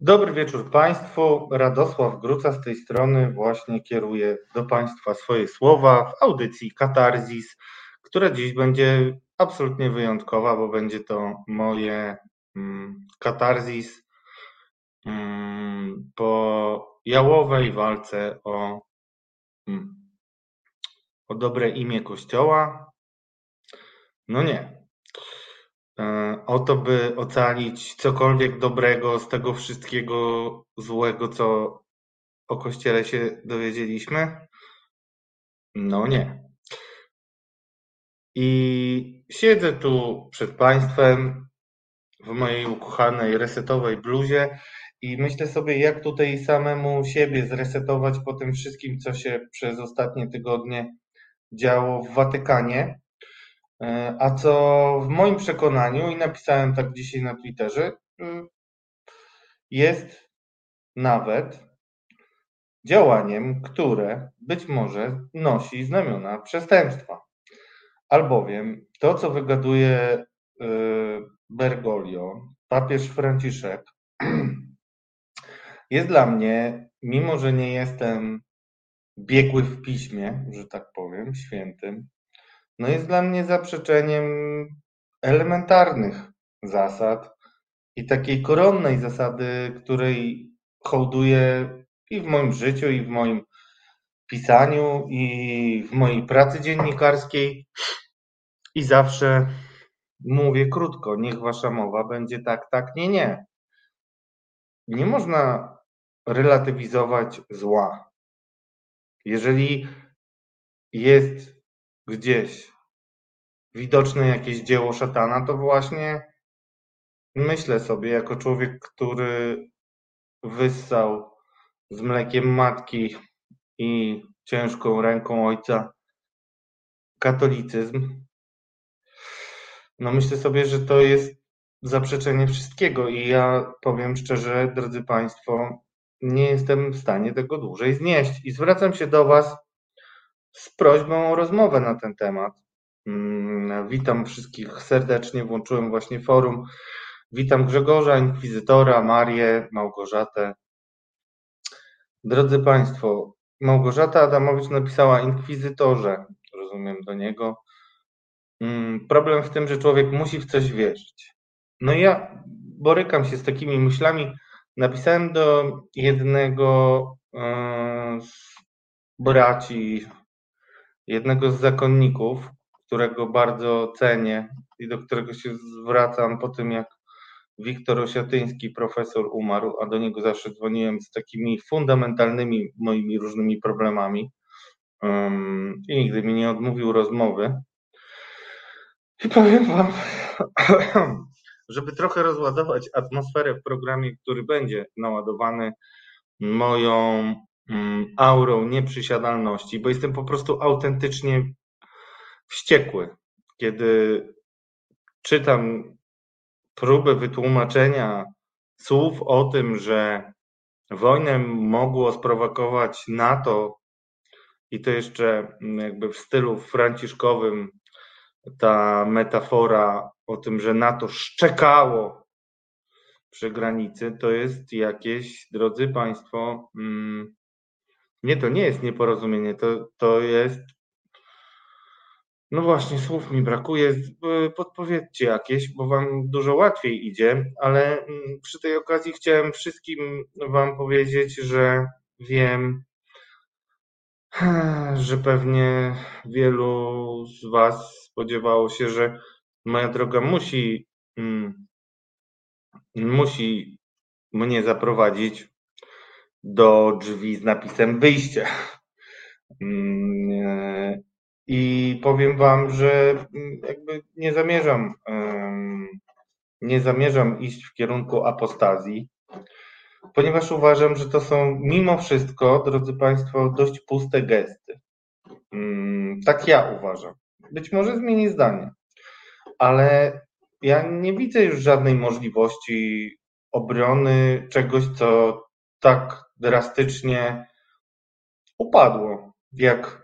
Dobry wieczór Państwu. Radosław Gruca z tej strony właśnie kieruje do Państwa swoje słowa w audycji Katarzis, która dziś będzie absolutnie wyjątkowa, bo będzie to moje mm, katarzis mm, po jałowej walce o, mm, o dobre imię Kościoła. No nie, o to, by ocalić cokolwiek dobrego z tego wszystkiego złego, co o Kościele się dowiedzieliśmy? No nie. I siedzę tu przed Państwem w mojej ukochanej resetowej bluzie i myślę sobie, jak tutaj samemu siebie zresetować po tym wszystkim, co się przez ostatnie tygodnie działo w Watykanie. E, a co w moim przekonaniu, i napisałem tak dzisiaj na Twitterze, y, jest nawet działaniem, które być może nosi znamiona przestępstwa. Albowiem to, co wygaduje y, Bergoglio, papież Franciszek, jest dla mnie, mimo że nie jestem biegły w piśmie, że tak powiem, świętym, no jest dla mnie zaprzeczeniem elementarnych zasad i takiej koronnej zasady, której hołduję i w moim życiu, i w moim pisaniu, i w mojej pracy dziennikarskiej. I zawsze mówię krótko, niech wasza mowa będzie tak, tak, nie, nie. Nie można relatywizować zła. Jeżeli jest gdzieś widoczne jakieś dzieło szatana, to właśnie myślę sobie, jako człowiek, który wyssał z mlekiem matki i ciężką ręką ojca katolicyzm, no myślę sobie, że to jest zaprzeczenie wszystkiego i ja powiem szczerze, drodzy Państwo, nie jestem w stanie tego dłużej znieść i zwracam się do Was z prośbą o rozmowę na ten temat. Mm, witam wszystkich serdecznie, włączyłem właśnie forum. Witam Grzegorza, Inkwizytora, Marię, Małgorzatę. Drodzy Państwo, Małgorzata Adamowicz napisała Inkwizytorze, rozumiem do niego. Mm, problem w tym, że człowiek musi w coś wierzyć. No ja borykam się z takimi myślami. Napisałem do jednego e, z braci, jednego z zakonników, którego bardzo cenię i do którego się zwracam po tym, jak Wiktor Osiatyński, profesor, umarł, a do niego zawsze dzwoniłem z takimi fundamentalnymi moimi różnymi problemami um, i nigdy mi nie odmówił rozmowy. I powiem Wam, żeby trochę rozładować atmosferę w programie, który będzie naładowany moją aurą nieprzysiadalności, bo jestem po prostu autentycznie wściekły, kiedy czytam próbę wytłumaczenia słów o tym, że wojnę mogło sprowokować NATO i to jeszcze jakby w stylu franciszkowym ta metafora o tym, że NATO szczekało przy granicy, to jest jakieś, drodzy Państwo, mm, nie, to nie jest nieporozumienie, to, to jest no właśnie, słów mi brakuje. Podpowiedzcie jakieś, bo Wam dużo łatwiej idzie, ale mm, przy tej okazji chciałem wszystkim Wam powiedzieć, że wiem, że pewnie wielu z Was spodziewało się, że moja droga musi, mm, musi mnie zaprowadzić do drzwi z napisem wyjście. I powiem Wam, że mm, jakby nie zamierzam, nie zamierzam iść w kierunku apostazji, ponieważ uważam, że to są mimo wszystko, drodzy Państwo, dość puste gesty. Mm, tak ja uważam. Być może zmienię zdanie, ale ja nie widzę już żadnej możliwości obrony czegoś, co tak drastycznie upadło, jak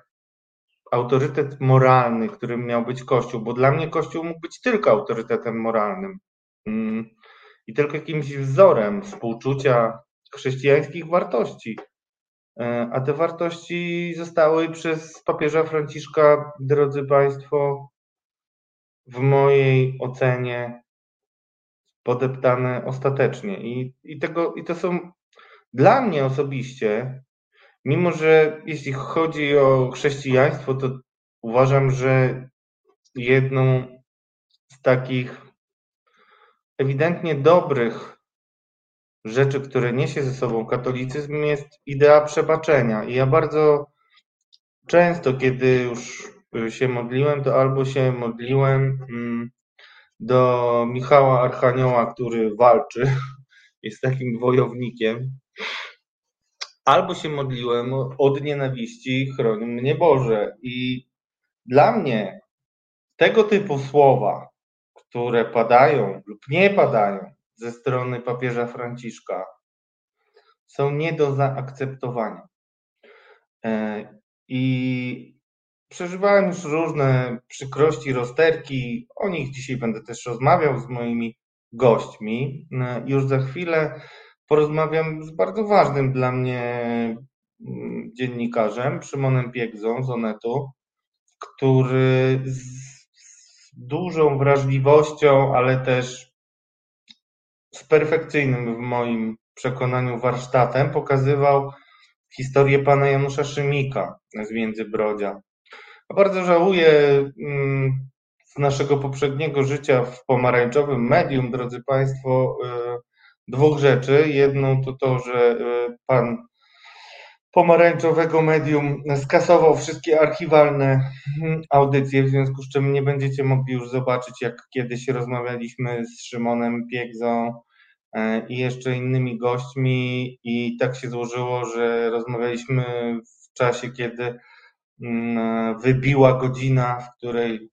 autorytet moralny, którym miał być Kościół, bo dla mnie Kościół mógł być tylko autorytetem moralnym. Mm, i tylko jakimś wzorem współczucia chrześcijańskich wartości. E, a te wartości zostały przez papieża Franciszka, drodzy Państwo, w mojej ocenie podeptane ostatecznie. I, i, tego, I to są dla mnie osobiście, mimo że jeśli chodzi o chrześcijaństwo, to uważam, że jedną z takich ewidentnie dobrych rzeczy, które niesie ze sobą katolicyzm, jest idea przebaczenia. I ja bardzo często, kiedy już się modliłem, to albo się modliłem mm, do Michała Archanioła, który walczy, jest takim wojownikiem, albo się modliłem od nienawiści, chroni mnie Boże. I dla mnie tego typu słowa, które padają lub nie padają ze strony papieża Franciszka, są nie do zaakceptowania. E, I przeżywałem już różne przykrości, rozterki. O nich dzisiaj będę też rozmawiał z moimi gośćmi. E, już za chwilę porozmawiam z bardzo ważnym dla mnie mm, dziennikarzem, Szymonem Piegzą z Onetu, który z dużą wrażliwością, ale też z perfekcyjnym w moim przekonaniu warsztatem pokazywał historię pana Janusza Szymika z Międzybrodzia. Bardzo żałuję mm, z naszego poprzedniego życia w pomarańczowym medium, drodzy Państwo, y, dwóch rzeczy. Jedną to to, że y, pan pomarańczowego medium skasował wszystkie archiwalne hmm, audycje, w związku z czym nie będziecie mogli już zobaczyć, jak kiedyś rozmawialiśmy z Szymonem Piegzą e, i jeszcze innymi gośćmi i tak się złożyło, że rozmawialiśmy w czasie, kiedy mm, wybiła godzina, w której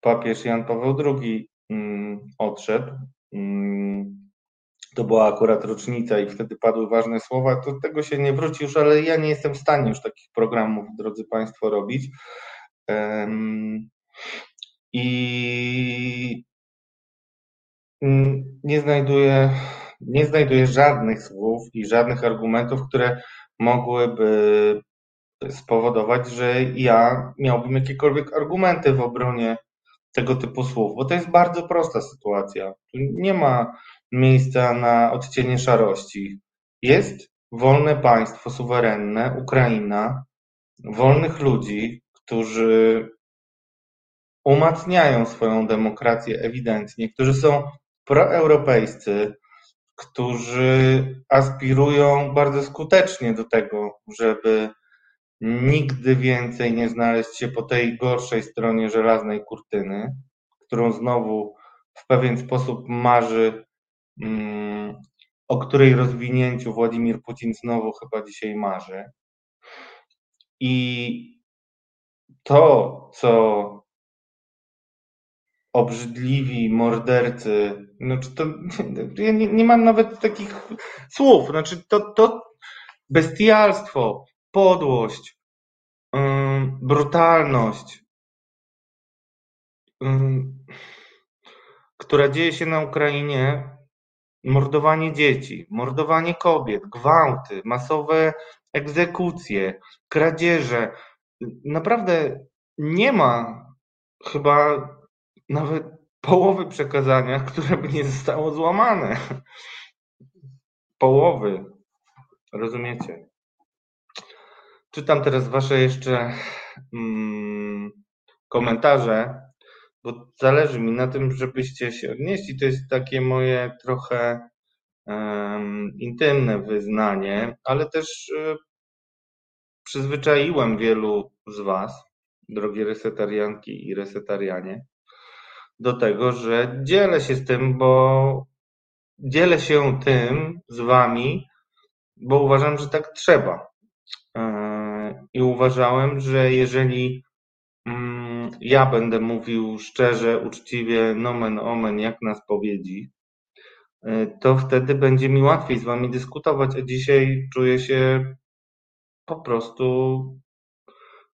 papież Jan Paweł II mm, odszedł. To była akurat rocznica i wtedy padły ważne słowa, to tego się nie wróci już, ale ja nie jestem w stanie już takich programów, drodzy Państwo, robić. I nie znajduję, nie znajduję żadnych słów i żadnych argumentów, które mogłyby spowodować, że ja miałbym jakiekolwiek argumenty w obronie tego typu słów, bo to jest bardzo prosta sytuacja. Tu nie ma miejsca na odcienie szarości. Jest wolne państwo suwerenne, Ukraina, wolnych ludzi, którzy umacniają swoją demokrację ewidentnie, którzy są proeuropejscy, którzy aspirują bardzo skutecznie do tego, żeby nigdy więcej nie znaleźć się po tej gorszej stronie żelaznej kurtyny, którą znowu w pewien sposób marzy o której rozwinięciu Władimir Putin znowu chyba dzisiaj marzy. I to, co obrzydliwi mordercy, znaczy to, ja nie, nie mam nawet takich słów, znaczy to, to bestialstwo, podłość, brutalność, która dzieje się na Ukrainie, mordowanie dzieci, mordowanie kobiet, gwałty, masowe egzekucje, kradzieże. Naprawdę nie ma chyba nawet połowy przekazania, które by nie zostało złamane. Połowy. Rozumiecie? Czytam teraz Wasze jeszcze mm, komentarze bo zależy mi na tym, żebyście się odnieśli. To jest takie moje trochę um, intymne wyznanie, ale też um, przyzwyczaiłem wielu z Was, drogie resetarianki i resetarianie, do tego, że dzielę się z tym, bo dzielę się tym z Wami, bo uważam, że tak trzeba. E, I uważałem, że jeżeli ja będę mówił szczerze, uczciwie, nomen omen, jak na spowiedzi, e, to wtedy będzie mi łatwiej z wami dyskutować, a dzisiaj czuję się po prostu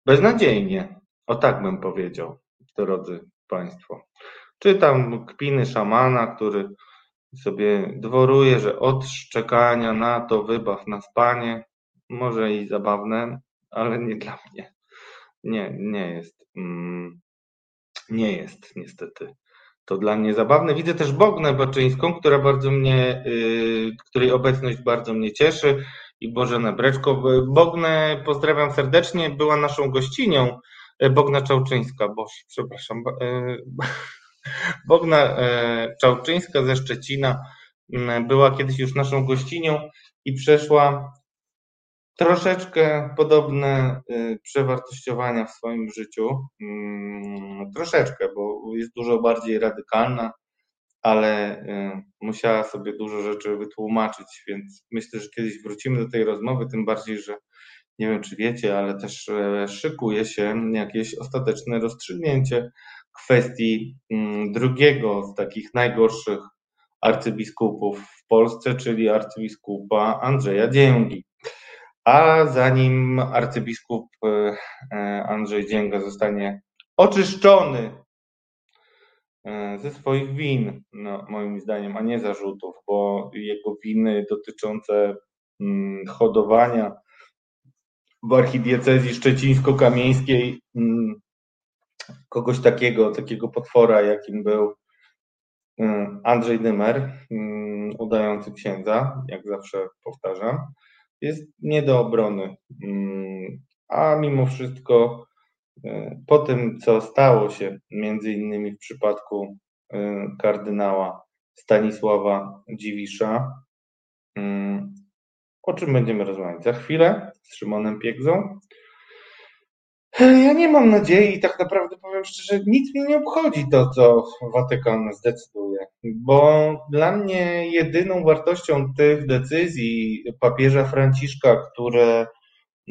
beznadziejnie. O tak bym powiedział, drodzy Państwo. Czytam kpiny szamana, który sobie dworuję, że od szczekania na to wybaw na spanie, może i zabawne, ale nie dla mnie. Nie, nie jest. Mm, nie jest niestety. To dla mnie zabawne. Widzę też Bognę Baczyńską, która bardzo mnie, yy, której obecność bardzo mnie cieszy i Bożenę Breczko. Bognę pozdrawiam serdecznie, była naszą gościnią. E, Bogna Czałczyńska, boż, przepraszam. E, Bogna Czałczyńska ze Szczecina była kiedyś już naszą gościnią i przeszła troszeczkę podobne przewartościowania w swoim życiu. Mm, troszeczkę, bo jest dużo bardziej radykalna, ale musiała sobie dużo rzeczy wytłumaczyć, więc myślę, że kiedyś wrócimy do tej rozmowy, tym bardziej, że nie wiem czy wiecie, ale też e, szykuje się jakieś ostateczne rozstrzygnięcie kwestii mm, drugiego z takich najgorszych arcybiskupów w Polsce, czyli arcybiskupa Andrzeja Dzięgi. A zanim arcybiskup e, e, Andrzej Dzięga zostanie oczyszczony ze swoich win, no, moim zdaniem, a nie zarzutów, bo jego winy dotyczące mm, hodowania w archidiecezji szczecińsko-kamieńskiej mm, kogoś takiego, takiego potwora, jakim był mm, Andrzej Dymer, udający księdza, jak zawsze powtarzam, jest nie do obrony. A mimo wszystko, po tym, co stało się między innymi w przypadku kardynała Stanisława Dziwisza, o czym będziemy rozmawiać za chwilę z Szymonem Piegzą. Ja nie mam nadziei, tak naprawdę powiem szczerze, nic mnie nie obchodzi to, co Watykan zdecyduje, bo dla mnie jedyną wartością tych decyzji papieża Franciszka, które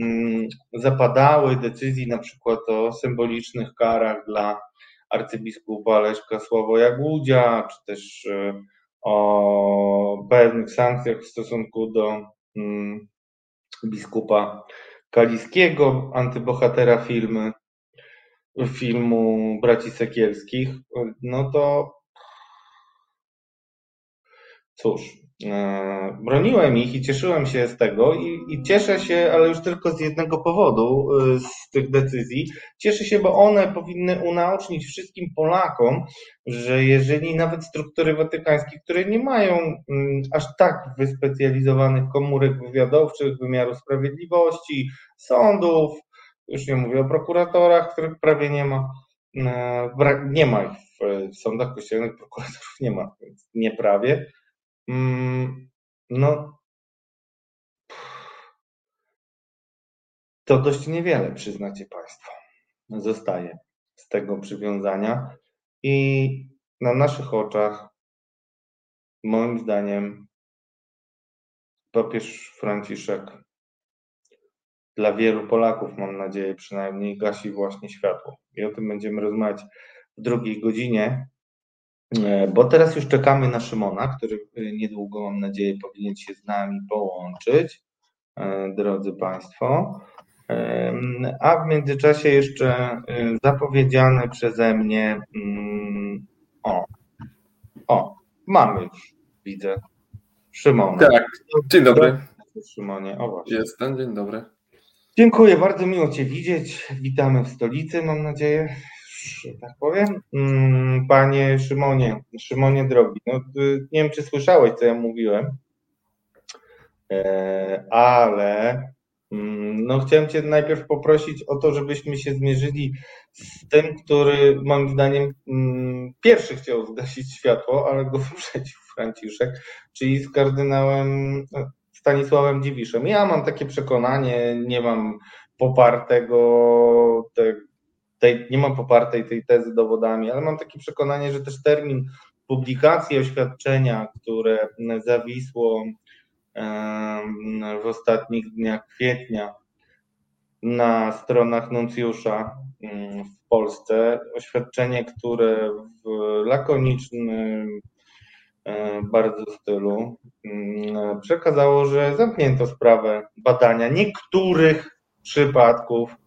mm, zapadały, decyzji na przykład o symbolicznych karach dla arcybiskupa Leszka Sławoja Głudzia, czy też y, o pewnych sankcjach w stosunku do Mm, biskupa Kaliskiego, antybohatera filmy, filmu Braci Sekielskich, no to cóż, broniłem ich i cieszyłem się z tego i, i, cieszę się, ale już tylko z jednego powodu e, z tych decyzji. Cieszę się, bo one powinny unaocznić wszystkim Polakom, że jeżeli nawet struktury watykańskie, które nie mają mm, aż tak wyspecjalizowanych komórek wywiadowczych, wymiaru sprawiedliwości, sądów, już nie mówię o prokuratorach, których prawie nie ma, e, nie ma ich w sądach kościelnych, prokuratorów nie ma, więc nie prawie, Mm, no, to dość niewiele, przyznacie Państwo, zostaje z tego przywiązania i na naszych oczach, moim zdaniem, papież Franciszek dla wielu Polaków, mam nadzieję, przynajmniej gasi właśnie światło. I o tym będziemy rozmawiać w drugiej godzinie. E, bo teraz już czekamy na Szymona, który e, niedługo, mam nadzieję, powinien się z nami połączyć, e, drodzy Państwo. A w międzyczasie jeszcze zapowiedziane przeze mnie. Mm, o, o, mamy już, widzę. Szymona. Tak, dzień dobry. Szymonie, o właśnie. Jestem, dzień dobry. Dziękuję, bardzo miło Cię widzieć. Witamy w stolicy, mam nadzieję że tak powiem. Mm, panie Szymonie, Szymonie drogi, no, y, nie wiem, czy słyszałeś, co ja mówiłem, e, ale mm, no, chciałem Cię najpierw poprosić o to, żebyśmy się zmierzyli z tym, który moim zdaniem mm, pierwszy chciał zgasić światło, ale go wyprzedził Franciszek, czyli z kardynałem no, Stanisławem Dziwiszem. Ja mam takie przekonanie, nie mam popartego te, tej, nie mam popartej tej tezy dowodami, ale mam takie przekonanie, że też termin publikacji oświadczenia, które zawisło w ostatnich dniach kwietnia na stronach nuncjusza w Polsce, oświadczenie, które w lakonicznym bardzo stylu przekazało, że zamknięto sprawę badania niektórych przypadków Mm,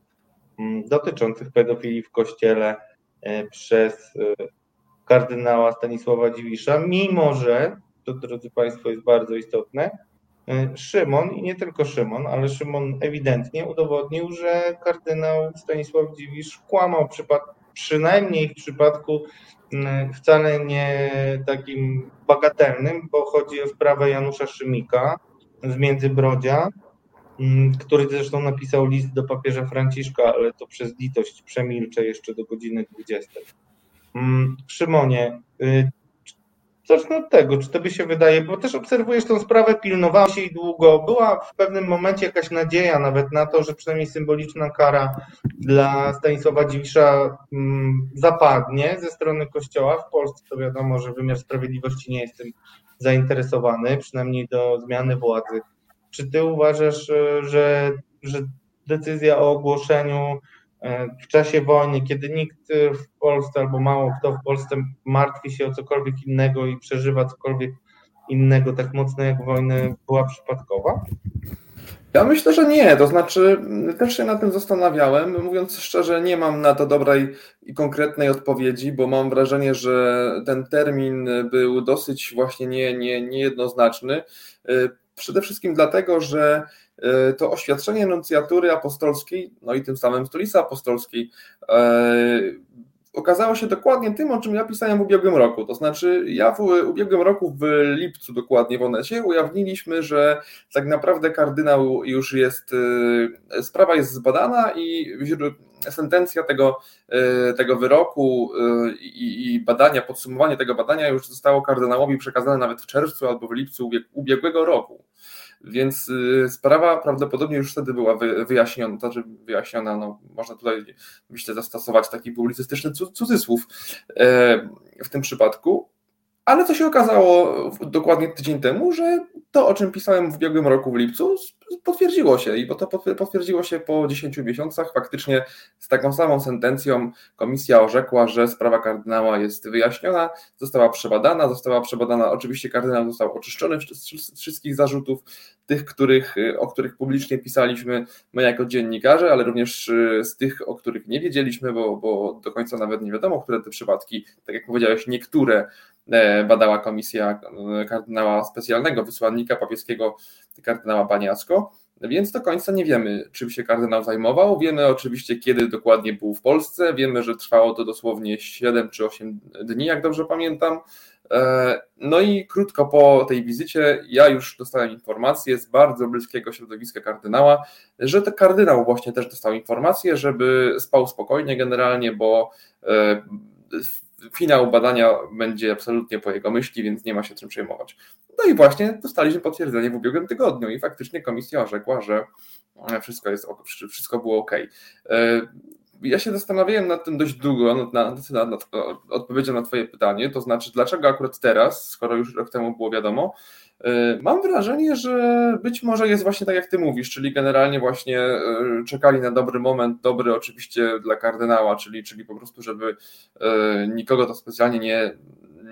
dotyczących pedofilii w kościele e, przez e, kardynała Stanisława Dziwisza, mimo że to drodzy Państwo jest bardzo istotne, Szymon i nie tylko Szymon, ale Szymon ewidentnie udowodnił, że kardynał Stanisław Dziwisz kłamał przynajmniej w przypadku mm, wcale nie takim bagatelnym, bo chodzi o sprawę Janusza Szymika z Międzybrodzia, mm, który zresztą napisał list do papieża Franciszka, ale to przez litość przemilczę jeszcze do godziny 20. Mm, Szymonie, y, Zacznę od tego, czy tobie się wydaje, bo też obserwujesz tą sprawę, pilnowałeś jej długo, była w pewnym momencie jakaś nadzieja nawet na to, że przynajmniej symboliczna kara dla Stanisława Dziwisza mm, zapadnie ze strony Kościoła. W Polsce to wiadomo, że wymiar sprawiedliwości nie jest tym zainteresowany, przynajmniej do zmiany władzy. Czy ty uważasz, e, że, że decyzja o ogłoszeniu E, w czasie wojny, kiedy nikt e, w Polsce albo mało kto w Polsce martwi się o cokolwiek innego i przeżywa cokolwiek innego tak mocno jak wojnę, była przypadkowa? Ja myślę, że nie. To znaczy, też się na tym zastanawiałem. Mówiąc szczerze, nie mam na to dobrej i konkretnej odpowiedzi, bo mam wrażenie, że ten termin był dosyć właśnie nie, nie, niejednoznaczny. Przede wszystkim dlatego, że E, to oświadczenie nuncjatury apostolskiej, no i tym samym stolicy apostolskiej, e, okazało się dokładnie tym, o czym ja pisałem w ubiegłym roku. To znaczy, ja w ubiegłym roku, w lipcu dokładnie w Onecie, ujawniliśmy, że tak naprawdę kardynał już jest, e, sprawa jest zbadana i sentencja tego, tego wyroku i, i badania, podsumowanie tego badania już zostało kardynałowi przekazane nawet w czerwcu albo w lipcu ubiegłego roku. Więc y, sprawa prawdopodobnie już wtedy była wyjaśniona, znaczy wyjaśniona, no, można tutaj myślę zastosować taki publicystyczny cudzysłów e, w tym przypadku, ale co się okazało dokładnie tydzień temu, że to, o czym pisałem w ubiegłym roku w lipcu, potwierdziło się i bo to potwierdziło się po 10 miesiącach. Faktycznie z taką samą sentencją komisja orzekła, że sprawa kardynała jest wyjaśniona, została przebadana, została przebadana, oczywiście kardynał został oczyszczony z wszystkich zarzutów, tych, których, o których publicznie pisaliśmy my jako dziennikarze, ale również y, z tych, o których nie wiedzieliśmy, bo, bo do końca nawet nie wiadomo, które te przypadki, tak jak powiedziałeś, niektóre e, badała komisja e, kardynała specjalnego, wysłannika papieskiego, kardynała Baniacko. Więc do końca nie wiemy, czym się kardynał zajmował. Wiemy oczywiście, kiedy dokładnie był w Polsce. Wiemy, że trwało to dosłownie 7 czy 8 dni, jak dobrze pamiętam. E, no i krótko po tej wizycie ja już dostałem informację z bardzo bliskiego środowiska kardynała, że to kardynał właśnie też dostał informację, żeby spał spokojnie generalnie, bo e, finał badania będzie absolutnie po jego myśli, więc nie ma się czym przejmować. No i właśnie dostaliśmy potwierdzenie w ubiegłym tygodniu i faktycznie komisja orzekła, że wszystko, jest, wszystko było ok. E, ja się zastanawiałem nad tym dość długo, nad, nad, nad, nad odpowiedzią na Twoje pytanie, to znaczy, dlaczego akurat teraz, skoro już rok temu było wiadomo, e, Mam wrażenie, że być może jest właśnie tak, jak ty mówisz, czyli generalnie właśnie e, czekali na dobry moment, dobry oczywiście dla kardynała, czyli, czyli po prostu, żeby nikogo to specjalnie nie,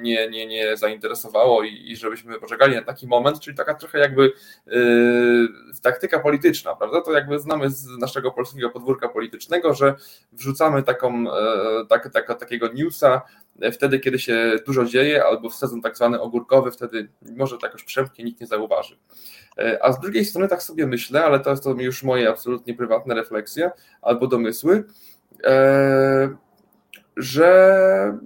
nie, nie, nie zainteresowało i, i żebyśmy poczekali na taki moment, czyli taka trochę jakby yy, taktyka polityczna, prawda? To jakby znamy z naszego polskiego podwórka politycznego, że wrzucamy taką, yy, tak, tak, takiego newsa wtedy, kiedy się dużo dzieje, albo w sezon tak zwany ogórkowy, wtedy może to jakoś przemknie, nikt nie zauważy. Yy, a z drugiej strony tak sobie myślę, ale to jest to już moje absolutnie prywatne refleksje albo domysły, yy, że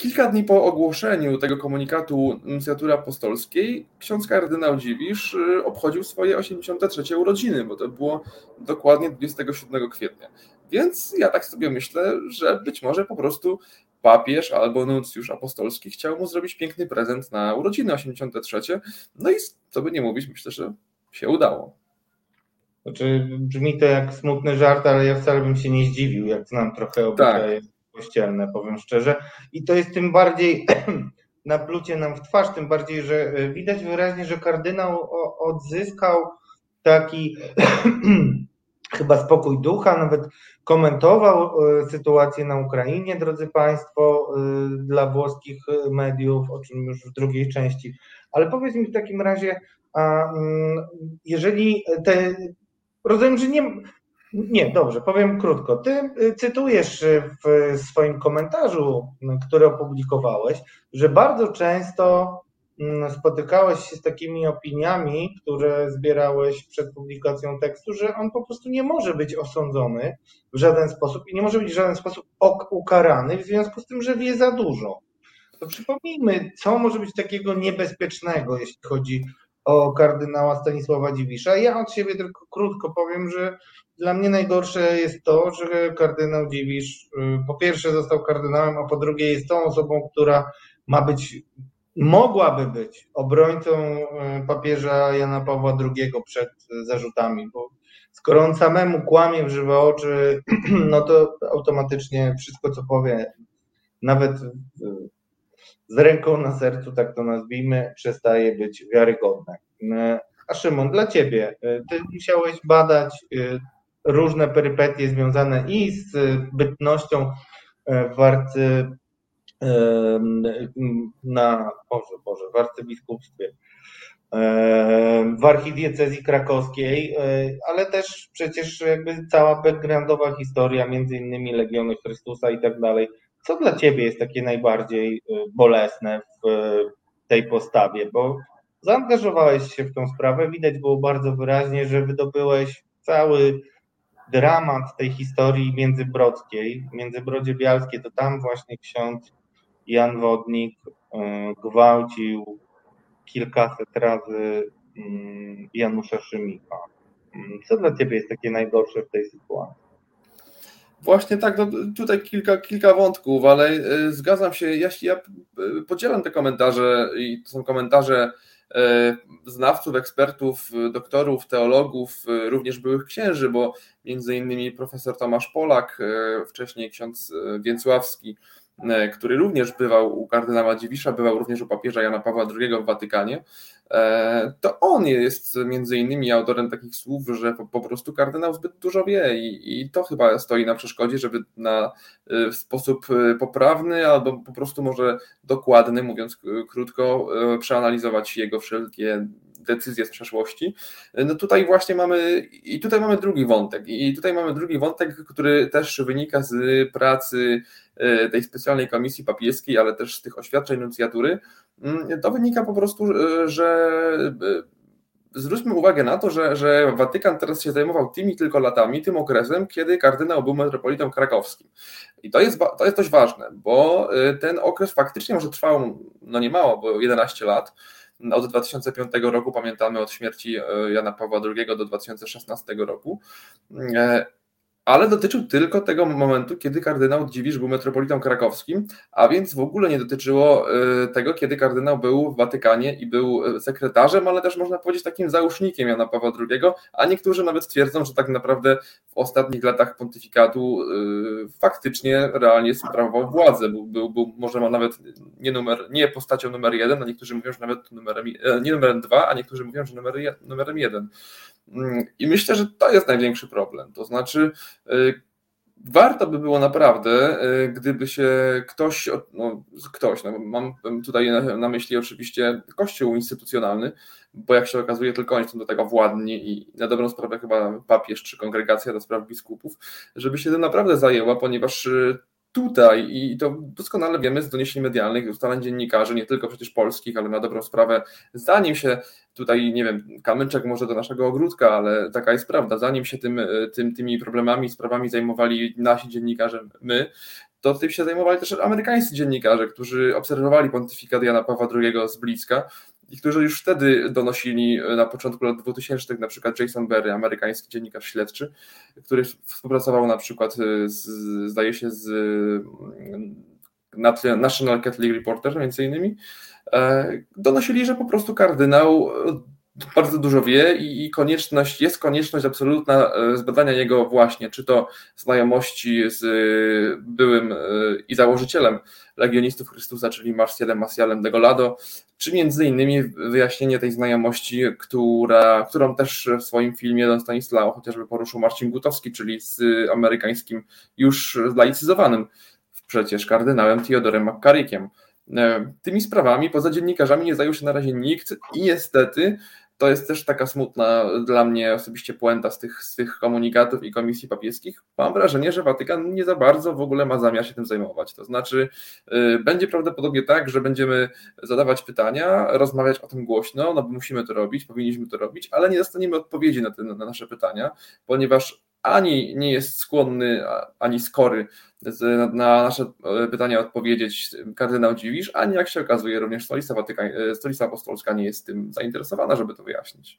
Kilka dni po ogłoszeniu tego komunikatu nuncjatury apostolskiej, ksiądz kardynał Dziwisz y, obchodził swoje 83 urodziny, bo to było dokładnie 27 kwietnia. Więc ja tak sobie myślę, że być może po prostu papież albo nuncjusz apostolski chciał mu zrobić piękny prezent na urodziny 83. No i co by nie mówić, myślę, że się udało. Znaczy, brzmi to jak smutny żart, ale ja wcale bym się nie zdziwił, jak znam trochę obyczaje. Tak kościelne, powiem szczerze. I to jest tym bardziej na plucie nam w twarz, tym bardziej, że e, widać wyraźnie, że kardynał odzyskał taki chyba spokój ducha, nawet komentował e, sytuację na Ukrainie, drodzy Państwo, e, dla włoskich mediów, o czym już w drugiej części. Ale powiedz mi w takim razie, a mm, jeżeli te, rozumiem, że nie, nie, dobrze, powiem krótko. Ty cytujesz w swoim komentarzu, który opublikowałeś, że bardzo często spotykałeś się z takimi opiniami, które zbierałeś przed publikacją tekstu, że on po prostu nie może być osądzony w żaden sposób i nie może być w żaden sposób ukarany w związku z tym, że wie za dużo. To przypomnijmy, co może być takiego niebezpiecznego, jeśli chodzi o kardynała Stanisława Dziwisza. Ja od siebie tylko krótko powiem, że dla mnie najgorsze jest to, że kardynał Dziwisz y, po pierwsze został kardynałem, a po drugie jest tą osobą, która ma być, mogłaby być obrońcą y, papieża Jana Pawła II przed zarzutami, bo skoro on samemu kłamie w żywe oczy, no to automatycznie wszystko, co powie, nawet z ręką na sercu, tak to nazwijmy, przestaje być wiarygodne. A Szymon, dla Ciebie, Ty musiałeś badać różne perypetie związane i z bytnością w arcy na Boże, Boże, w arcybiskupstwie, w archidiecezji krakowskiej, ale też przecież jakby cała backgroundowa historia, między innymi Legiony Chrystusa i tak dalej. Co dla Ciebie jest takie najbardziej bolesne w tej postawie? Bo zaangażowałeś się w tą sprawę, widać było bardzo wyraźnie, że wydobyłeś cały dramat tej historii międzybrodzkiej, Międzybrodzie Bialskie, to tam właśnie ksiądz Jan Wodnik e, gwałcił kilkaset razy mm, Janusza Szymika. Mm, co dla Ciebie jest takie najgorsze w tej sytuacji? Właśnie tak, no tutaj kilka, kilka wątków, ale e, zgadzam się, ja, ja e, podzielam te komentarze i to są komentarze E, znawców, ekspertów, doktorów, teologów, e, również byłych księży, bo między innymi profesor Tomasz Polak, e, wcześniej ksiądz Więcławski, który również bywał u kardynała Dziwisza, bywał również u papieża Jana Pawła II w Watykanie, e, to on jest między innymi autorem takich słów, że po, prostu kardynał zbyt dużo wie i, i to chyba stoi na przeszkodzie, żeby na, e, w sposób poprawny albo po prostu może dokładny, mówiąc krótko, przeanalizować jego wszelkie decyzje z przeszłości. No tutaj właśnie mamy, i tutaj mamy drugi wątek, i tutaj mamy drugi wątek, który też wynika z pracy e, tej specjalnej komisji papieskiej, ale też z tych oświadczeń nuncjatury. Mm, to wynika po prostu, e, że e, zwróćmy uwagę na to, że, że Watykan teraz się zajmował tymi tylko latami, tym okresem, kiedy kardynał był metropolitą krakowskim. I to jest, to jest dość ważne, bo ten okres faktycznie może trwał no nie mało, bo 11 lat, od 2005 roku, pamiętamy od śmierci e, Jana Pawła II do 2016 roku. Ale dotyczył tylko tego momentu, kiedy kardynał Dziwisz był metropolitą krakowskim, a więc w ogóle nie dotyczyło e, tego, kiedy kardynał był w Watykanie i był e, sekretarzem, ale też można powiedzieć takim załóżnikiem Jana Pawła II, a niektórzy nawet twierdzą, że tak naprawdę w ostatnich latach pontyfikatu e, faktycznie realnie sprawował władzę, był, był, był może nawet nie, numer, nie postacią numer jeden, a niektórzy mówią, że nawet numerem, nie numerem dwa, a niektórzy mówią, że numer, numerem jeden. Mm, I myślę, że to jest największy problem. To znaczy, y, warto by było naprawdę, y, gdyby się ktoś, no, ktoś, no, mam tutaj na, na, myśli oczywiście kościół instytucjonalny, bo jak się okazuje, tylko oni są do tego władni i na dobrą sprawę chyba papież czy kongregacja do spraw biskupów, żeby się tym naprawdę zajęła, ponieważ y, tutaj, i to doskonale wiemy z doniesień medialnych, ustaleń dziennikarzy, nie tylko przecież polskich, ale na dobrą sprawę, zanim się tutaj, nie wiem, kamyczek może do naszego ogródka, ale taka jest prawda, zanim się tym, tym, tymi problemami, sprawami zajmowali nasi dziennikarze, my, to tym się zajmowali też amerykańscy dziennikarze, którzy obserwowali pontyfikat Jana Pawła II z bliska i którzy już wtedy donosili e, na początku lat 2000, na przykład Jason Berry, amerykański dziennikarz śledczy, który współpracował na przykład e, z, zdaje się z mm, National Catholic Reporter między innymi, e, donosili, że po prostu kardynał bardzo dużo wie i, konieczność, jest konieczność absolutna e, zbadania jego właśnie, czy to znajomości z e, byłym e, i założycielem Legionistów Chrystusa, czyli Marcialem Macialem de Golado, czy między innymi wyjaśnienie tej znajomości, która, którą też w swoim filmie Don Stanislao chociażby poruszył Marcin Gutowski, czyli z amerykańskim już zlaicyzowanym przecież kardynałem Theodorem McCarrickiem. Tymi sprawami poza dziennikarzami nie zajął się na razie nikt i niestety to jest też taka smutna dla mnie osobiście puenta z tych, z tych komunikatów i komisji papieskich. Mam wrażenie, że Watykan nie za bardzo w ogóle ma zamiar się tym zajmować. To znaczy, y, będzie prawdopodobnie tak, że będziemy zadawać pytania, rozmawiać o tym głośno, no bo musimy to robić, powinniśmy to robić, ale nie dostaniemy odpowiedzi na, te, na nasze pytania, ponieważ ani nie jest skłonny, ani skory na nasze e, pytania odpowiedzieć kardynał Dziwisz, ani jak się okazuje również stolica, Watyka, e, stolica apostolska nie jest tym zainteresowana, żeby to wyjaśnić.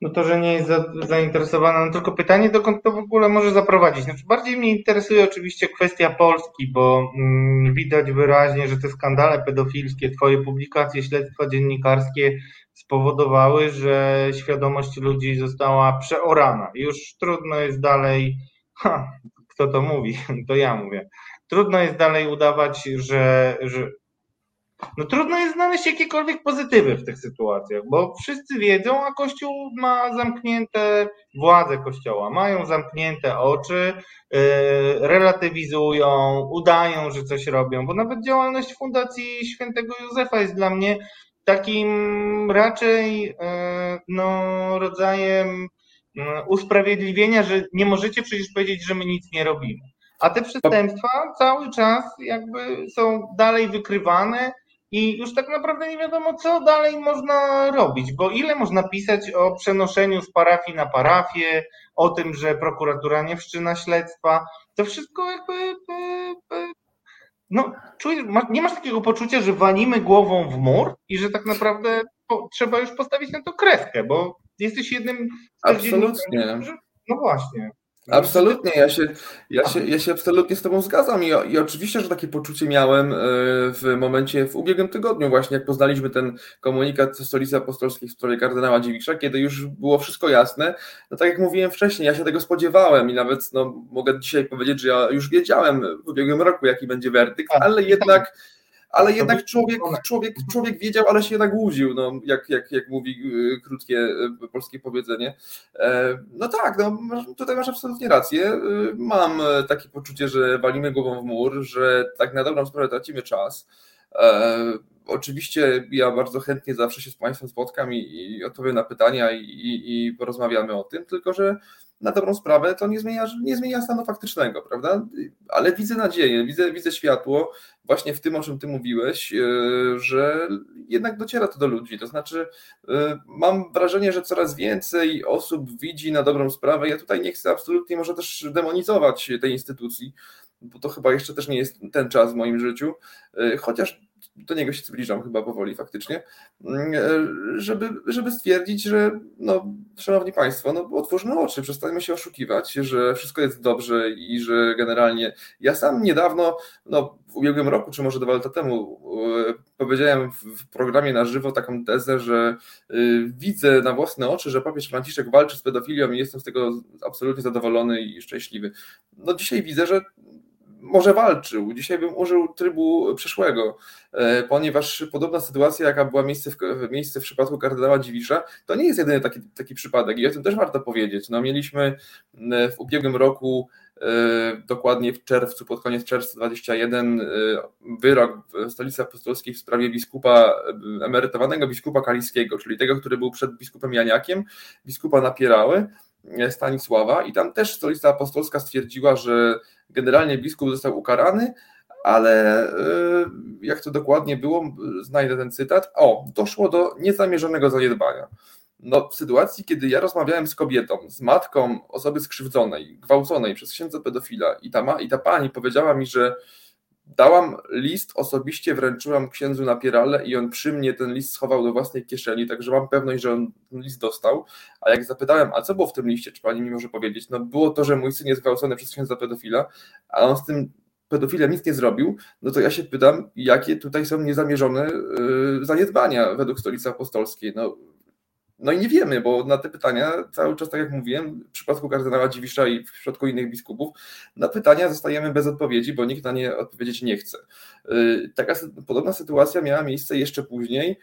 No to, że nie jest za, zainteresowana, no tylko pytanie, dokąd to w ogóle może zaprowadzić. Znaczy, bardziej mnie interesuje oczywiście kwestia Polski, bo mm, widać wyraźnie, że te skandale pedofilskie, twoje publikacje, śledztwa dziennikarskie spowodowały, że świadomość ludzi została przeorana. Już trudno jest dalej, ha, kto to mówi, to ja mówię, trudno jest dalej udawać, że, że no trudno jest znaleźć jakiekolwiek pozytywy w tych sytuacjach, bo wszyscy wiedzą, a Kościół ma zamknięte, władze Kościoła. Mają zamknięte oczy, yy, relatywizują, udają, że coś robią, bo nawet działalność Fundacji Świętego Józefa jest dla mnie takim raczej yy, no, rodzajem yy, usprawiedliwienia, że nie możecie przecież powiedzieć, że my nic nie robimy. A te przestępstwa cały czas jakby są dalej wykrywane, i już tak naprawdę nie wiadomo, co dalej można robić, bo ile można pisać o przenoszeniu z parafii na parafię, o tym, że prokuratura nie wszczyna śledztwa. To wszystko jakby. No, nie masz takiego poczucia, że walimy głową w mur i że tak naprawdę trzeba już postawić na to kreskę, bo jesteś jednym z Absolutnie. No właśnie. Absolutnie, ja się, ja, się, ja się absolutnie z Tobą zgadzam I, i oczywiście, że takie poczucie miałem e, w momencie, w ubiegłym tygodniu właśnie, jak poznaliśmy ten komunikat ze Stolicy Apostolskiej w sprawie kardynała Dziwisza, kiedy już było wszystko jasne, no tak jak mówiłem wcześniej, ja się tego spodziewałem i nawet no, mogę dzisiaj powiedzieć, że ja już wiedziałem w ubiegłym roku, jaki będzie werdykt, tak. ale jednak ale jednak człowiek, człowiek, człowiek wiedział, ale się jednak łudził, no, jak, jak, jak mówi y, krótkie y, polskie powiedzenie. E, no tak, no, tutaj masz absolutnie rację. Y, mam takie poczucie, że walimy głową w mur, że tak na dobrą sprawę tracimy czas. E, oczywiście ja bardzo chętnie zawsze się z Państwem spotkam i, i odpowiem na pytania i, i, i porozmawiamy o tym, tylko że na dobrą sprawę to nie zmienia, nie zmienia stanu faktycznego, prawda? Ale widzę nadzieję, widzę, widzę światło właśnie w tym, o czym ty mówiłeś, e, że jednak dociera to do ludzi. To znaczy, e, mam wrażenie, że coraz więcej osób widzi na dobrą sprawę. Ja tutaj nie chcę absolutnie może też demonizować tej instytucji, bo to chyba jeszcze też nie jest ten czas w moim życiu, e, chociaż do niego się zbliżam chyba powoli faktycznie, mm, e, żeby, żeby stwierdzić, że no, szanowni państwo, no otwórzmy oczy, przestańmy się oszukiwać, że wszystko jest dobrze i że generalnie ja sam niedawno, no w ubiegłym roku, czy może dwa lata temu, e, powiedziałem w programie na żywo taką tezę, że e, widzę na własne oczy, że papież Franciszek walczy z pedofilią i jestem z tego absolutnie zadowolony i szczęśliwy. No dzisiaj widzę, że może walczył. Dzisiaj bym użył trybu przeszłego, e, ponieważ podobna sytuacja, jaka była miejsce w, miejsce w przypadku kardynała Dziwisza, to nie jest jedyny taki, taki przypadek i o tym też warto powiedzieć. No, mieliśmy w ubiegłym roku e, dokładnie w czerwcu, pod koniec czerwca 21 e, wyrok stolicy apostolskiej w sprawie biskupa, emerytowanego biskupa kaliskiego, czyli tego, który był przed biskupem Janiakiem, biskupa Napierały, Stanisława i tam też stolica apostolska stwierdziła, że generalnie biskup został ukarany, ale e, jak to dokładnie było, znajdę ten cytat. O, doszło do niezamierzonego zaniedbania. No, w sytuacji, kiedy ja rozmawiałem z kobietą, z matką osoby skrzywdzonej, gwałconej przez księdza pedofila i ta, ma, i ta pani powiedziała mi, że Dałam list, osobiście wręczyłam księdzu na pierale i on przy mnie ten list schował do własnej kieszeni, także mam pewność, że on ten list dostał. A jak zapytałem, a co było w tym liście, czy pani mi może powiedzieć? No było to, że mój syn jest gwałcony przez księdza pedofila, a on z tym pedofilem nic nie zrobił, no to ja się pytam, jakie tutaj są niezamierzone yy, zaniedbania według stolicy apostolskiej. No, no i nie wiemy, bo na te pytania cały czas, tak jak mówiłem, w przypadku kardynała Dziwisza i w przypadku innych biskupów, na pytania zostajemy bez odpowiedzi, bo nikt na nie odpowiedzieć nie chce. Y, taka podobna sytuacja miała miejsce jeszcze później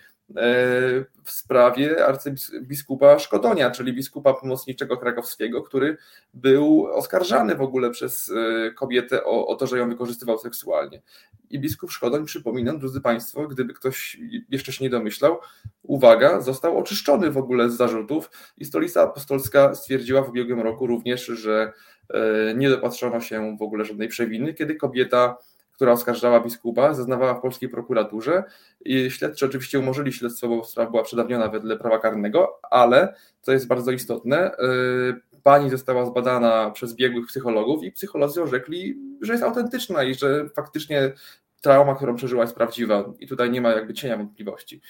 w sprawie arcybiskupa Szkodonia, czyli biskupa pomocniczego krakowskiego, który był oskarżany w ogóle przez e, kobietę o, o to, że ją wykorzystywał seksualnie. I biskup Szkodoń, przypominam, drodzy Państwo, gdyby ktoś jeszcze się nie domyślał, uwaga, został oczyszczony w ogóle z zarzutów i Stolica Apostolska stwierdziła w ubiegłym roku również, że e, nie dopatrzono się w ogóle żadnej przewiny, kiedy kobieta która oskarżała biskupa, zeznawała w polskiej prokuraturze i śledczy oczywiście umorzyli śledztwo, bo sprawa była przedawniona wedle prawa karnego, ale, co jest bardzo istotne, y, pani została zbadana przez biegłych psychologów i psycholodzy orzekli, że jest autentyczna i że faktycznie trauma, którą przeżyła jest prawdziwa i tutaj nie ma jakby cienia wątpliwości.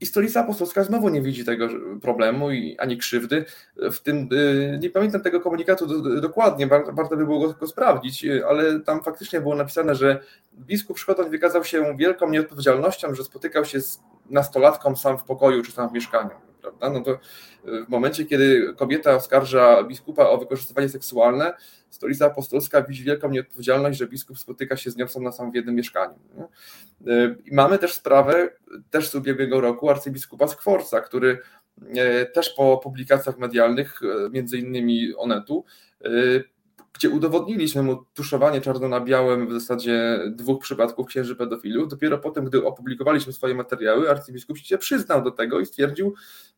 I Stolica Apostolska znowu nie widzi tego problemu i ani krzywdy. W tym, y, nie pamiętam tego komunikatu dokładnie, warto by było go, sprawdzić, y, ale tam faktycznie było napisane, że biskup Szkotoń wykazał się wielką nieodpowiedzialnością, że spotykał się z nastolatką sam w pokoju czy sam w mieszkaniu prawda? No to y, w momencie, kiedy kobieta oskarża biskupa o wykorzystywanie seksualne, Stolica Apostolska widzi wielką nieodpowiedzialność, że biskup spotyka się z nią sam na sam w jednym mieszkaniu. Y, I mamy też sprawę, też z ubiegłego roku, arcybiskupa Skworca, który y, też po publikacjach medialnych, między innymi Onetu, gdzie udowodniliśmy mu tuszowanie czarno na białym w zasadzie dwóch przypadków księży pedofilów. Dopiero potem, gdy opublikowaliśmy swoje materiały, arcybiskup się przyznał do tego i stwierdził,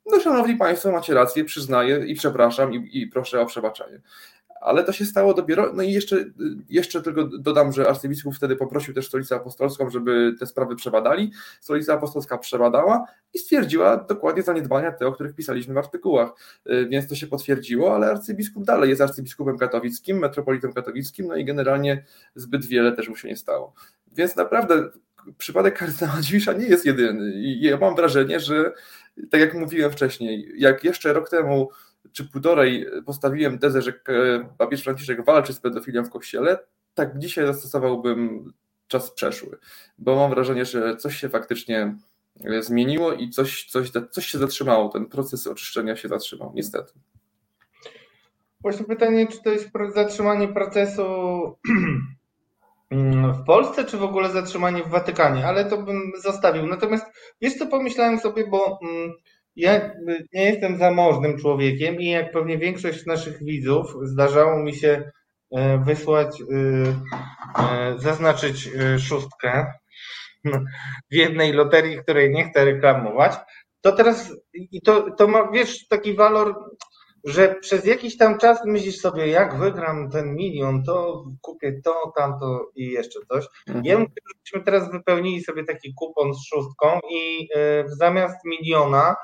no szanowni państwo, macie rację, przyznaję i przepraszam i, i proszę o przebaczenie ale to się stało dopiero, no i jeszcze, jeszcze tylko dodam, że arcybiskup wtedy poprosił też Stolicę Apostolską, żeby te sprawy przebadali. Stolica Apostolska przebadała i stwierdziła dokładnie zaniedbania te, o których pisaliśmy w artykułach, y, więc to się potwierdziło, ale arcybiskup dalej jest arcybiskupem katowickim, metropolitem katowickim, no i generalnie zbyt wiele też mu się nie stało. Więc naprawdę przypadek kardynała Dziwisza nie jest jedyny i ja mam wrażenie, że tak jak mówiłem wcześniej, jak jeszcze rok temu czy półtorej postawiłem tezę, że papież Franciszek walczy z pedofilią w kościele, tak dzisiaj zastosowałbym czas przeszły, bo mam wrażenie, że coś się faktycznie e, zmieniło i coś, coś, coś się zatrzymało, ten proces oczyszczenia się zatrzymał, niestety. Właśnie pytanie, czy to jest zatrzymanie procesu w Polsce, czy w ogóle zatrzymanie w Watykanie, ale to bym zostawił. Natomiast wiesz co, pomyślałem sobie, bo mm, ja nie jestem zamożnym człowiekiem i jak pewnie większość naszych widzów zdarzało mi się e, wysłać, e, e, zaznaczyć szóstkę w jednej loterii, której nie chcę reklamować, to teraz i to, to ma, wiesz, taki walor, że przez jakiś tam czas myślisz sobie, jak wygram ten milion, to kupię to, tamto i jeszcze coś. Mhm. Ja bym żebyśmy teraz wypełnili sobie taki kupon z szóstką i zamiast miliona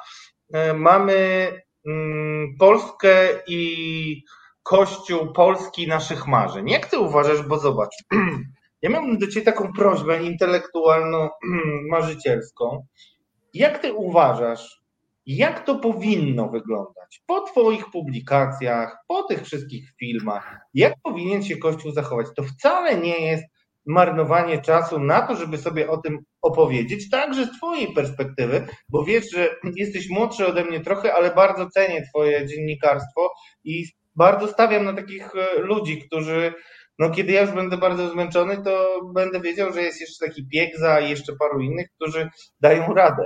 mamy mm, Polskę i Kościół Polski naszych marzeń. Jak ty uważasz, bo zobacz, ja miałbym do ciebie taką prośbę intelektualno-marzycielską. Jak ty uważasz, jak to powinno wyglądać po Twoich publikacjach, po tych wszystkich filmach? Jak powinien się Kościół zachować? To wcale nie jest marnowanie czasu na to, żeby sobie o tym opowiedzieć, także z Twojej perspektywy, bo wiesz, że jesteś młodszy ode mnie trochę, ale bardzo cenię Twoje dziennikarstwo i bardzo stawiam na takich e, ludzi, którzy, no kiedy ja już będę bardzo zmęczony, to będę wiedział, że jest jeszcze taki Piegza i jeszcze paru innych, którzy dają radę.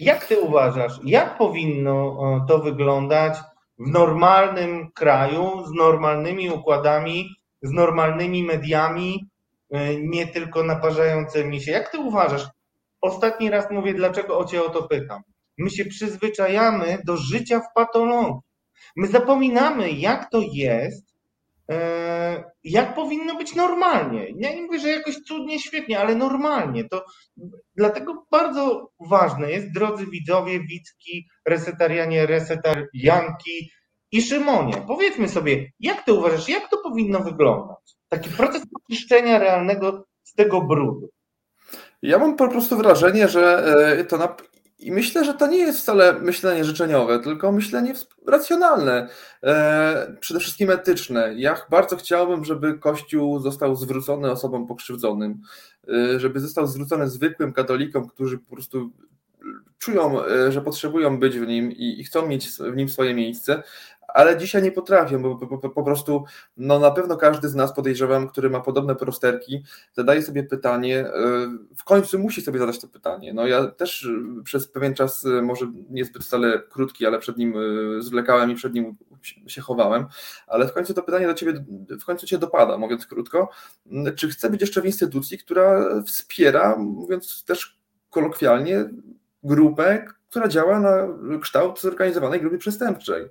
Jak Ty uważasz, jak powinno e, to wyglądać w normalnym kraju, z normalnymi układami, z normalnymi mediami, nie tylko naparzającymi się. Jak ty uważasz? Ostatni raz mówię, dlaczego o cię o to pytam. My się przyzwyczajamy do życia w patologii. My zapominamy, jak to jest, e, jak powinno być normalnie. Ja nie mówię, że jakoś cudnie, świetnie, ale normalnie. To dlatego bardzo ważne jest, drodzy widzowie, widzki, resetarianie, resetarianki i Szymonie, powiedzmy sobie, jak ty uważasz, jak to powinno wyglądać? Taki proces oczyszczenia realnego z tego brudu. Ja mam po prostu wrażenie, że e, to na... I myślę, że to nie jest wcale myślenie życzeniowe, tylko myślenie racjonalne, e, przede wszystkim etyczne. Ja bardzo chciałbym, żeby Kościół został zwrócony osobom pokrzywdzonym, e, żeby został zwrócony zwykłym katolikom, którzy po prostu czują, że potrzebują być w nim i chcą mieć w nim swoje miejsce, ale dzisiaj nie potrafię, bo po, po, po, prostu no na pewno każdy z nas podejrzewam, który ma podobne prosterki, zadaje sobie pytanie, w końcu musi sobie zadać to pytanie. No ja też przez pewien czas, może niezbyt wcale krótki, ale przed nim zwlekałem i przed nim się chowałem, ale w końcu to pytanie do ciebie, w końcu cię dopada, mówiąc krótko, czy chcę być jeszcze w instytucji, która wspiera, mówiąc też kolokwialnie, grupę, która działa na kształt zorganizowanej grupy przestępczej.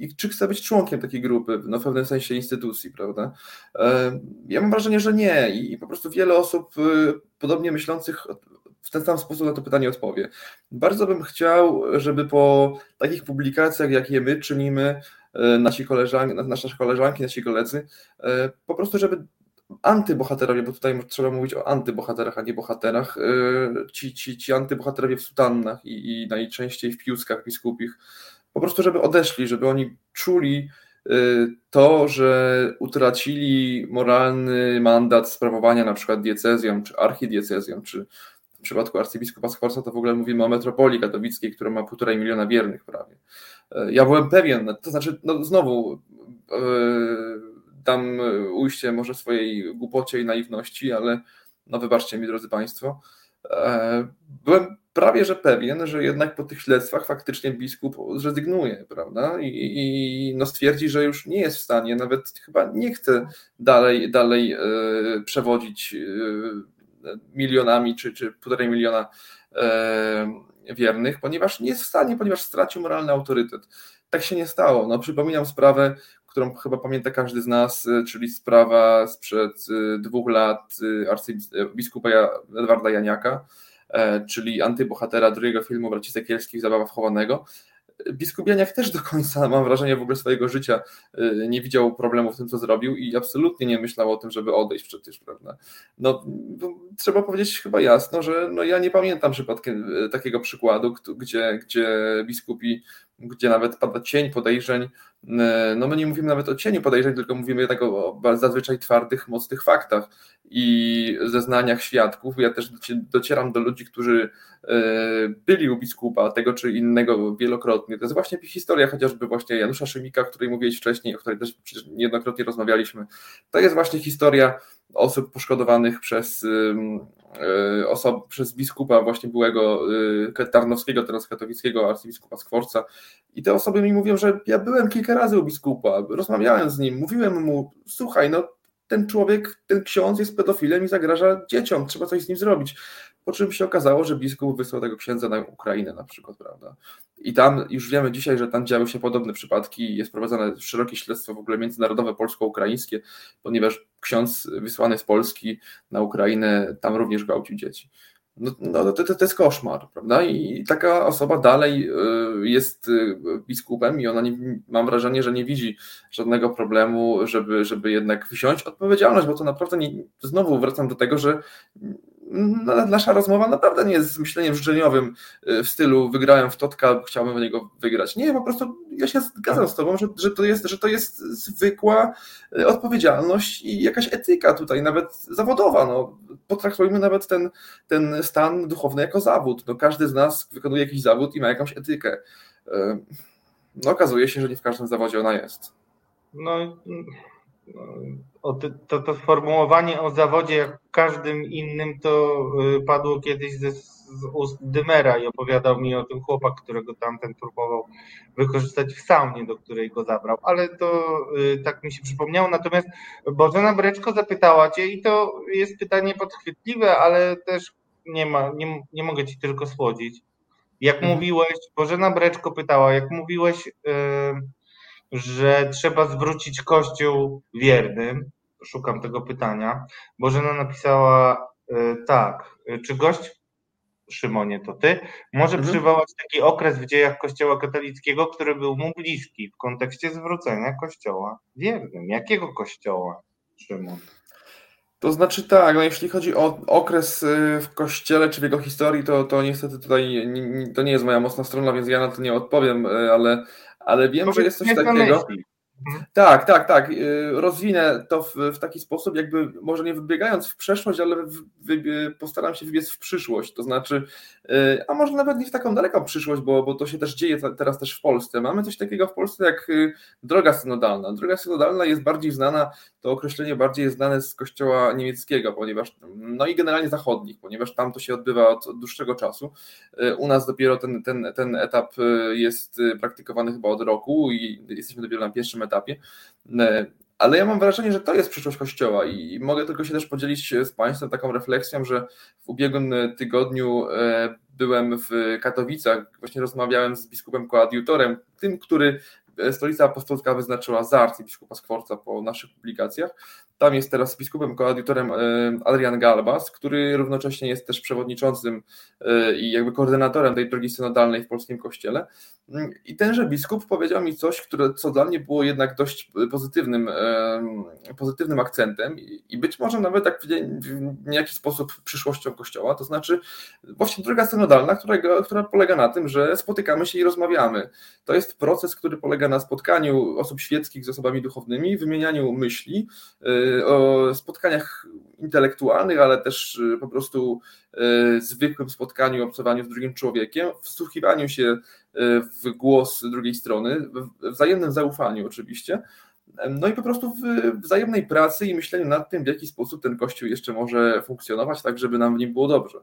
I czy chcę być członkiem takiej grupy, no w pewnym sensie instytucji, prawda? E, ja mam wrażenie, że nie i po prostu wiele osób y, podobnie myślących w ten sam sposób na to pytanie odpowie. Bardzo bym chciał, żeby po takich publikacjach, jakie my czynimy, e, nasi koleżanki, nasze koleżanki, nasi koledzy, e, po prostu, żeby antybohaterowie, bo tutaj trzeba mówić o antybohaterach, a nie bohaterach, ci, ci, ci antybohaterowie w sutannach i, i najczęściej w piuskach biskupich, po prostu żeby odeszli, żeby oni czuli y, to, że utracili moralny mandat sprawowania na przykład diecezją, czy archidiecezją, czy w przypadku arcybiskupa Sforza to w ogóle mówimy o metropolii katowickiej, która ma półtorej miliona wiernych prawie. Y, ja byłem pewien, to znaczy, no znowu, dam e, ujście może swojej głupocie i naiwności, ale no wybaczcie mi, drodzy Państwo, byłem prawie że pewien, że jednak po tych śledztwach faktycznie biskup zrezygnuje, prawda? I, i no stwierdzi, że już nie jest w stanie, nawet chyba nie chce dalej, dalej e, przewodzić milionami czy, czy półtorej miliona wiernych, ponieważ nie jest w stanie, ponieważ stracił moralny autorytet. Tak się nie stało. No, przypominam sprawę którą chyba pamięta każdy z nas, y, czyli sprawa sprzed y, dwóch lat y, arcybiskupa Edwarda Janiaka, e, czyli antybohatera drugiego filmu Braci Sekielskich Zabawa wchowanego. Biskup Janiak też do końca, mam wrażenie, w ogóle swojego życia nie widział problemu w tym, co zrobił i absolutnie nie myślał o tym, żeby odejść przecież, prawda? No, trzeba powiedzieć chyba jasno, że no, ja nie pamiętam przypadkiem takiego przykładu, gdzie, gdzie biskupi gdzie nawet pada cień podejrzeń. E, no my nie mówimy nawet o cieniu podejrzeń, tylko mówimy jednak o zazwyczaj twardych, mocnych faktach i zeznaniach świadków. Ja też docieram do ludzi, którzy e, byli u biskupa tego czy innego wielokrotnie. To jest właśnie historia chociażby właśnie Janusza Szymika, o której mówiłeś wcześniej, o której też niejednokrotnie rozmawialiśmy. To jest właśnie historia osób poszkodowanych przez E, osob, przez biskupa właśnie byłego e, Tarnowskiego, teraz katowickiego arcybiskupa Skworca i te osoby mi mówią, że ja byłem kilka razy u biskupa, rozmawiałem z nim, mówiłem mu, słuchaj, no ten człowiek, ten ksiądz jest pedofilem i zagraża dzieciom, trzeba coś z nim zrobić. Po czym się okazało, że biskup wysłał tego księdza na Ukrainę na przykład, prawda? I tam już wiemy dzisiaj, że tam działy się podobne przypadki, jest prowadzone szerokie śledztwo w ogóle międzynarodowe polsko-ukraińskie, ponieważ ksiądz wysłany z Polski na Ukrainę tam również gwałcił dzieci. No, no to, to, to jest koszmar, prawda? I taka osoba dalej y, jest y, biskupem i ona nie, mam wrażenie, że nie widzi żadnego problemu, żeby, żeby jednak wziąć odpowiedzialność, bo to naprawdę nie, znowu wracam do tego, że nasza rozmowa naprawdę nie jest myśleniem życzeniowym y, w stylu wygrałem w Totka, chciałbym w niego wygrać. Nie, po prostu ja się zgadzam z tobą, że, że, to, jest, że to jest zwykła y, odpowiedzialność i jakaś etyka tutaj, nawet zawodowa. No. Potraktujmy nawet ten, ten stan duchowny jako zawód. No, każdy z nas wykonuje jakiś zawód i ma jakąś etykę. Y, no okazuje się, że nie w każdym zawodzie ona jest. No o to, to sformułowanie o zawodzie jak każdym innym to y, padło kiedyś ze, z ust Dymera i opowiadał mi o tym chłopak, którego tamten próbował wykorzystać w saunie, do której go zabrał. Ale to y, tak mi się przypomniało. Natomiast Bożena Breczko zapytała cię i to jest pytanie podchwytliwe, ale też nie ma, nie, nie mogę ci tylko słodzić. Jak mhm. mówiłeś, Bożena Breczko pytała, jak mówiłeś... Yy, że trzeba zwrócić Kościół wiernym. Szukam tego pytania. Bożena napisała e, tak. Czy gość, Szymonie, to ty, może mhm. przywołać taki okres w dziejach Kościoła katolickiego, który był mu bliski w kontekście zwrócenia Kościoła wiernym. Jakiego Kościoła, Szymon? To znaczy tak, no jeśli chodzi o okres y, w kościele czy w jego historii, to, to niestety tutaj to nie jest moja mocna strona, więc ja na to nie odpowiem, y, ale, ale wiem, że jest coś takiego. Mhm. Tak, tak, tak. Y, rozwinę to w, w, taki sposób, jakby może nie wybiegając w przeszłość, ale w, w, postaram się wybiec w przyszłość. To znaczy, a może nawet nie w taką daleką przyszłość, bo, bo to się też dzieje teraz też w Polsce. Mamy coś takiego w Polsce jak y, droga synodalna. Droga synodalna jest bardziej znana, to określenie bardziej jest znane z kościoła niemieckiego, ponieważ, no i generalnie zachodnich, ponieważ tam to się odbywa od, od dłuższego czasu. U nas dopiero ten, ten, ten etap jest praktykowany chyba od roku i jesteśmy dopiero na pierwszym etapie ale ja mam wrażenie, że to jest przyszłość Kościoła i mogę tylko się też podzielić z Państwem taką refleksją, że w ubiegłym tygodniu e, byłem w Katowicach, właśnie rozmawiałem z biskupem koadiutorem, tym, który Stolica Apostolska wyznaczyła za arcybiskupa Skworca po naszych publikacjach. Tam jest teraz biskupem koadiutorem e, Adrian Galbas, który równocześnie jest też przewodniczącym e, i jakby koordynatorem tej drogi synodalnej w polskim kościele. I tenże biskup powiedział mi coś, które, co dla mnie było jednak dość pozytywnym, e, pozytywnym akcentem i być może nawet tak w niejaki sposób przyszłością kościoła, to znaczy właśnie droga synodalna, która, która polega na tym, że spotykamy się i rozmawiamy. To jest proces, który polega na spotkaniu osób świeckich z osobami duchownymi, wymienianiu myśli, o spotkaniach intelektualnych, ale też y, po prostu y, zwykłym spotkaniu, obcowaniu z drugim człowiekiem, wsłuchiwaniu się w głos drugiej strony, w wzajemnym zaufaniu oczywiście. No i po prostu w wzajemnej pracy i myśleniu nad tym, w jaki sposób ten kościół jeszcze może funkcjonować, tak żeby nam w nim było dobrze.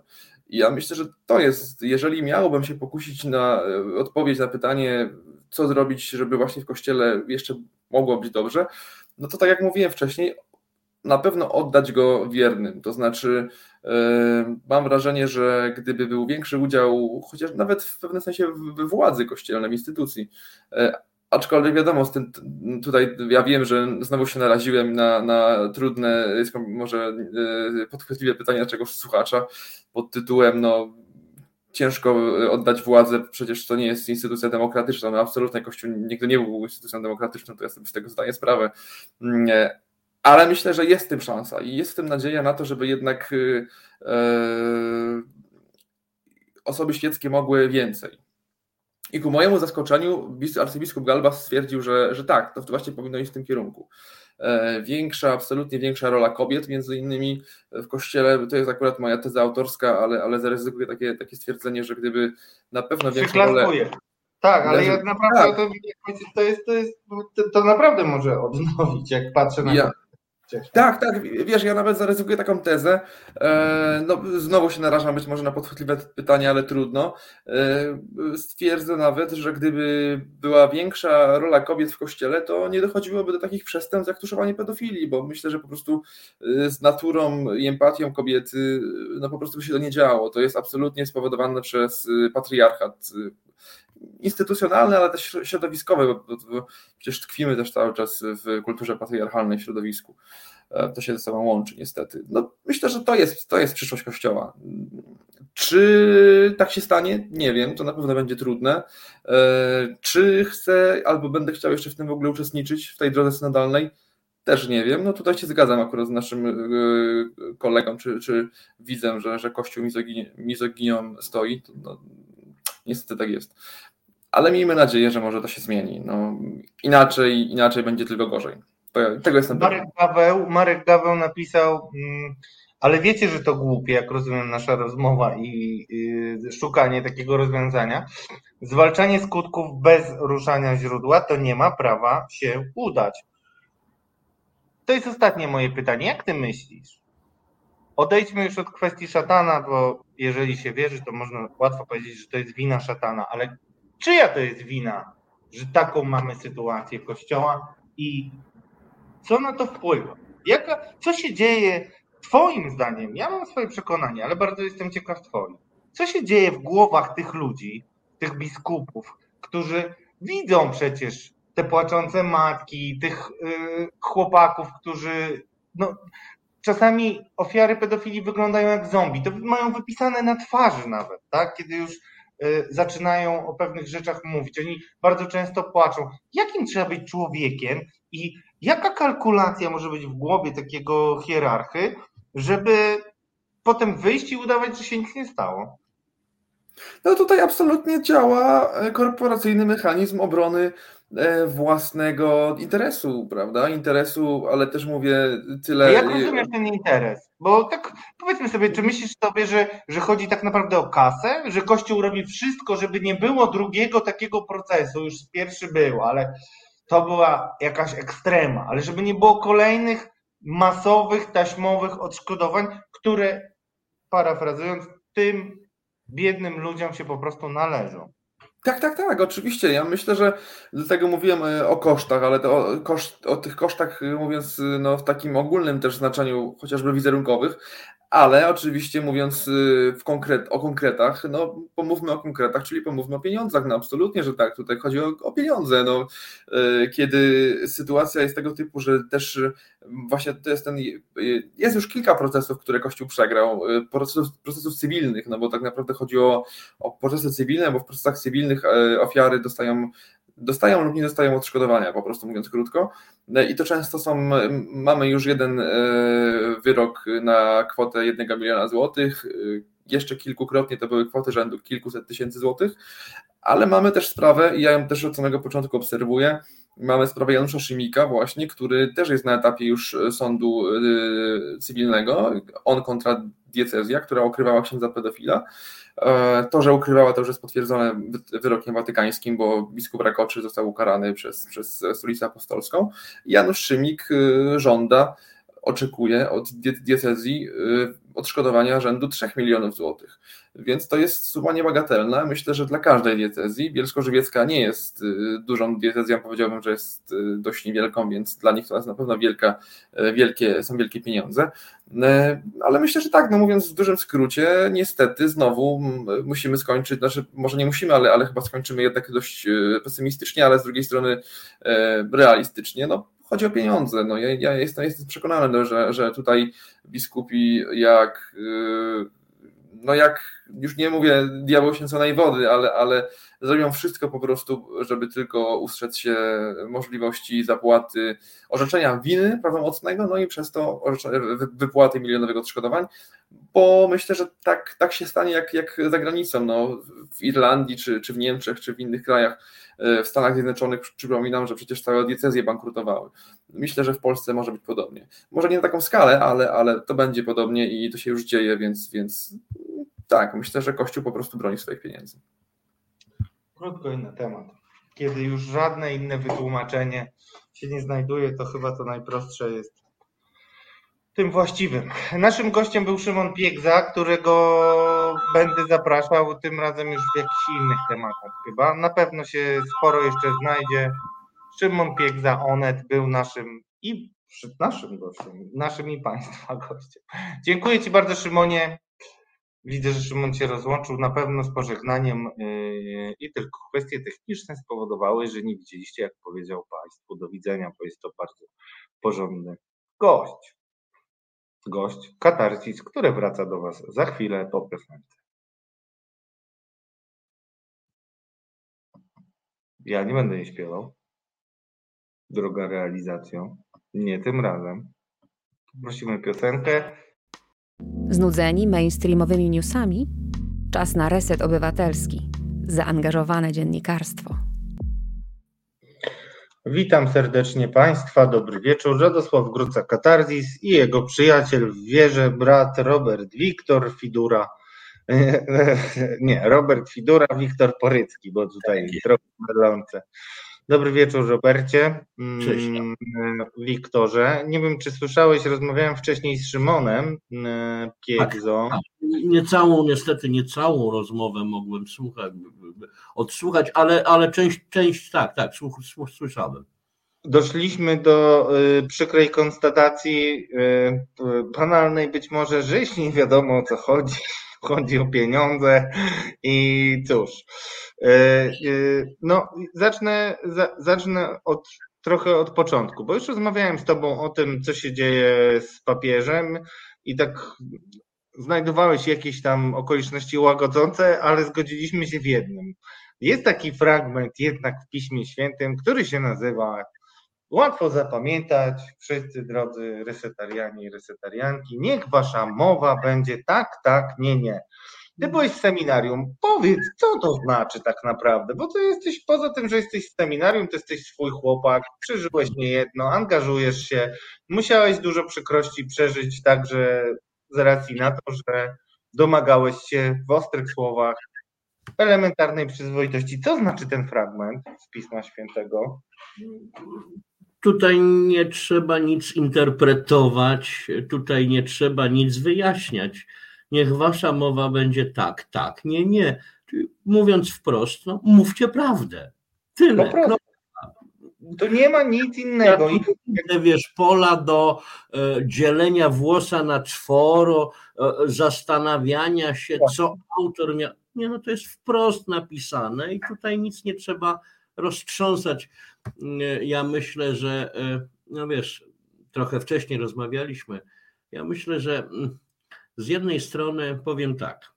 I ja myślę, że to jest, jeżeli miałbym się pokusić na odpowiedź na pytanie, co zrobić, żeby właśnie w kościele jeszcze mogło być dobrze, no to tak jak mówiłem wcześniej, na pewno oddać go wiernym. To znaczy, yy, mam wrażenie, że gdyby był większy udział, chociaż nawet w pewnym sensie w władzy kościelnej, instytucji, yy, aczkolwiek wiadomo, z tym, tutaj ja wiem, że znowu się naraziłem na, na trudne, może yy, podchwytliwe pytanie naszego słuchacza pod tytułem, no ciężko e, oddać władzę, przecież to nie jest instytucja demokratyczna, no absolutnie Kościół nigdy nie był instytucją demokratyczną, to ja sobie z tego zdaję sprawę, mm, e, ale myślę, że jest w tym szansa i jest w tym nadzieja na to, żeby jednak e, osoby świeckie mogły więcej. I ku mojemu zaskoczeniu arcybiskup Galbas stwierdził, że, że tak, to właśnie powinno iść w tym kierunku. E, większa, absolutnie większa rola kobiet, między innymi w kościele. To jest akurat moja teza autorska, ale, ale zaryzykuję takie, takie stwierdzenie, że gdyby na pewno większą rolę. Tak, ale jak naprawdę tak. To, to, jest, to, jest, to, to naprawdę może odnowić, jak patrzę na ja, tak, tak, wiesz, ja nawet zaryzykuję taką tezę. E, no, znowu się narażam być może na podchwytliwe pytanie, ale trudno. E, stwierdzę nawet, że gdyby była większa rola kobiet w kościele, to nie dochodziłoby do takich przestępstw jak tuszowanie pedofilii, bo myślę, że po prostu e, z naturą i empatią kobiety, no po prostu by się to nie działo. To jest absolutnie spowodowane przez patriarchat instytucjonalne, ale też środowiskowe, bo, przecież tkwimy też cały czas w kulturze patriarchalnej, w środowisku. E, to się ze sobą łączy niestety. No, myślę, że to jest, to jest przyszłość Kościoła. Czy tak się stanie? Nie wiem, to na pewno będzie trudne. E, czy chcę albo będę chciał jeszcze w tym w ogóle uczestniczyć, w tej drodze synodalnej? Też nie wiem. No tutaj się zgadzam akurat z naszym e, kolegą, czy, czy widzę, że, że Kościół mizoginią stoi. No, niestety tak jest ale miejmy nadzieję, że może to się zmieni. No, inaczej, inaczej będzie tylko gorzej. Tego jestem Marek Gaweł, Marek Gaweł napisał, mm, ale wiecie, że to głupie, jak rozumiem nasza rozmowa i szukanie takiego rozwiązania. Zwalczanie skutków bez ruszania źródła to nie ma prawa się udać. To jest ostatnie moje pytanie. Jak ty myślisz? Odejdźmy już od kwestii szatana, bo jeżeli się wierzy, to można łatwo powiedzieć, że to jest wina szatana, ale czyja to jest wina, że taką mamy sytuację Kościoła i co na to wpływa? Jaka, co się dzieje Twoim zdaniem? Ja mam swoje przekonanie, ale bardzo jestem ciekaw Twoim. Co się dzieje w głowach tych ludzi, tych biskupów, którzy widzą przecież te płaczące matki, tych yy, chłopaków, którzy no, czasami ofiary pedofilii wyglądają jak zombie. To mają wypisane na twarzy nawet, tak? Kiedy już Y, zaczynają o pewnych rzeczach mówić. Oni bardzo często płaczą. Jakim trzeba być człowiekiem i jaka kalkulacja może być w głowie takiego hierarchy, żeby potem wyjść i udawać, że się nic nie stało? No tutaj absolutnie działa e, korporacyjny mechanizm obrony własnego interesu, prawda? Interesu, ale też mówię tyle. Jak rozumiesz ten interes? Bo tak powiedzmy sobie, czy myślisz sobie, że, że chodzi tak naprawdę o kasę? Że Kościół robi wszystko, żeby nie było drugiego takiego procesu, już pierwszy był, ale to była jakaś ekstrema, ale żeby nie było kolejnych masowych, taśmowych odszkodowań, które parafrazując, tym biednym ludziom się po prostu należą. Tak, tak, tak, oczywiście. Ja myślę, że dlatego mówiłem e, o kosztach, ale to o, koszt, o tych kosztach e, mówiąc no, w takim ogólnym też znaczeniu, chociażby wizerunkowych, ale oczywiście mówiąc y, w konkret, o konkretach, no pomówmy o konkretach, czyli pomówmy o pieniądzach. No absolutnie, że tak, tutaj chodzi o, o pieniądze. No, y, kiedy sytuacja jest tego typu, że też właśnie to jest ten, y, jest już kilka procesów, które Kościół przegrał, procesów, procesów cywilnych, no bo tak naprawdę chodzi o, o procesy cywilne, bo w procesach cywilnych ofiary dostają dostają lub nie dostają odszkodowania, po prostu mówiąc krótko. I to często są, mamy już jeden e, wyrok na kwotę 1 miliona złotych, e, jeszcze kilkukrotnie to były kwoty rzędu kilkuset tysięcy złotych, ale mamy też sprawę, i ja ją też od samego początku obserwuję, mamy sprawę Janusza Szymika właśnie, który też jest na etapie już sądu e, cywilnego, on kontra diecezja, która okrywała księdza pedofila, E, to, że ukrywała, to już jest potwierdzone wyrokiem watykańskim, bo biskup Rakoczy został ukarany przez, przez Stolicę Apostolską. Janusz Szymik żąda, oczekuje od diecezji y, odszkodowania rzędu 3 milionów złotych. Więc to jest suma niebagatelna. Myślę, że dla każdej diecezji. Bielsko-Żywiecka nie jest y, dużą diecezją, powiedziałbym, że jest y, dość niewielką, więc dla nich to jest na pewno wielka, wielkie, są wielkie pieniądze. Ale myślę, że tak, no mówiąc w dużym skrócie, niestety znowu musimy skończyć, znaczy może nie musimy, ale, ale chyba skończymy jednak dość pesymistycznie, ale z drugiej strony realistycznie. No, chodzi o pieniądze. No, ja, ja jestem, jestem przekonany, że, że tutaj biskupi jak y, no jak już nie mówię diabeł święconej wody, ale, ale zrobią wszystko po prostu, żeby tylko ustrzec się możliwości zapłaty orzeczenia winy prawomocnego, no i przez to wypłaty milionowego odszkodowań, bo myślę, że tak, tak się stanie jak, jak za granicą, no, w Irlandii, czy, czy w Niemczech, czy w innych krajach, w Stanach Zjednoczonych przypominam, że przecież całe diecezje bankrutowały. Myślę, że w Polsce może być podobnie. Może nie na taką skalę, ale, ale to będzie podobnie i to się już dzieje, więc, więc tak, myślę, że Kościół po prostu broni swoich pieniędzy. Krótko inny temat. Kiedy już żadne inne wytłumaczenie się nie znajduje, to chyba to najprostsze jest tym właściwym. Naszym gościem był Szymon Piegza, którego będę zapraszał tym razem już w jakichś innych tematach chyba. Na pewno się sporo jeszcze znajdzie. Szymon Piegza, Onet był naszym i naszym gościem, naszym i Państwa gościem. Dziękuję Ci bardzo Szymonie. Widzę, że Szymon się rozłączył na pewno z pożegnaniem yy, i tylko kwestie techniczne spowodowały, że nie widzieliście, jak powiedział Państwu, do widzenia, bo jest to bardzo porządny gość. Gość Katarsis, który wraca do Was za chwilę po piosence. Ja nie będę nie śpiewał. Droga realizacją. Nie tym razem. Prosimy piosenkę. Znudzeni mainstreamowymi newsami? Czas na reset obywatelski. Zaangażowane dziennikarstwo. Witam serdecznie Państwa, dobry wieczór. Radosław Gruca Katarzis i jego przyjaciel w wierze, brat Robert Wiktor Fidura. Nie, Robert Fidura, Wiktor Porycki, bo tutaj tak trochę mylące. Dobry wieczór, Robercie. Cześć. Mm, Wiktorze. Nie wiem, czy słyszałeś, rozmawiałem wcześniej z Szymonem mm, Piegzo. Tak, nie całą, niestety nie całą rozmowę mogłem słuchać, odsłuchać, ale, ale część, część tak, tak, słyszałem. Doszliśmy do y, przykrej konstatacji, y, banalnej być może, że jeśli nie wiadomo o co chodzi, chodzi o pieniądze i cóż. E, e, no, zacznę, zacznę od, trochę od początku, bo już rozmawiałem z Tobą o tym, co się dzieje z papieżem i tak znajdowałeś jakieś tam okoliczności łagodzące, ale zgodziliśmy się w jednym. Jest taki fragment jednak w Piśmie Świętym, który się nazywa Łatwo zapamiętać, wszyscy drodzy resetariani i resetarianki, niech wasza mowa będzie tak, tak, nie, nie. Ty byłeś w seminarium, powiedz, co to znaczy tak naprawdę, bo ty jesteś, poza tym, że jesteś w seminarium, to jesteś swój chłopak, przeżyłeś niejedno, angażujesz się, musiałeś dużo przykrości przeżyć także z racji na to, że domagałeś się w ostrych słowach elementarnej przyzwoitości. Co znaczy ten fragment z Pisma Świętego? Tutaj nie trzeba nic interpretować, tutaj nie trzeba nic wyjaśniać. Niech wasza mowa będzie tak, tak, nie, nie. Mówiąc wprost, no, mówcie prawdę. Tyle. Po prostu. To nie ma nic innego. Te, wiesz, pola do e, dzielenia włosa na czworo, e, zastanawiania się, co autor miał. Nie, no to jest wprost napisane i tutaj nic nie trzeba roztrząsać. E, Ja myślę, że, e, no wiesz, trochę wcześniej rozmawialiśmy. Ja myślę, że mm, z jednej strony powiem tak.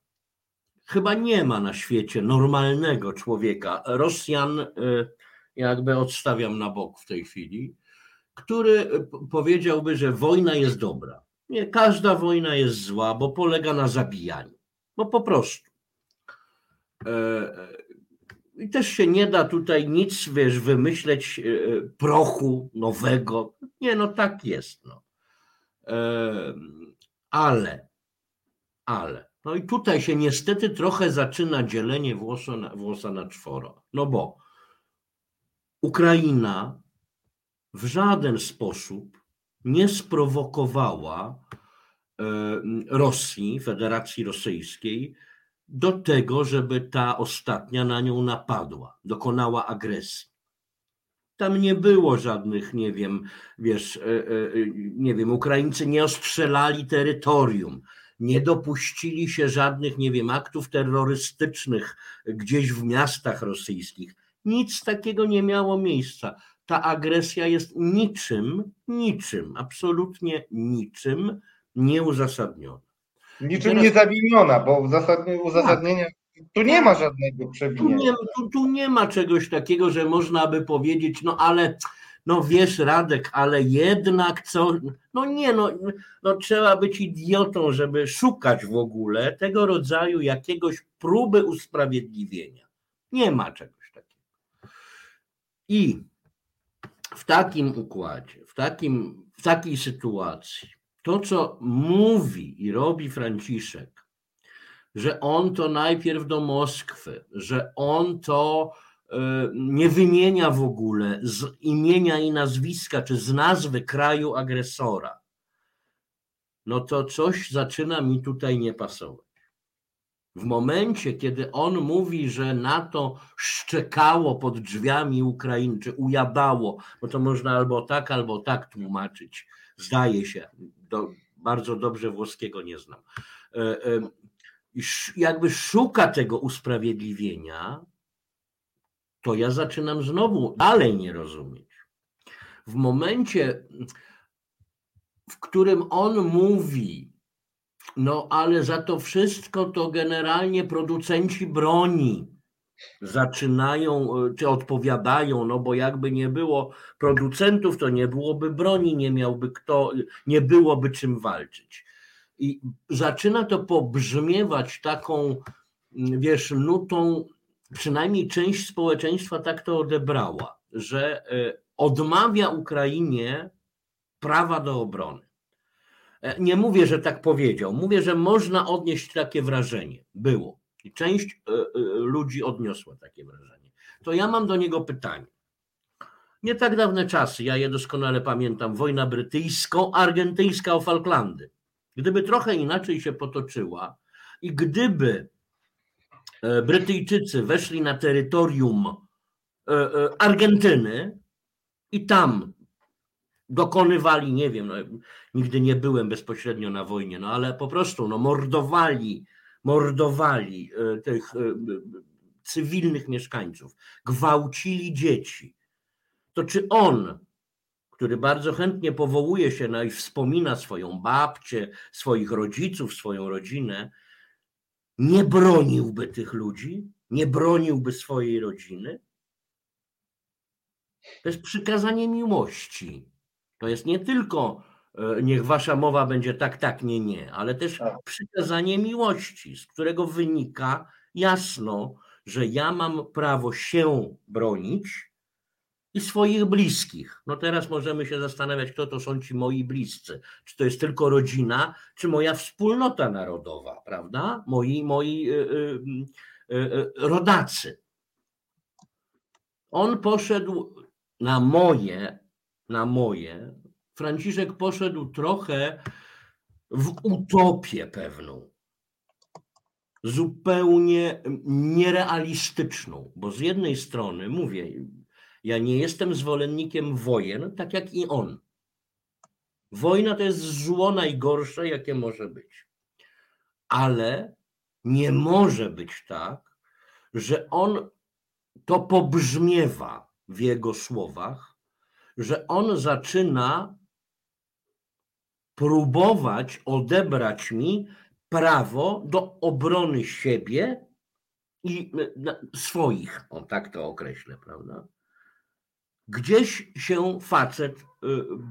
Chyba nie ma na świecie normalnego człowieka. Rosjan e, jakby odstawiam na bok w tej chwili, który p- powiedziałby, że wojna jest dobra. Nie, każda wojna jest zła, bo polega na zabijaniu. No po prostu. E, e, I też się nie da tutaj nic, wiesz, wymyśleć e, prochu nowego. Nie, no tak jest. No. E, Ale, ale, no i tutaj się niestety trochę zaczyna dzielenie włosa na, włosa na czworo. No bo Ukraina w żaden sposób nie sprowokowała e, Rosji, Federacji Rosyjskiej, do tego, żeby ta ostatnia na nią napadła, dokonała agresji. Tam nie było żadnych, nie wiem, wiesz, e, e, nie wiem, Ukraińcy nie ostrzelali terytorium, nie dopuścili się żadnych, nie wiem, aktów terrorystycznych gdzieś w miastach rosyjskich. Nic takiego nie miało miejsca. Ta agresja jest niczym, niczym, absolutnie niczym nieuzasadniona. Niczym Teraz- nie zawiniona, bo uzasadnienia tu nie ma żadnego Tu nie, przewinienia. tu, tu nie ma czegoś takiego, że można by powiedzieć, no ale, no wiesz, Radek, ale jednak co. No nie, no, no trzeba być idiotą, żeby szukać w ogóle tego rodzaju jakiegoś próby usprawiedliwienia. Nie ma czegoś takiego. I w takim układzie, w, takim, w takiej sytuacji, to co mówi i robi Franciszek, że on to najpierw do Moskwy, że on to e, nie wymienia w ogóle z imienia i nazwiska, czy z nazwy kraju agresora, no to coś zaczyna mi tutaj nie pasować. W momencie, kiedy on mówi, że NATO szczekało pod drzwiami Ukrainy, czy ujadało, bo to można albo tak, albo tak tłumaczyć, zdaje się, do, bardzo dobrze włoskiego nie znam. E, e, jakby szuka tego usprawiedliwienia, to ja zaczynam znowu dalej nie rozumieć. W momencie, w którym on mówi, no ale za to wszystko to generalnie producenci broni zaczynają, e, czy odpowiadają, no bo jakby nie było producentów, to nie byłoby broni, nie miałby kto, nie byłoby czym walczyć. I zaczyna to pobrzmiewać taką, mm, wiesz, nutą, przynajmniej część społeczeństwa tak to odebrała, że e, odmawia Ukrainie prawa do obrony. E, Nie mówię, że tak powiedział, mówię, że można odnieść takie wrażenie. Było. I część e, e, ludzi odniosła takie wrażenie. To ja mam do niego pytanie. Nie tak dawne czasy, ja je doskonale pamiętam, wojna brytyjsko-argentyńska o Falklandy. Gdyby trochę inaczej się potoczyła i gdyby e, Brytyjczycy weszli na terytorium Argentyny i tam dokonywali, nie wiem, no, nigdy nie byłem bezpośrednio na wojnie, no ale po prostu no, mordowali, mordowali e, tych e, cywilnych mieszkańców, gwałcili dzieci, to czy on, który bardzo chętnie powołuje się na i wspomina swoją babcię, swoich rodziców, swoją rodzinę, nie broniłby tych ludzi, nie broniłby swojej rodziny? To jest przykazanie miłości. To jest nie tylko niech wasza mowa będzie tak, tak, nie, nie, ale też Tak. przykazanie miłości, z którego wynika jasno, że ja mam prawo się bronić i swoich bliskich. No teraz możemy się zastanawiać, kto to są ci moi bliscy. Czy to jest tylko rodzina, czy moja wspólnota narodowa, prawda? Moi, moi y, y, y, y, rodacy. On poszedł na moje, na moje. Franciszek poszedł trochę w utopię pewną zupełnie nierealistyczną, bo z jednej strony mówię, ja nie jestem zwolennikiem wojen, tak jak i on. Wojna to jest zło najgorsze, jakie może być. Ale nie może być tak, że on to pobrzmiewa w jego słowach, że on zaczyna próbować odebrać mi prawo do obrony siebie i e, swoich, on tak to określę, prawda? Gdzieś się facet y,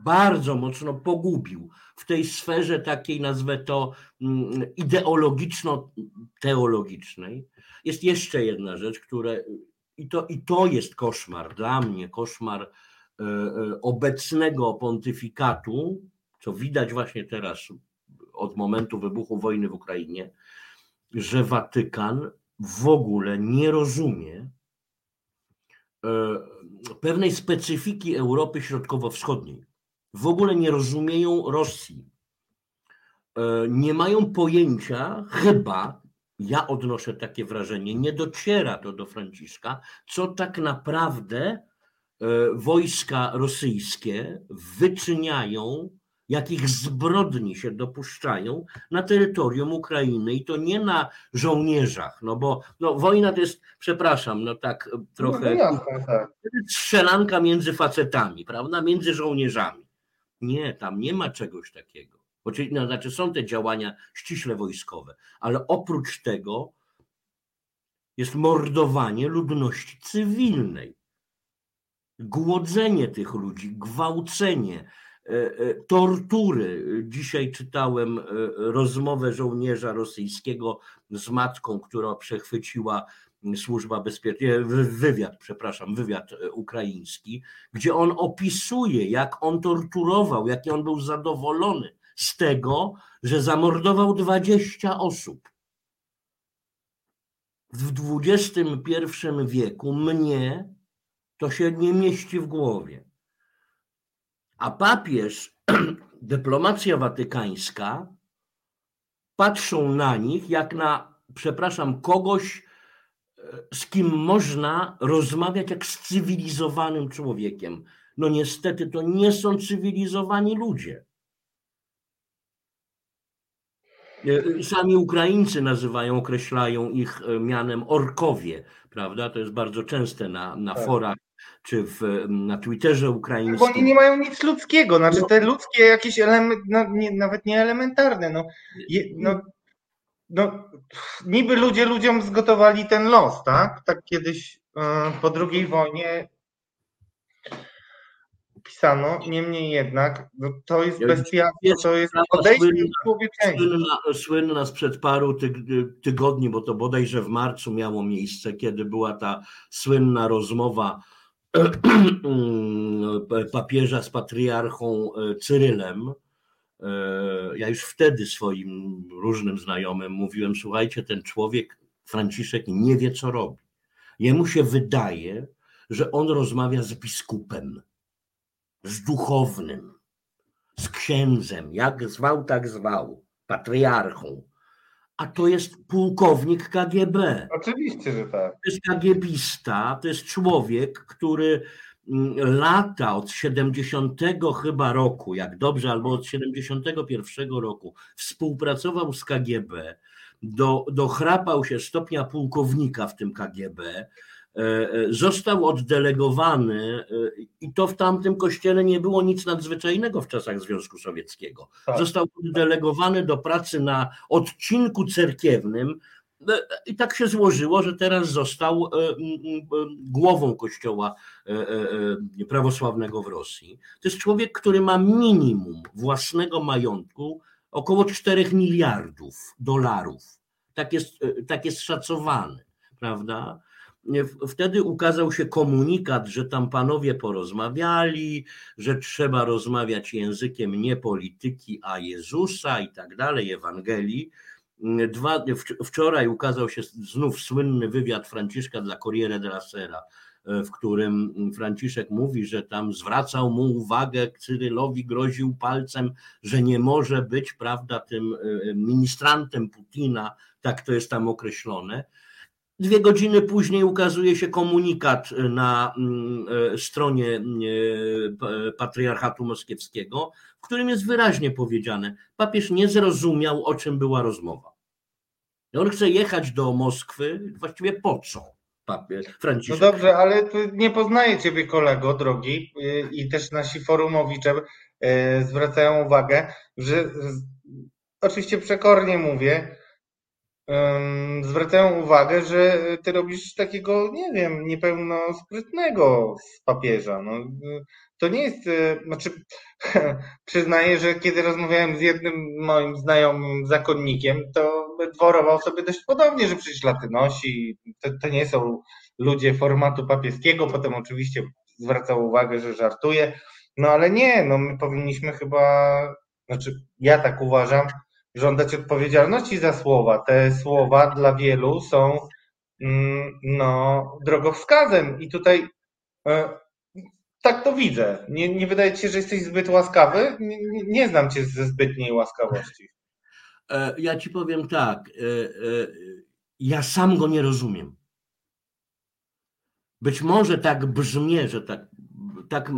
bardzo mocno pogubił w tej sferze takiej, nazwę to mm, ideologiczno-teologicznej. Jest jeszcze jedna rzecz, które i to, i to jest koszmar dla mnie, koszmar e, e, obecnego pontyfikatu, co widać właśnie teraz od momentu wybuchu wojny w Ukrainie, że Watykan w ogóle nie rozumie e, pewnej specyfiki Europy Środkowo-Wschodniej. W ogóle nie rozumieją Rosji. E, Nie mają pojęcia, chyba, ja odnoszę takie wrażenie, nie dociera to do Franciszka, co tak naprawdę e, wojska rosyjskie wyczyniają jakich zbrodni się dopuszczają na terytorium Ukrainy i to nie na żołnierzach, no bo no, wojna to jest, przepraszam, no tak No, trochę no jasne, tak. strzelanka między facetami, prawda, między żołnierzami. Nie, tam nie ma czegoś takiego. Oczywiście, no, znaczy są te działania ściśle wojskowe, ale oprócz tego jest mordowanie ludności cywilnej, głodzenie tych ludzi, gwałcenie, e, e, tortury. Dzisiaj czytałem e, rozmowę żołnierza rosyjskiego z matką, która przechwyciła służba bezpieczeństwa, wywiad, przepraszam, wywiad e, ukraiński, gdzie on opisuje, jak on torturował, jaki on był zadowolony z tego, że zamordował 20 osób. W XXI wieku mnie to się nie mieści w głowie. A papież, dyplomacja watykańska patrzą na nich jak na, przepraszam, kogoś, e, z kim można rozmawiać jak z cywilizowanym człowiekiem. No niestety to nie są cywilizowani ludzie. E, Sami Ukraińcy nazywają, określają ich e, mianem orkowie, prawda? To jest bardzo częste na, na Tak. forach czy w, na Twitterze Bo oni ukraińskim. nie mają nic ludzkiego, znaczy te ludzkie jakieś elementy, no, nie, nawet nie elementarne, no, je, no, no, niby ludzie ludziom zgotowali ten los, tak? Tak kiedyś e, po II wojnie pisano, niemniej jednak, no, to jest bestialstwo, to jest sprawa odejście słynna-. Słynna, sprzed paru tyg, tygodni, bo to bodajże w marcu miało miejsce, kiedy była ta słynna rozmowa papieża z patriarchą e, Cyrylem. E, Ja już wtedy swoim różnym znajomym mówiłem: Słuchajcie, ten człowiek, Franciszek, nie wie, co robi. Jemu się wydaje, że on rozmawia z biskupem, z duchownym z księdzem, jak zwał, tak zwał, patriarchą. A to jest pułkownik KGB. Oczywiście, że tak. To jest KGBista, to jest człowiek, który mm, lata od 70 chyba roku, jak dobrze, albo od 71 roku współpracował z KGB, do, dochrapał się stopnia pułkownika w tym KGB, został oddelegowany e, i to w tamtym kościele nie było nic nadzwyczajnego w czasach Związku Sowieckiego. Tak. Został oddelegowany do pracy na odcinku cerkiewnym e, i tak się złożyło, że teraz został e, głową kościoła prawosławnego w Rosji. To jest człowiek, który ma minimum własnego majątku około 4 miliardów dolarów. Tak jest, tak jest szacowany, prawda? Wtedy ukazał się komunikat, że tam panowie porozmawiali, że trzeba rozmawiać językiem nie polityki, a Jezusa i tak dalej, Ewangelii. Dwa, wczoraj ukazał się znów słynny wywiad Franciszka dla Corriere della Sera, w którym Franciszek mówi, że tam zwracał mu uwagę, Cyrylowi groził palcem, że nie może być, prawda, tym e, ministrantem Putina, tak to jest tam określone. Dwie godziny później ukazuje się komunikat na mm, e, stronie e, Patriarchatu Moskiewskiego, w którym jest wyraźnie powiedziane, papież nie zrozumiał, o czym była rozmowa. On chce jechać do Moskwy, właściwie po co? Papież, Franciszek. No dobrze, ale nie poznaję ciebie kolego, drogi, y, i też nasi forumowicze y, zwracają uwagę, że oczywiście przekornie mówię, zwracają uwagę, że ty robisz takiego, nie wiem, niepełnosprytnego z papieża. No, to nie jest, e, znaczy, przyznaję, że kiedy rozmawiałem z jednym moim znajomym zakonnikiem, to dworował sobie dość podobnie, że przecież laty nosi, to, to nie są ludzie formatu papieskiego, potem oczywiście zwracał uwagę, że żartuje, no ale nie, no my powinniśmy chyba, znaczy ja tak uważam, żądać odpowiedzialności za słowa. Te słowa dla wielu są mm, no, drogowskazem i tutaj e, tak to widzę. Nie, nie wydaje ci się, że jesteś zbyt łaskawy? Nie, nie znam cię ze zbytniej łaskawości. E, ja ci powiem tak. E, ja sam go nie rozumiem. Być może tak brzmi, że tak, tak,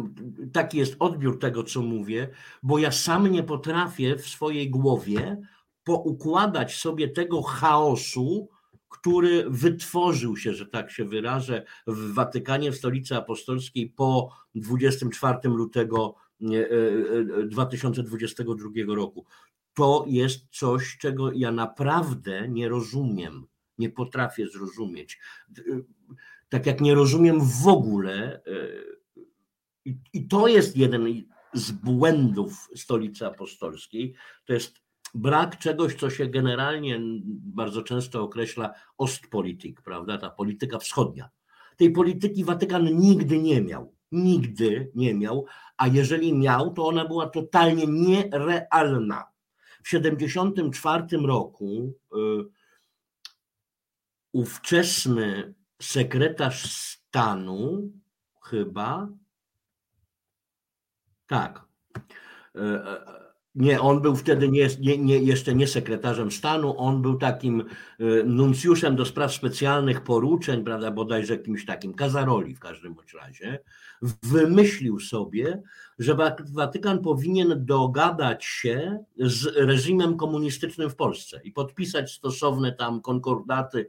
taki jest odbiór tego, co mówię, bo ja sam nie potrafię w swojej głowie poukładać sobie tego chaosu, który wytworzył się, że tak się wyrażę, w Watykanie, w stolicy apostolskiej po 24 lutego 2022 e, e, roku. To jest coś, czego ja naprawdę nie rozumiem, nie potrafię zrozumieć. Tak jak nie rozumiem w ogóle, i to jest jeden z błędów stolicy apostolskiej, to jest brak czegoś, co się generalnie bardzo często określa Ostpolitik, prawda, ta polityka wschodnia. Tej polityki Watykan nigdy nie miał. Nigdy nie miał, a jeżeli miał, to ona była totalnie nierealna. W 1974 roku y, ówczesny sekretarz stanu, chyba, tak, y, y, nie, on był wtedy nie, nie, nie, jeszcze nie sekretarzem stanu, on był takim e, nuncjuszem do spraw specjalnych poruczeń, prawda, bodajże jakimś takim, Kazaroli w każdym bądź razie, wymyślił sobie, że Watykan powinien dogadać się z reżimem komunistycznym w Polsce i podpisać stosowne tam konkordaty,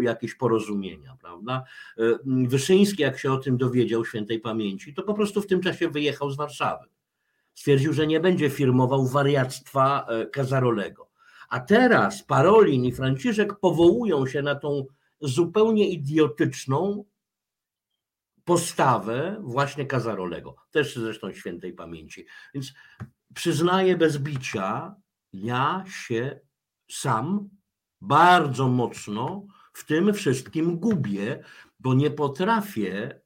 jakieś porozumienia, prawda. E, Wyszyński, jak się o tym dowiedział świętej pamięci, to po prostu w tym czasie wyjechał z Warszawy stwierdził, że nie będzie firmował wariactwa e, Kazarolego. A teraz Parolin i Franciszek powołują się na tą zupełnie idiotyczną postawę właśnie Kazarolego, też zresztą świętej pamięci. Więc przyznaję bez bicia, ja się sam bardzo mocno w tym wszystkim gubię, bo nie potrafię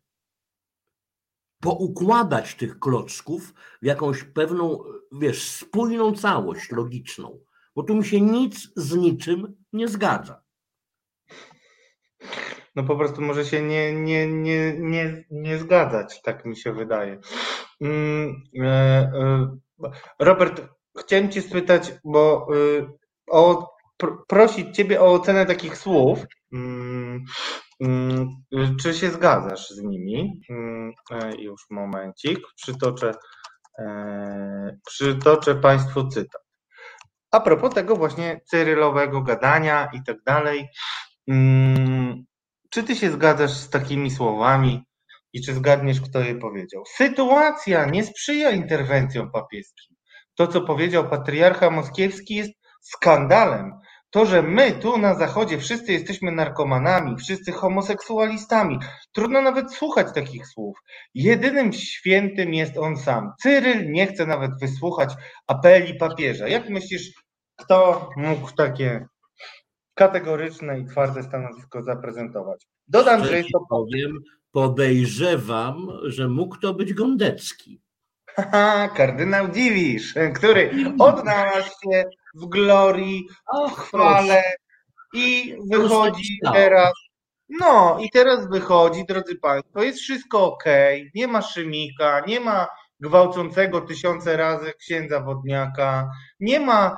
poukładać tych klocków w jakąś pewną, wiesz, spójną całość logiczną, bo tu mi się nic z niczym nie zgadza. No po prostu może się nie, nie, nie, nie, nie zgadzać, tak mi się wydaje. Mm, e, e, Robert, chciałem Cię spytać, bo e, o, prosić Ciebie o ocenę takich słów. Mm, czy się zgadzasz z nimi? Mm, e, już momencik, przytoczę, e, przytoczę Państwu cytat. A propos tego właśnie cyrylowego gadania i tak dalej, mm, czy ty się zgadzasz z takimi słowami i czy zgadniesz, kto je powiedział? Sytuacja nie sprzyja interwencjom papieskim. To, co powiedział patriarcha moskiewski, jest skandalem. To, że my tu na zachodzie wszyscy jesteśmy narkomanami, wszyscy homoseksualistami, trudno nawet słuchać takich słów. Jedynym świętym jest on sam. Cyryl nie chce nawet wysłuchać apeli papieża. Jak myślisz, kto mógł takie kategoryczne i twarde stanowisko zaprezentować? Dodam, że jest to powiem, podejrzewam, że mógł to być Gondecki. Haha, kardynał Dziwisz, który odnalazł się w glorii, w chwale. i wychodzi teraz. No i teraz wychodzi, drodzy Państwo, jest wszystko ok, nie ma szymika, nie ma gwałcącego tysiące razy księdza wodniaka, nie ma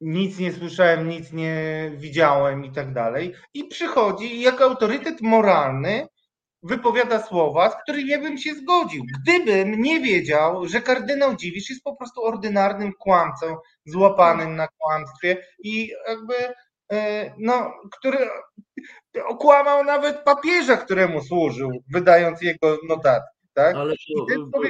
nic nie słyszałem, nic nie widziałem i tak dalej. I przychodzi jak autorytet moralny wypowiada słowa, z którymi ja bym się zgodził. Gdybym nie wiedział, że kardynał Dziwisz jest po prostu ordynarnym kłamcą, złapanym na kłamstwie i jakby, e, no, który okłamał nawet papieża, któremu służył, wydając jego notatki, tak? Ale to,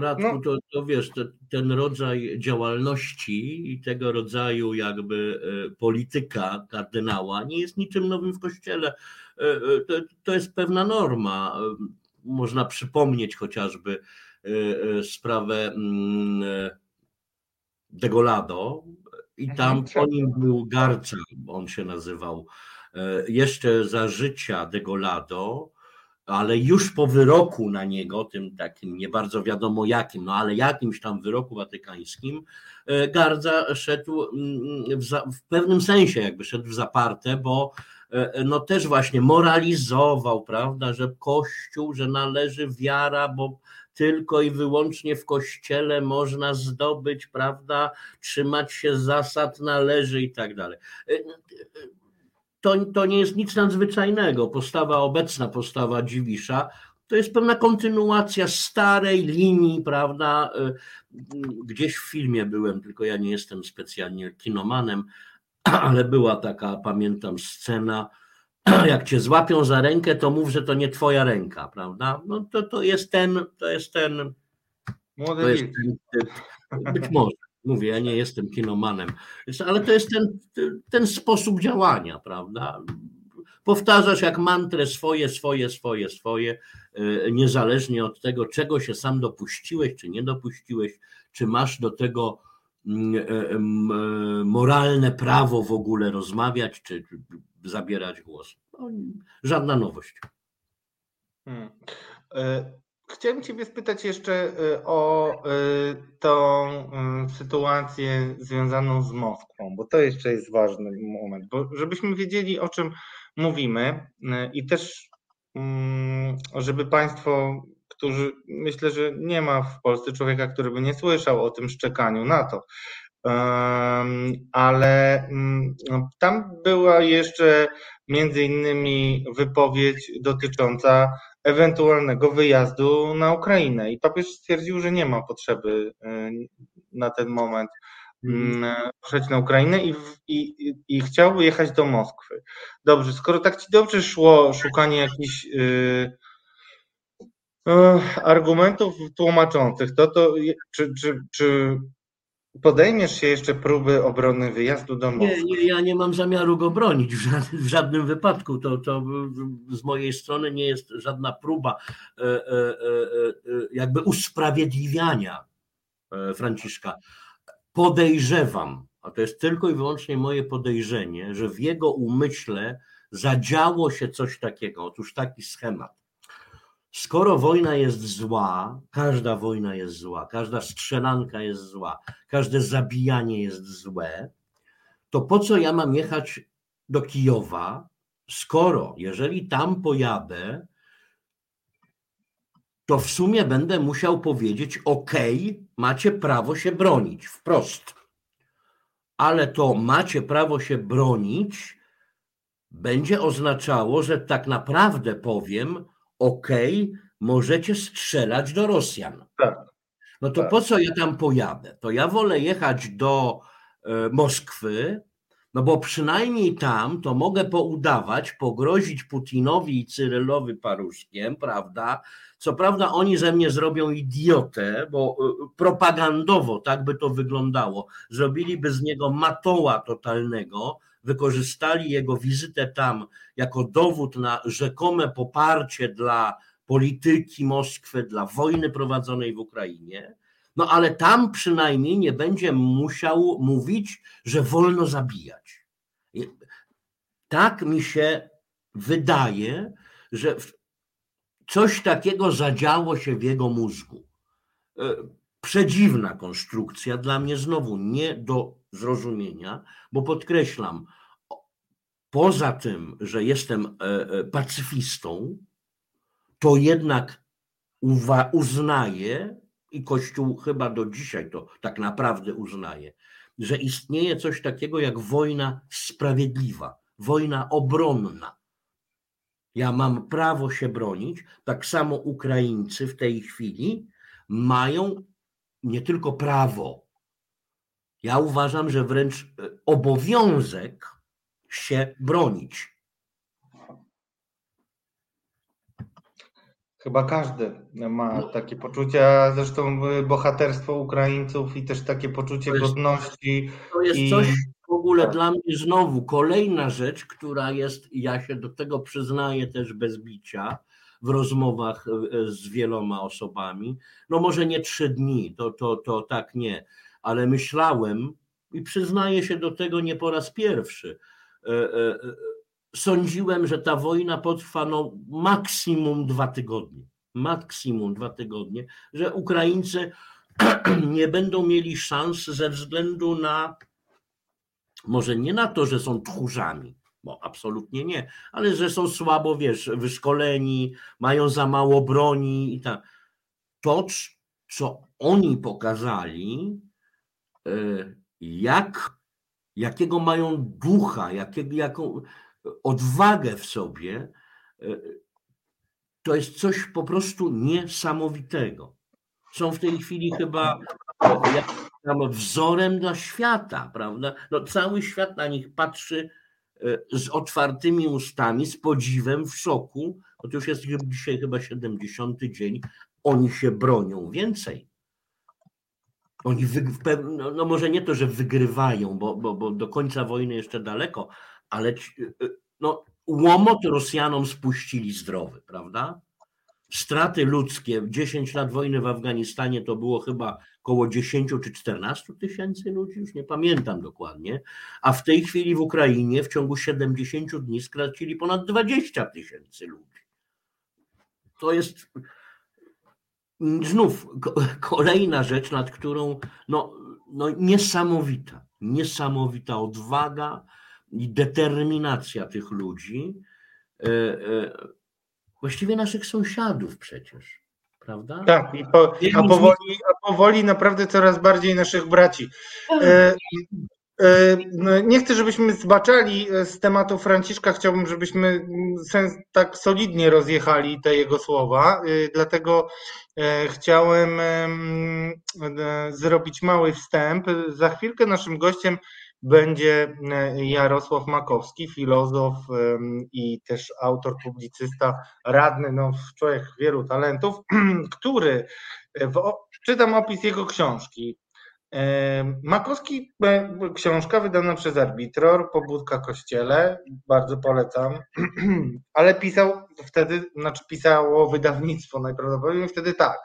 Radku, no. to, to wiesz, te, ten rodzaj działalności i tego rodzaju jakby e, polityka kardynała nie jest niczym nowym w Kościele. E, e, to, to jest pewna norma. Można przypomnieć chociażby sprawę mm, Degolado i tam mhm, po nim był Garca, on się nazywał. Jeszcze za życia Degolado ale już po wyroku na niego, tym takim nie bardzo wiadomo jakim, no ale jakimś tam wyroku watykańskim, e, Gardza szedł mm, w, za, w pewnym sensie jakby szedł w zaparte, bo e, no też właśnie moralizował, prawda, że Kościół, że należy wiara, bo tylko i wyłącznie w kościele można zdobyć, prawda, trzymać się zasad należy i tak dalej. E, to, to nie jest nic nadzwyczajnego. Postawa, obecna postawa Dziwisza to jest pewna kontynuacja starej linii, prawda? Gdzieś w filmie byłem, tylko ja nie jestem specjalnie kinomanem, ale była taka, pamiętam, scena, jak cię złapią za rękę, to mów, że to nie twoja ręka, prawda? No to, to jest ten, to jest ten, Młody to jest ten typ, być może. Mówię, ja nie jestem kinomanem, ale to jest ten, ten sposób działania, prawda? Powtarzasz jak mantrę swoje, swoje, swoje, swoje, e, niezależnie od tego, czego się sam dopuściłeś, czy nie dopuściłeś, czy masz do tego moralne prawo w ogóle rozmawiać, czy zabierać głos. No, żadna nowość. Hmm. Chciałem Ciebie spytać jeszcze o tą y, sytuację związaną z Moskwą, bo to jeszcze jest ważny moment, bo żebyśmy wiedzieli o czym mówimy i też mm, żeby Państwo, którzy myślę, że nie ma w Polsce człowieka, który by nie słyszał o tym szczekaniu na to, ale mm, no, tam była jeszcze między innymi wypowiedź dotycząca ewentualnego wyjazdu na Ukrainę. I papież stwierdził, że nie ma potrzeby y, na ten moment przejść mm, na Ukrainę i, i, i chciałby jechać do Moskwy. Dobrze, skoro tak ci dobrze szło szukanie jakichś yy, argumentów tłumaczących, to, to czy, czy, czy podejmiesz się jeszcze próby obrony wyjazdu do Moskwy? Nie, nie ja nie mam zamiaru go bronić w żadnym, w żadnym wypadku. To, to z mojej strony nie jest żadna próba e, e, e, jakby usprawiedliwiania Franciszka. Podejrzewam, a to jest tylko i wyłącznie moje podejrzenie, że w jego umyśle zadziało się coś takiego. Otóż taki schemat skoro wojna jest zła, każda wojna jest zła, każda strzelanka jest zła, każde zabijanie jest złe, to po co ja mam jechać do Kijowa, skoro jeżeli tam pojadę, to w sumie będę musiał powiedzieć: OK, macie prawo się bronić wprost. Ale to macie prawo się bronić będzie oznaczało, że tak naprawdę powiem, OK, możecie strzelać do Rosjan. Tak. No to tak. po co ja tam pojadę? To ja wolę jechać do e, Moskwy, No bo przynajmniej tam to mogę poudawać, pogrozić Putinowi i Cyrylowi paruszkiem, prawda? Co prawda oni ze mnie zrobią idiotę, bo y, propagandowo tak by to wyglądało. Zrobiliby z niego matoła totalnego, wykorzystali jego wizytę tam jako dowód na rzekome poparcie dla polityki Moskwy, dla wojny prowadzonej w Ukrainie. No ale tam przynajmniej nie będzie musiał mówić, że wolno zabijać. Tak mi się wydaje, że coś takiego zadziało się w jego mózgu. E, przedziwna konstrukcja, dla mnie znowu nie do zrozumienia, bo podkreślam, poza tym, że jestem e, e, pacyfistą, to jednak uznaję, i Kościół chyba do dzisiaj to tak naprawdę uznaje, że istnieje coś takiego jak wojna sprawiedliwa, wojna obronna. Ja mam prawo się bronić, tak samo Ukraińcy w tej chwili mają nie tylko prawo, ja uważam, że wręcz e, obowiązek się bronić. Chyba każdy ma no. takie poczucie, a zresztą bohaterstwo Ukraińców i też takie poczucie to jest, godności. To jest i... coś w ogóle tak. dla mnie znowu kolejna rzecz, która jest, ja się do tego przyznaję też bez bicia w rozmowach e, z wieloma osobami. No może nie trzy dni, to, to, to tak nie, ale myślałem i przyznaję się do tego nie po raz pierwszy. E, e, sądziłem, że ta wojna potrwa no, maksimum dwa tygodnie. Maksimum dwa tygodnie, że Ukraińcy nie będą mieli szans ze względu na, może nie na to, że są tchórzami, bo absolutnie nie, ale że są słabo, wiesz, wyszkoleni, mają za mało broni i tak. To, co oni pokazali, e, jak, jakiego mają ducha, jakiego, jaką, odwagę w sobie, e, to jest coś po prostu niesamowitego. Są w tej chwili chyba tam wzorem dla świata, prawda? No, cały świat na nich patrzy e, z otwartymi ustami, z podziwem, w szoku. Już jest dzisiaj chyba 70 dzień. Oni się bronią więcej. Oni wy, no, no, może nie to, że wygrywają, bo, bo, bo do końca wojny jeszcze daleko, ale y, y, no, łomot Rosjanom spuścili zdrowy, prawda? Straty ludzkie, 10 lat wojny w Afganistanie to było chyba około 10 czy 14 tysięcy ludzi, już nie pamiętam dokładnie, a w tej chwili w Ukrainie w ciągu 70 dni stracili ponad 20 tysięcy ludzi. To jest znów kolejna rzecz, nad którą no, no niesamowita, niesamowita odwaga, i determinacja tych ludzi, e, e, właściwie naszych sąsiadów przecież, prawda? Tak, po, a, powoli, a powoli naprawdę coraz bardziej naszych braci. E, no, nie chcę, żebyśmy zbaczali z tematu Franciszka. Chciałbym, żebyśmy sens tak solidnie rozjechali te jego słowa. Dlatego chciałem zrobić mały wstęp. Za chwilkę naszym gościem będzie e, Jarosław Makowski, filozof i też autor, publicysta, radny, no, człowiek wielu talentów, który, e, w, czytam opis jego książki. E, Makowski, książka wydana przez Arbitror, Pobudka Kościele, bardzo polecam, ale pisał wtedy, znaczy pisało wydawnictwo najprawdopodobniej wtedy tak.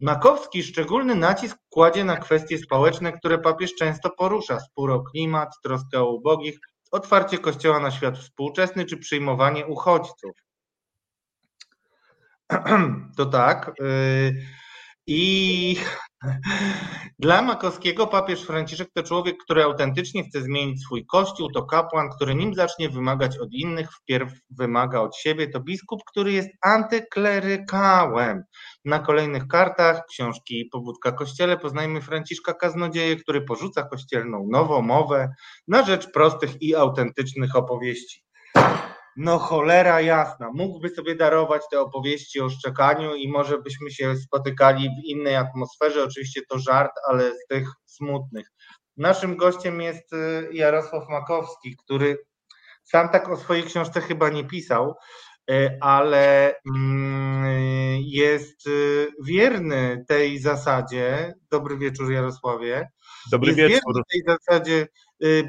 Makowski szczególny nacisk kładzie na kwestie społeczne, które papież często porusza: spór o klimat, troskę o ubogich, otwarcie Kościoła na świat współczesny czy przyjmowanie uchodźców. To tak. Y, I dla Makowskiego papież Franciszek to człowiek, który autentycznie chce zmienić swój kościół, to kapłan, który nim zacznie wymagać od innych, wpierw wymaga od siebie, to biskup, który jest antyklerykałem. Na kolejnych kartach książki Pobudka Kościele poznajmy Franciszka Kaznodzieję, który porzuca kościelną nową mowę na rzecz prostych i autentycznych opowieści. No cholera jasna, mógłby sobie darować te opowieści o szczekaniu i może byśmy się spotykali w innej atmosferze, oczywiście to żart, ale z tych smutnych. Naszym gościem jest y, Jarosław Makowski, który sam tak o swojej książce chyba nie pisał, y, ale mm, jest y, wierny tej zasadzie. Dobry wieczór, Jarosławie. Dobry jest wieczór. wierny tej zasadzie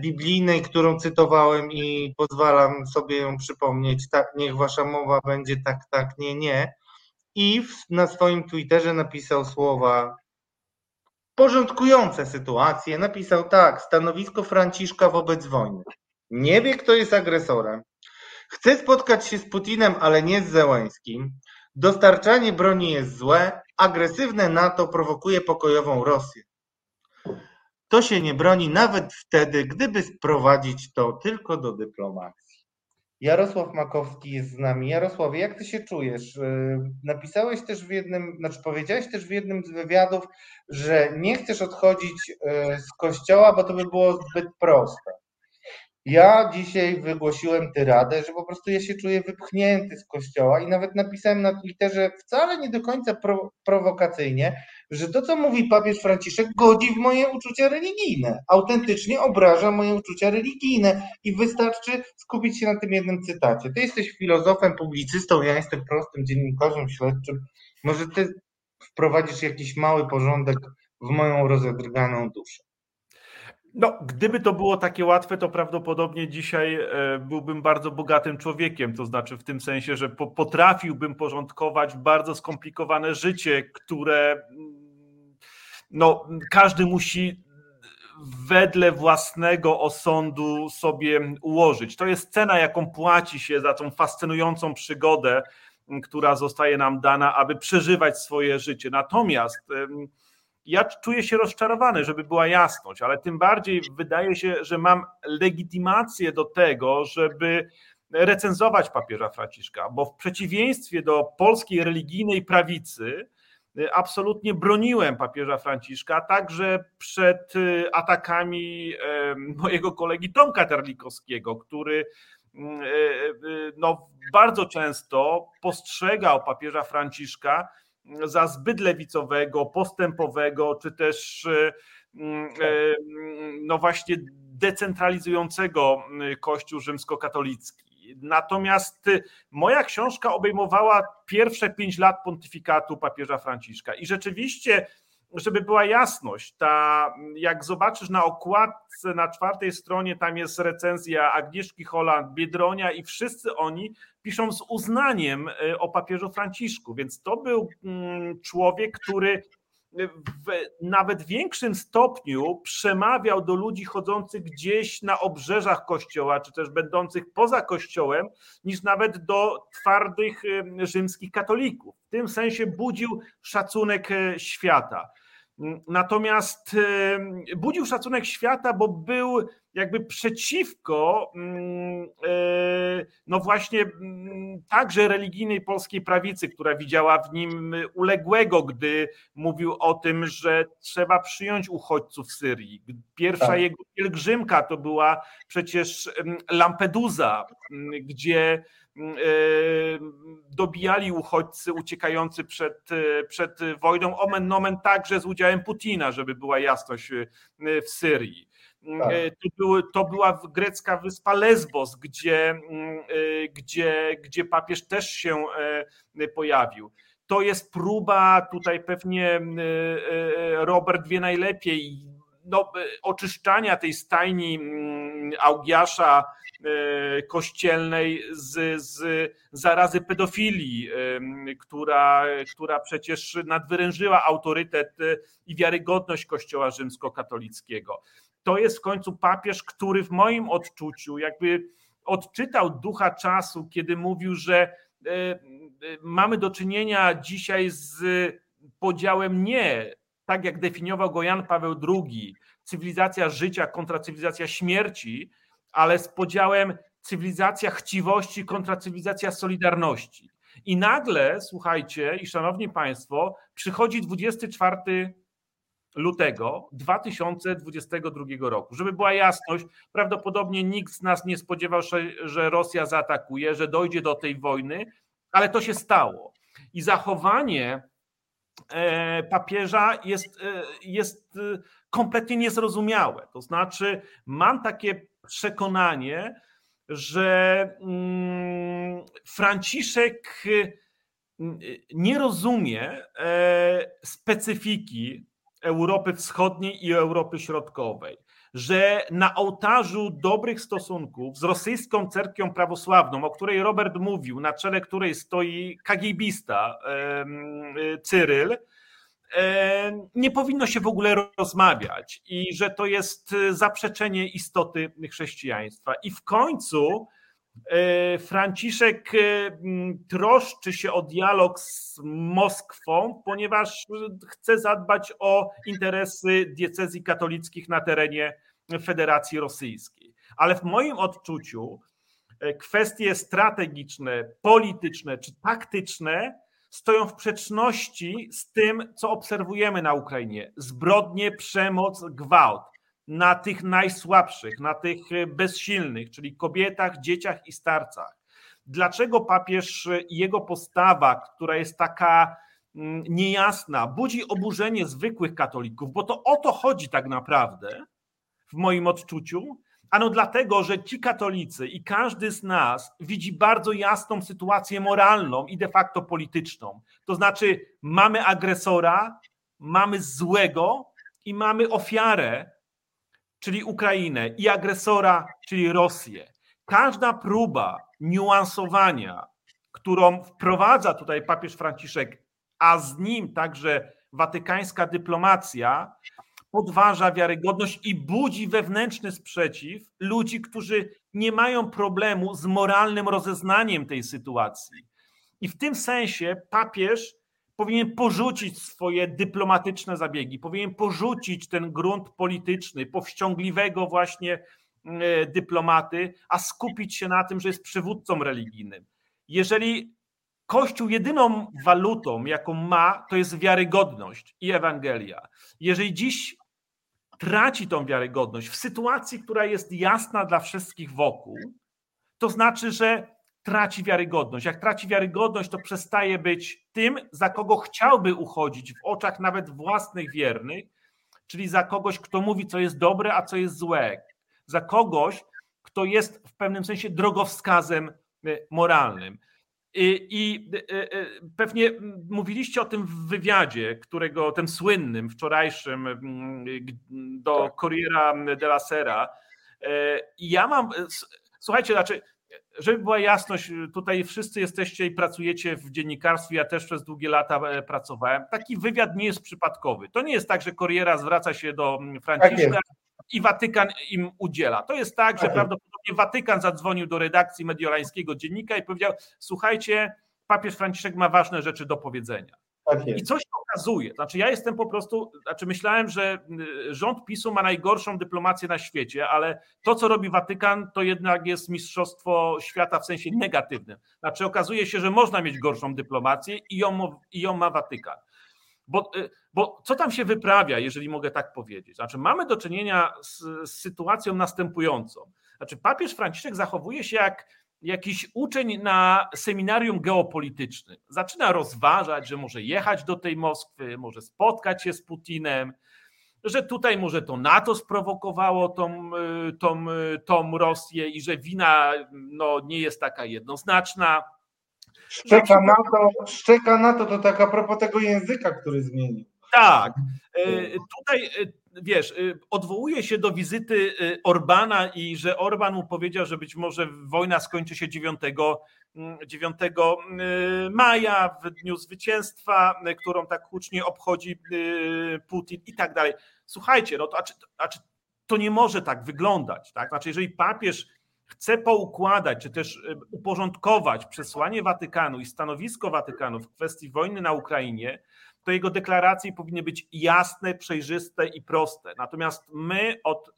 biblijnej, którą cytowałem i pozwalam sobie ją przypomnieć. Tak, niech wasza mowa będzie tak, tak, nie, nie. I w, na swoim Twitterze napisał słowa porządkujące sytuację. Napisał tak: stanowisko Franciszka wobec wojny. Nie wie, kto jest agresorem. Chce spotkać się z Putinem, ale nie z Zełańskim. Dostarczanie broni jest złe. Agresywne NATO prowokuje pokojową Rosję. To się nie broni nawet wtedy, gdyby sprowadzić to tylko do dyplomacji. Jarosław Makowski jest z nami. Jarosławie, jak ty się czujesz? Yy, napisałeś też w jednym, znaczy powiedziałeś też w jednym z wywiadów, że nie chcesz odchodzić yy, z kościoła, bo to by było zbyt proste. Ja dzisiaj wygłosiłem tyradę, że po prostu ja się czuję wypchnięty z kościoła i nawet napisałem na Twitterze wcale nie do końca pro, prowokacyjnie, że to, co mówi papież Franciszek, godzi w moje uczucia religijne. Autentycznie obraża moje uczucia religijne i wystarczy skupić się na tym jednym cytacie. Ty jesteś filozofem, publicystą, ja jestem prostym dziennikarzem śledczym. Może ty wprowadzisz jakiś mały porządek w moją rozedrganą duszę. No, gdyby to było takie łatwe, to prawdopodobnie dzisiaj e, byłbym bardzo bogatym człowiekiem. To znaczy, w tym sensie, że potrafiłbym porządkować bardzo skomplikowane życie, które no, każdy musi wedle własnego osądu sobie ułożyć. To jest cena, jaką płaci się za tą fascynującą przygodę, która zostaje nam dana, aby przeżywać swoje życie. Natomiast ja czuję się rozczarowany, żeby była jasność, ale tym bardziej wydaje się, że mam legitymację do tego, żeby recenzować papieża Franciszka, bo w przeciwieństwie do polskiej religijnej prawicy, absolutnie broniłem papieża Franciszka, także przed y, atakami mojego kolegi Tomka Terlikowskiego, który mm, y, no, bardzo często postrzegał papieża Franciszka za zbyt lewicowego, postępowego, czy też mm, e, no właśnie decentralizującego mm, Kościół rzymskokatolicki. Natomiast moja książka obejmowała pierwsze pięć lat pontyfikatu papieża Franciszka. I rzeczywiście żeby była jasność, ta, jak zobaczysz na okładce na czwartej stronie, tam jest recenzja Agnieszki Holland, Biedronia i wszyscy oni piszą z uznaniem e, o papieżu Franciszku, więc to był mm, człowiek, który w nawet większym stopniu przemawiał do ludzi chodzących gdzieś na obrzeżach kościoła, czy też będących poza kościołem, niż nawet do twardych rzymskich katolików. W tym sensie budził szacunek e, świata. Natomiast budził szacunek świata, bo był jakby przeciwko mm, e, no właśnie mm, także religijnej polskiej prawicy, która widziała w nim uległego, gdy mówił o tym, że trzeba przyjąć uchodźców w Syrii. Pierwsza tak. jego pielgrzymka to była przecież Lampedusa, gdzie dobijali uchodźcy uciekający przed, przed wojną, omen nomen także z udziałem Putina, żeby była jasność e, w Syrii. Tak. E, to, były, to była grecka wyspa Lesbos, gdzie, gdzie, gdzie papież też się pojawił. To jest próba, tutaj pewnie Robert wie najlepiej, no, oczyszczania tej stajni Augiasza E, kościelnej z, z zarazy pedofilii, która, która przecież nadwyrężyła autorytet e, i wiarygodność Kościoła rzymskokatolickiego. To jest w końcu papież, który w moim odczuciu jakby odczytał ducha czasu, kiedy mówił, że e, mamy do czynienia dzisiaj z podziałem nie, tak jak definiował go Jan Paweł II, cywilizacja życia kontra cywilizacja śmierci, ale z podziałem cywilizacja chciwości kontra cywilizacja solidarności. I nagle, słuchajcie, i szanowni państwo, przychodzi 24 lutego 2022 roku. Żeby była jasność, prawdopodobnie nikt z nas nie spodziewał się, że Rosja zaatakuje, że dojdzie do tej wojny, ale to się stało. I zachowanie papieża jest, jest kompletnie niezrozumiałe. To znaczy, mam takie przekonanie, że mm, Franciszek mm, nie rozumie specyfiki Europy Wschodniej i Europy Środkowej że na ołtarzu dobrych stosunków z rosyjską cerkwią prawosławną, o której Robert mówił, na czele której stoi kagibista Cyryl, nie powinno się w ogóle rozmawiać i że to jest zaprzeczenie istoty chrześcijaństwa. I w końcu e, Franciszek e, troszczy się o dialog z Moskwą, ponieważ chce zadbać o interesy diecezji katolickich na terenie Federacji Rosyjskiej. Ale w moim odczuciu kwestie strategiczne, polityczne czy taktyczne stoją w sprzeczności z tym, co obserwujemy na Ukrainie. Zbrodnie, przemoc, gwałt na tych najsłabszych, na tych bezsilnych, czyli kobietach, dzieciach i starcach. Dlaczego papież i jego postawa, która jest taka mm, niejasna, budzi oburzenie zwykłych katolików, bo to o to chodzi tak naprawdę w moim odczuciu, Ano dlatego, że ci katolicy i każdy z nas widzi bardzo jasną sytuację moralną i de facto polityczną. To znaczy, mamy agresora, mamy złego i mamy ofiarę, czyli Ukrainę, i agresora, czyli Rosję. Każda próba niuansowania, którą wprowadza tutaj papież Franciszek, a z nim także watykańska dyplomacja, podważa wiarygodność i budzi wewnętrzny sprzeciw ludzi, którzy nie mają problemu z moralnym rozeznaniem tej sytuacji. I w tym sensie papież powinien porzucić swoje dyplomatyczne zabiegi, powinien porzucić ten grunt polityczny, powściągliwego właśnie e, dyplomaty, a skupić się na tym, że jest przywódcą religijnym. Jeżeli Kościół jedyną walutą, jaką ma, to jest wiarygodność i Ewangelia. Jeżeli dziś traci tą wiarygodność w sytuacji, która jest jasna dla wszystkich wokół, to znaczy, że traci wiarygodność. Jak traci wiarygodność, to przestaje być tym, za kogo chciałby uchodzić w oczach nawet własnych wiernych, czyli za kogoś, kto mówi, co jest dobre, a co jest złe. Za kogoś, kto jest w pewnym sensie drogowskazem y, moralnym. I, I, e, e, pewnie mówiliście o tym w wywiadzie, którego tym słynnym, wczorajszym do tak. Corriera della Sera. E, ja mam, słuchajcie, znaczy, żeby była jasność, tutaj wszyscy jesteście i pracujecie w dziennikarstwie, ja też przez długie lata pracowałem. Taki wywiad nie jest przypadkowy. To nie jest tak, że Corriera zwraca się do Franciszka tak i Watykan im udziela. To jest tak, że tak. prawdopodobnie Watykan zadzwonił do redakcji mediolańskiego dziennika i powiedział: Słuchajcie, papież Franciszek ma ważne rzeczy do powiedzenia. Tak I coś okazuje. Znaczy, ja jestem po prostu, znaczy myślałem, że y, rząd PiSu ma najgorszą dyplomację na świecie, ale to, co robi Watykan, to jednak jest mistrzostwo świata w sensie negatywnym. Znaczy, okazuje się, że można mieć gorszą dyplomację i ją, i ją ma Watykan. Bo, y, bo co tam się wyprawia, jeżeli mogę tak powiedzieć? Znaczy, mamy do czynienia z, z sytuacją następującą. Znaczy, papież Franciszek zachowuje się jak jakiś uczeń na seminarium geopolitycznym. Zaczyna rozważać, że może jechać do tej Moskwy, może spotkać się z Putinem, że tutaj może to NATO sprowokowało tą, y, tą, y, tą Rosję i że wina no, nie jest taka jednoznaczna. Szczeka na to, szczeka na to, to tak a propos tego języka, który zmienił. Tak. E, tutaj e, wiesz, e, odwołuje się do wizyty Orbana i że Orban mu powiedział, że być może wojna skończy się 9, 9 mm, maja, w dniu zwycięstwa, którą tak hucznie obchodzi Putin i tak dalej. Słuchajcie, no to, a czy, a czy to nie może tak wyglądać, tak? Znaczy, jeżeli papież chce poukładać, czy też uporządkować przesłanie Watykanu i stanowisko Watykanu w kwestii wojny na Ukrainie, to jego deklaracje powinny być jasne, przejrzyste i proste. Natomiast my od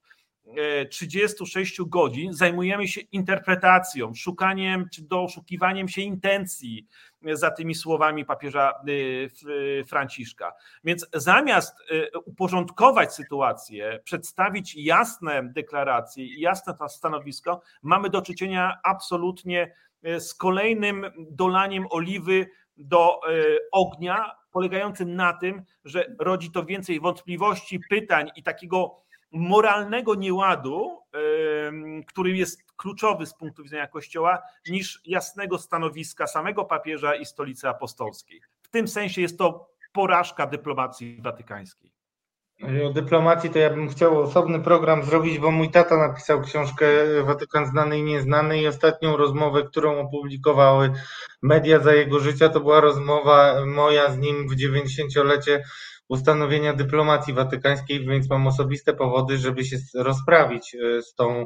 36 e, godzin zajmujemy się interpretacją, szukaniem czy doszukiwaniem się intencji za tymi słowami papieża e, Franciszka. Więc zamiast e, uporządkować sytuację, przedstawić jasne deklaracje i jasne stanowisko, mamy do czynienia absolutnie z kolejnym dolaniem oliwy do ognia, polegającym na tym, że rodzi to więcej wątpliwości, pytań i takiego moralnego nieładu, który jest kluczowy z punktu widzenia Kościoła, niż jasnego stanowiska samego papieża i stolicy apostolskiej. W tym sensie jest to porażka dyplomacji watykańskiej. O dyplomacji to ja bym chciał osobny program zrobić, bo mój tata napisał książkę Watykan znany i nieznany i ostatnią rozmowę, którą opublikowały media za jego życia, to była rozmowa moja z nim w 90-lecie ustanowienia dyplomacji watykańskiej, więc mam osobiste powody, żeby się rozprawić e, z tą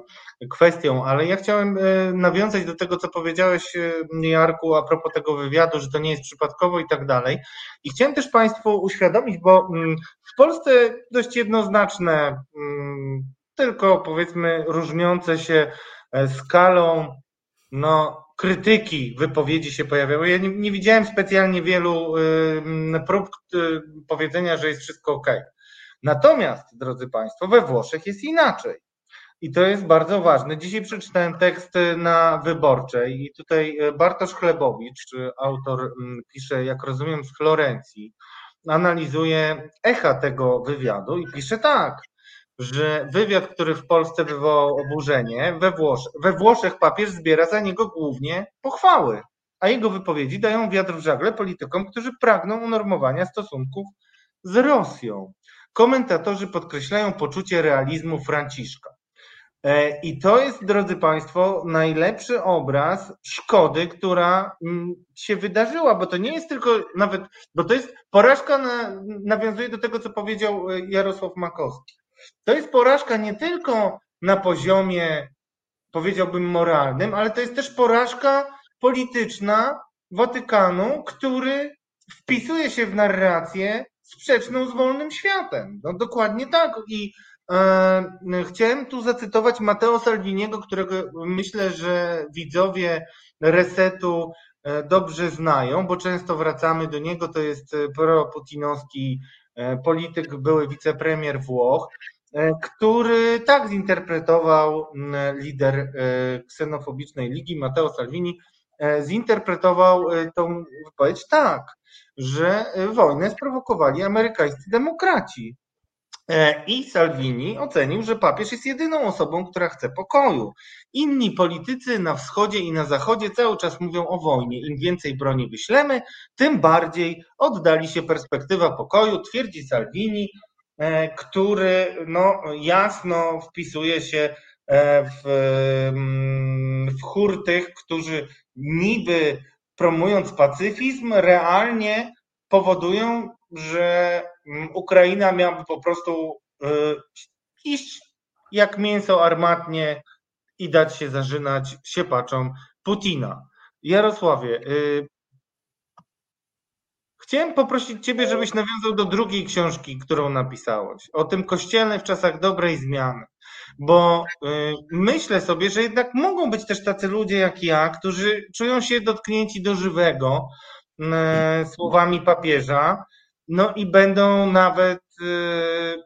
kwestią. Ale ja chciałem e, nawiązać do tego, co powiedziałeś, e, Jarku, a propos tego wywiadu, że to nie jest przypadkowo i tak dalej. I chciałem też Państwu uświadomić, bo mm, w Polsce dość jednoznaczne, mm, tylko powiedzmy różniące się skalą no, krytyki wypowiedzi się pojawiały. Ja nie, nie widziałem specjalnie wielu y, prób y, powiedzenia, że jest wszystko ok. Natomiast, drodzy Państwo, we Włoszech jest inaczej. I to jest bardzo ważne. Dzisiaj przeczytałem tekst na wyborczej i tutaj Bartosz Chlebowicz, autor, pisze, jak rozumiem, z Florencji, analizuje echa tego wywiadu i pisze tak że wywiad, który w Polsce wywołał oburzenie, we, Włosz we Włoszech papież zbiera za niego głównie pochwały, a jego wypowiedzi dają wiatr w żagle politykom, którzy pragną unormowania stosunków z Rosją. Komentatorzy podkreślają poczucie realizmu Franciszka. E, I to jest, drodzy Państwo, najlepszy obraz szkody, która mm, się wydarzyła, bo to nie jest tylko nawet, bo to jest porażka, na, nawiązuje do tego, co powiedział e, Jarosław Makowski. To jest porażka nie tylko na poziomie, powiedziałbym, moralnym, ale to jest też porażka polityczna Watykanu, który wpisuje się w narrację sprzeczną z wolnym światem. No dokładnie tak. I e, chciałem tu zacytować Matteo Salviniego, którego myślę, że widzowie resetu e, dobrze znają, bo często wracamy do niego. To jest pro-putinowski e, polityk, były wicepremier Włoch. E, który tak zinterpretował lider e, ksenofobicznej ligi, Matteo Salvini, e, zinterpretował tą wypowiedź tak, że wojnę sprowokowali amerykańscy demokraci. I Salvini ocenił, że papież jest jedyną osobą, która chce pokoju. Inni politycy na wschodzie i na zachodzie cały czas mówią o wojnie. Im więcej broni wyślemy, tym bardziej oddali się perspektywa pokoju, twierdzi Salvini, który no, jasno wpisuje się e, w, mm, w chór tych, którzy niby promując pacyfizm, realnie powodują, że mm, Ukraina miałaby po prostu e, iść jak mięso armatnie i dać się zażynać siepaczom Putina. Jarosławie, y, Chciałem poprosić Ciebie, żebyś nawiązał do drugiej książki, którą napisałeś, o tym kościele w czasach dobrej zmiany. Bo y, myślę sobie, że jednak mogą być też tacy ludzie jak ja, którzy czują się dotknięci do żywego y, słowami papieża, no i będą nawet y,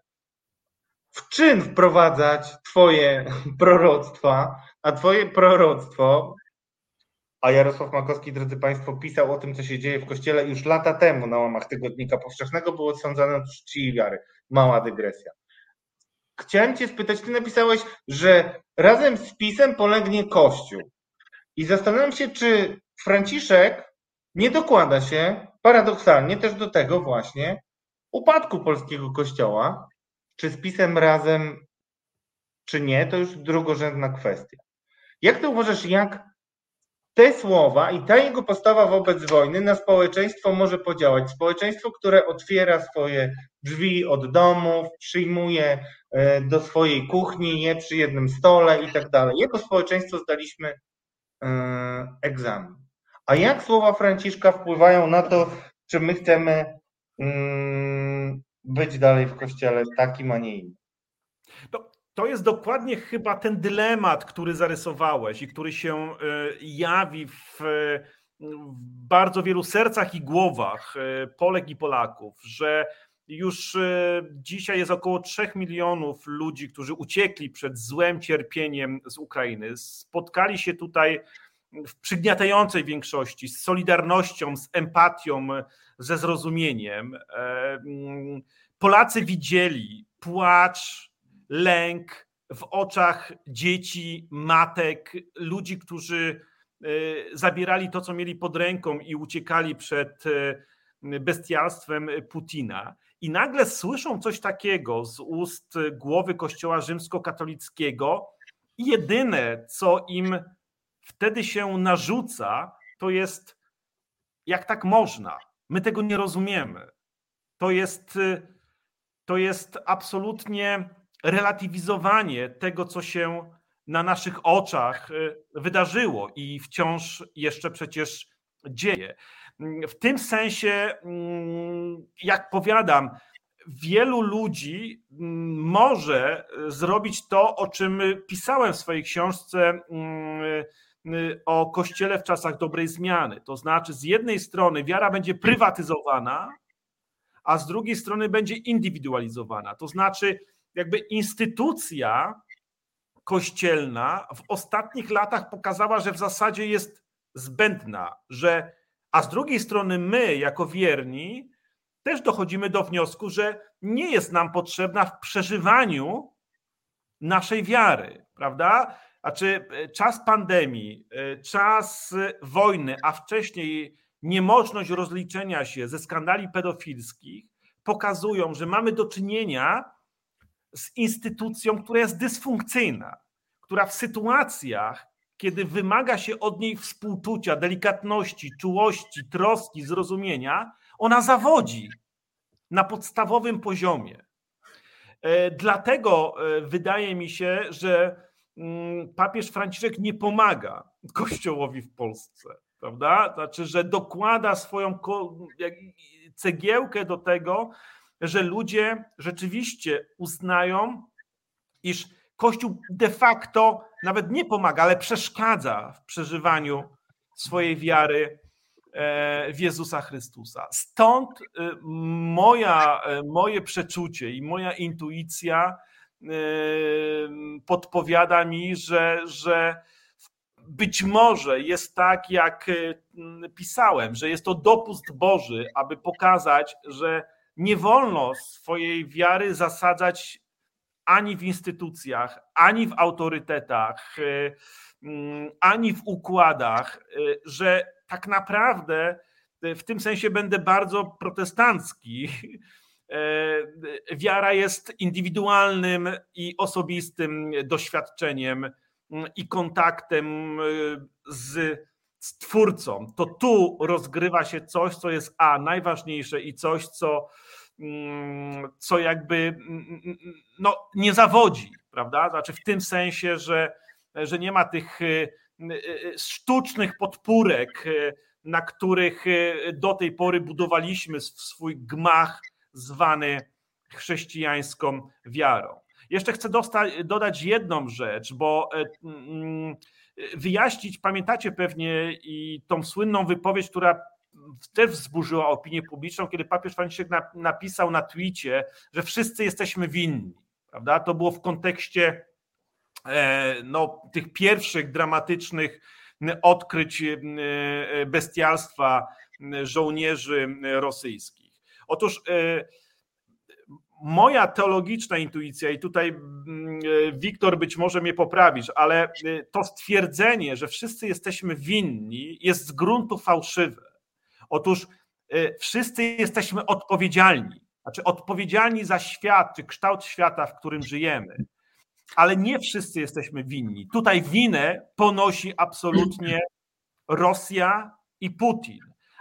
w czyn wprowadzać Twoje proroctwa, a Twoje proroctwo a Jarosław Makowski, drodzy Państwo, pisał o tym, co się dzieje w Kościele już lata temu na łamach Tygodnika Powszechnego, był odsądzany od czci i wiary. Mała dygresja. Chciałem Cię spytać, Ty napisałeś, że razem z pisem polegnie Kościół. I zastanawiam się, czy Franciszek nie dokłada się paradoksalnie też do tego właśnie upadku polskiego Kościoła. Czy z pisem razem, czy nie, to już drugorzędna kwestia. Jak Ty uważasz, jak te słowa i ta jego postawa wobec wojny na społeczeństwo może podziałać. Społeczeństwo, które otwiera swoje drzwi od domów, przyjmuje e, do swojej kuchni, je przy jednym stole i tak dalej. Jego społeczeństwo zdaliśmy e, egzamin. A jak słowa Franciszka wpływają na to, czy my chcemy mm, być dalej w kościele takim, a nie innym? No, to jest dokładnie chyba ten dylemat, który zarysowałeś i który się e, jawi w bardzo wielu sercach i głowach e, Polek i Polaków, że już e, dzisiaj jest około 3 milionów ludzi, którzy uciekli przed złem cierpieniem z Ukrainy. Spotkali się tutaj w przygniatającej większości z solidarnością, z empatią, ze zrozumieniem. Mm, Polacy widzieli płacz, lęk w oczach dzieci, matek, ludzi, którzy e, zabierali to, co mieli pod ręką i uciekali przed bestialstwem Putina. I nagle słyszą coś takiego z ust głowy Kościoła rzymskokatolickiego, i jedyne, co im wtedy się narzuca, to jest jak tak można. My tego nie rozumiemy. To jest, to jest absolutnie relatywizowanie tego, co się na naszych oczach y, wydarzyło i wciąż jeszcze przecież dzieje. W tym sensie, mm, jak powiadam, wielu ludzi mm, może zrobić to, o czym pisałem w swojej książce mm, y, o Kościele w czasach dobrej zmiany. To znaczy, z jednej strony wiara będzie prywatyzowana, a z drugiej strony będzie indywidualizowana. To znaczy, jakby instytucja kościelna w ostatnich latach pokazała, że w zasadzie jest zbędna, że a z drugiej strony my, jako wierni, też dochodzimy do wniosku, że nie jest nam potrzebna w przeżywaniu naszej wiary, prawda? Znaczy, czas pandemii, czas wojny, a wcześniej niemożność rozliczenia się ze skandali pedofilskich pokazują, że mamy do czynienia z instytucją, która jest dysfunkcyjna, która w sytuacjach, kiedy wymaga się od niej współczucia, delikatności, czułości, troski, zrozumienia, ona zawodzi na podstawowym poziomie. E, dlatego e, wydaje mi się, że mm, papież Franciszek nie pomaga Kościołowi w Polsce, prawda? Znaczy, że dokłada swoją cegiełkę do tego, że ludzie rzeczywiście uznają, iż Kościół de facto nawet nie pomaga, ale przeszkadza w przeżywaniu swojej wiary E, w Jezusa Chrystusa. Stąd e, moja, e, moje przeczucie i moja intuicja podpowiada mi, że, że być może jest tak, jak pisałem, że jest to dopust Boży, aby pokazać, że nie wolno swojej wiary zasadzać ani w instytucjach, ani w autorytetach, ani w układach, że tak naprawdę e, w tym sensie będę bardzo protestancki. Wiara jest indywidualnym i osobistym doświadczeniem mm, i kontaktem z Twórcą. To tu rozgrywa się coś, co jest A najważniejsze i coś, co, mm, co jakby mm, no, nie zawodzi, prawda? Znaczy w tym sensie, że, że nie ma tych Y, y, sztucznych podpórek, y, na których do tej pory budowaliśmy swój gmach zwany chrześcijańską wiarą. Jeszcze chcę dodać jedną rzecz, bo e, mm, wyjaśnić, pamiętacie pewnie i tą słynną wypowiedź, która też wzburzyła opinię publiczną, kiedy papież Franciszek napisał na twicie, że wszyscy jesteśmy winni. Prawda? To było w kontekście E, no, tych pierwszych dramatycznych odkryć e, bestialstwa żołnierzy rosyjskich. Otóż e, moja teologiczna intuicja, i tutaj Wiktor być może mnie poprawisz, ale to stwierdzenie, że wszyscy jesteśmy winni, jest z gruntu fałszywe. Otóż wszyscy jesteśmy odpowiedzialni, znaczy odpowiedzialni za świat, czy kształt świata, w którym żyjemy ale nie wszyscy jesteśmy winni. Tutaj winę ponosi absolutnie Rosja i Putin.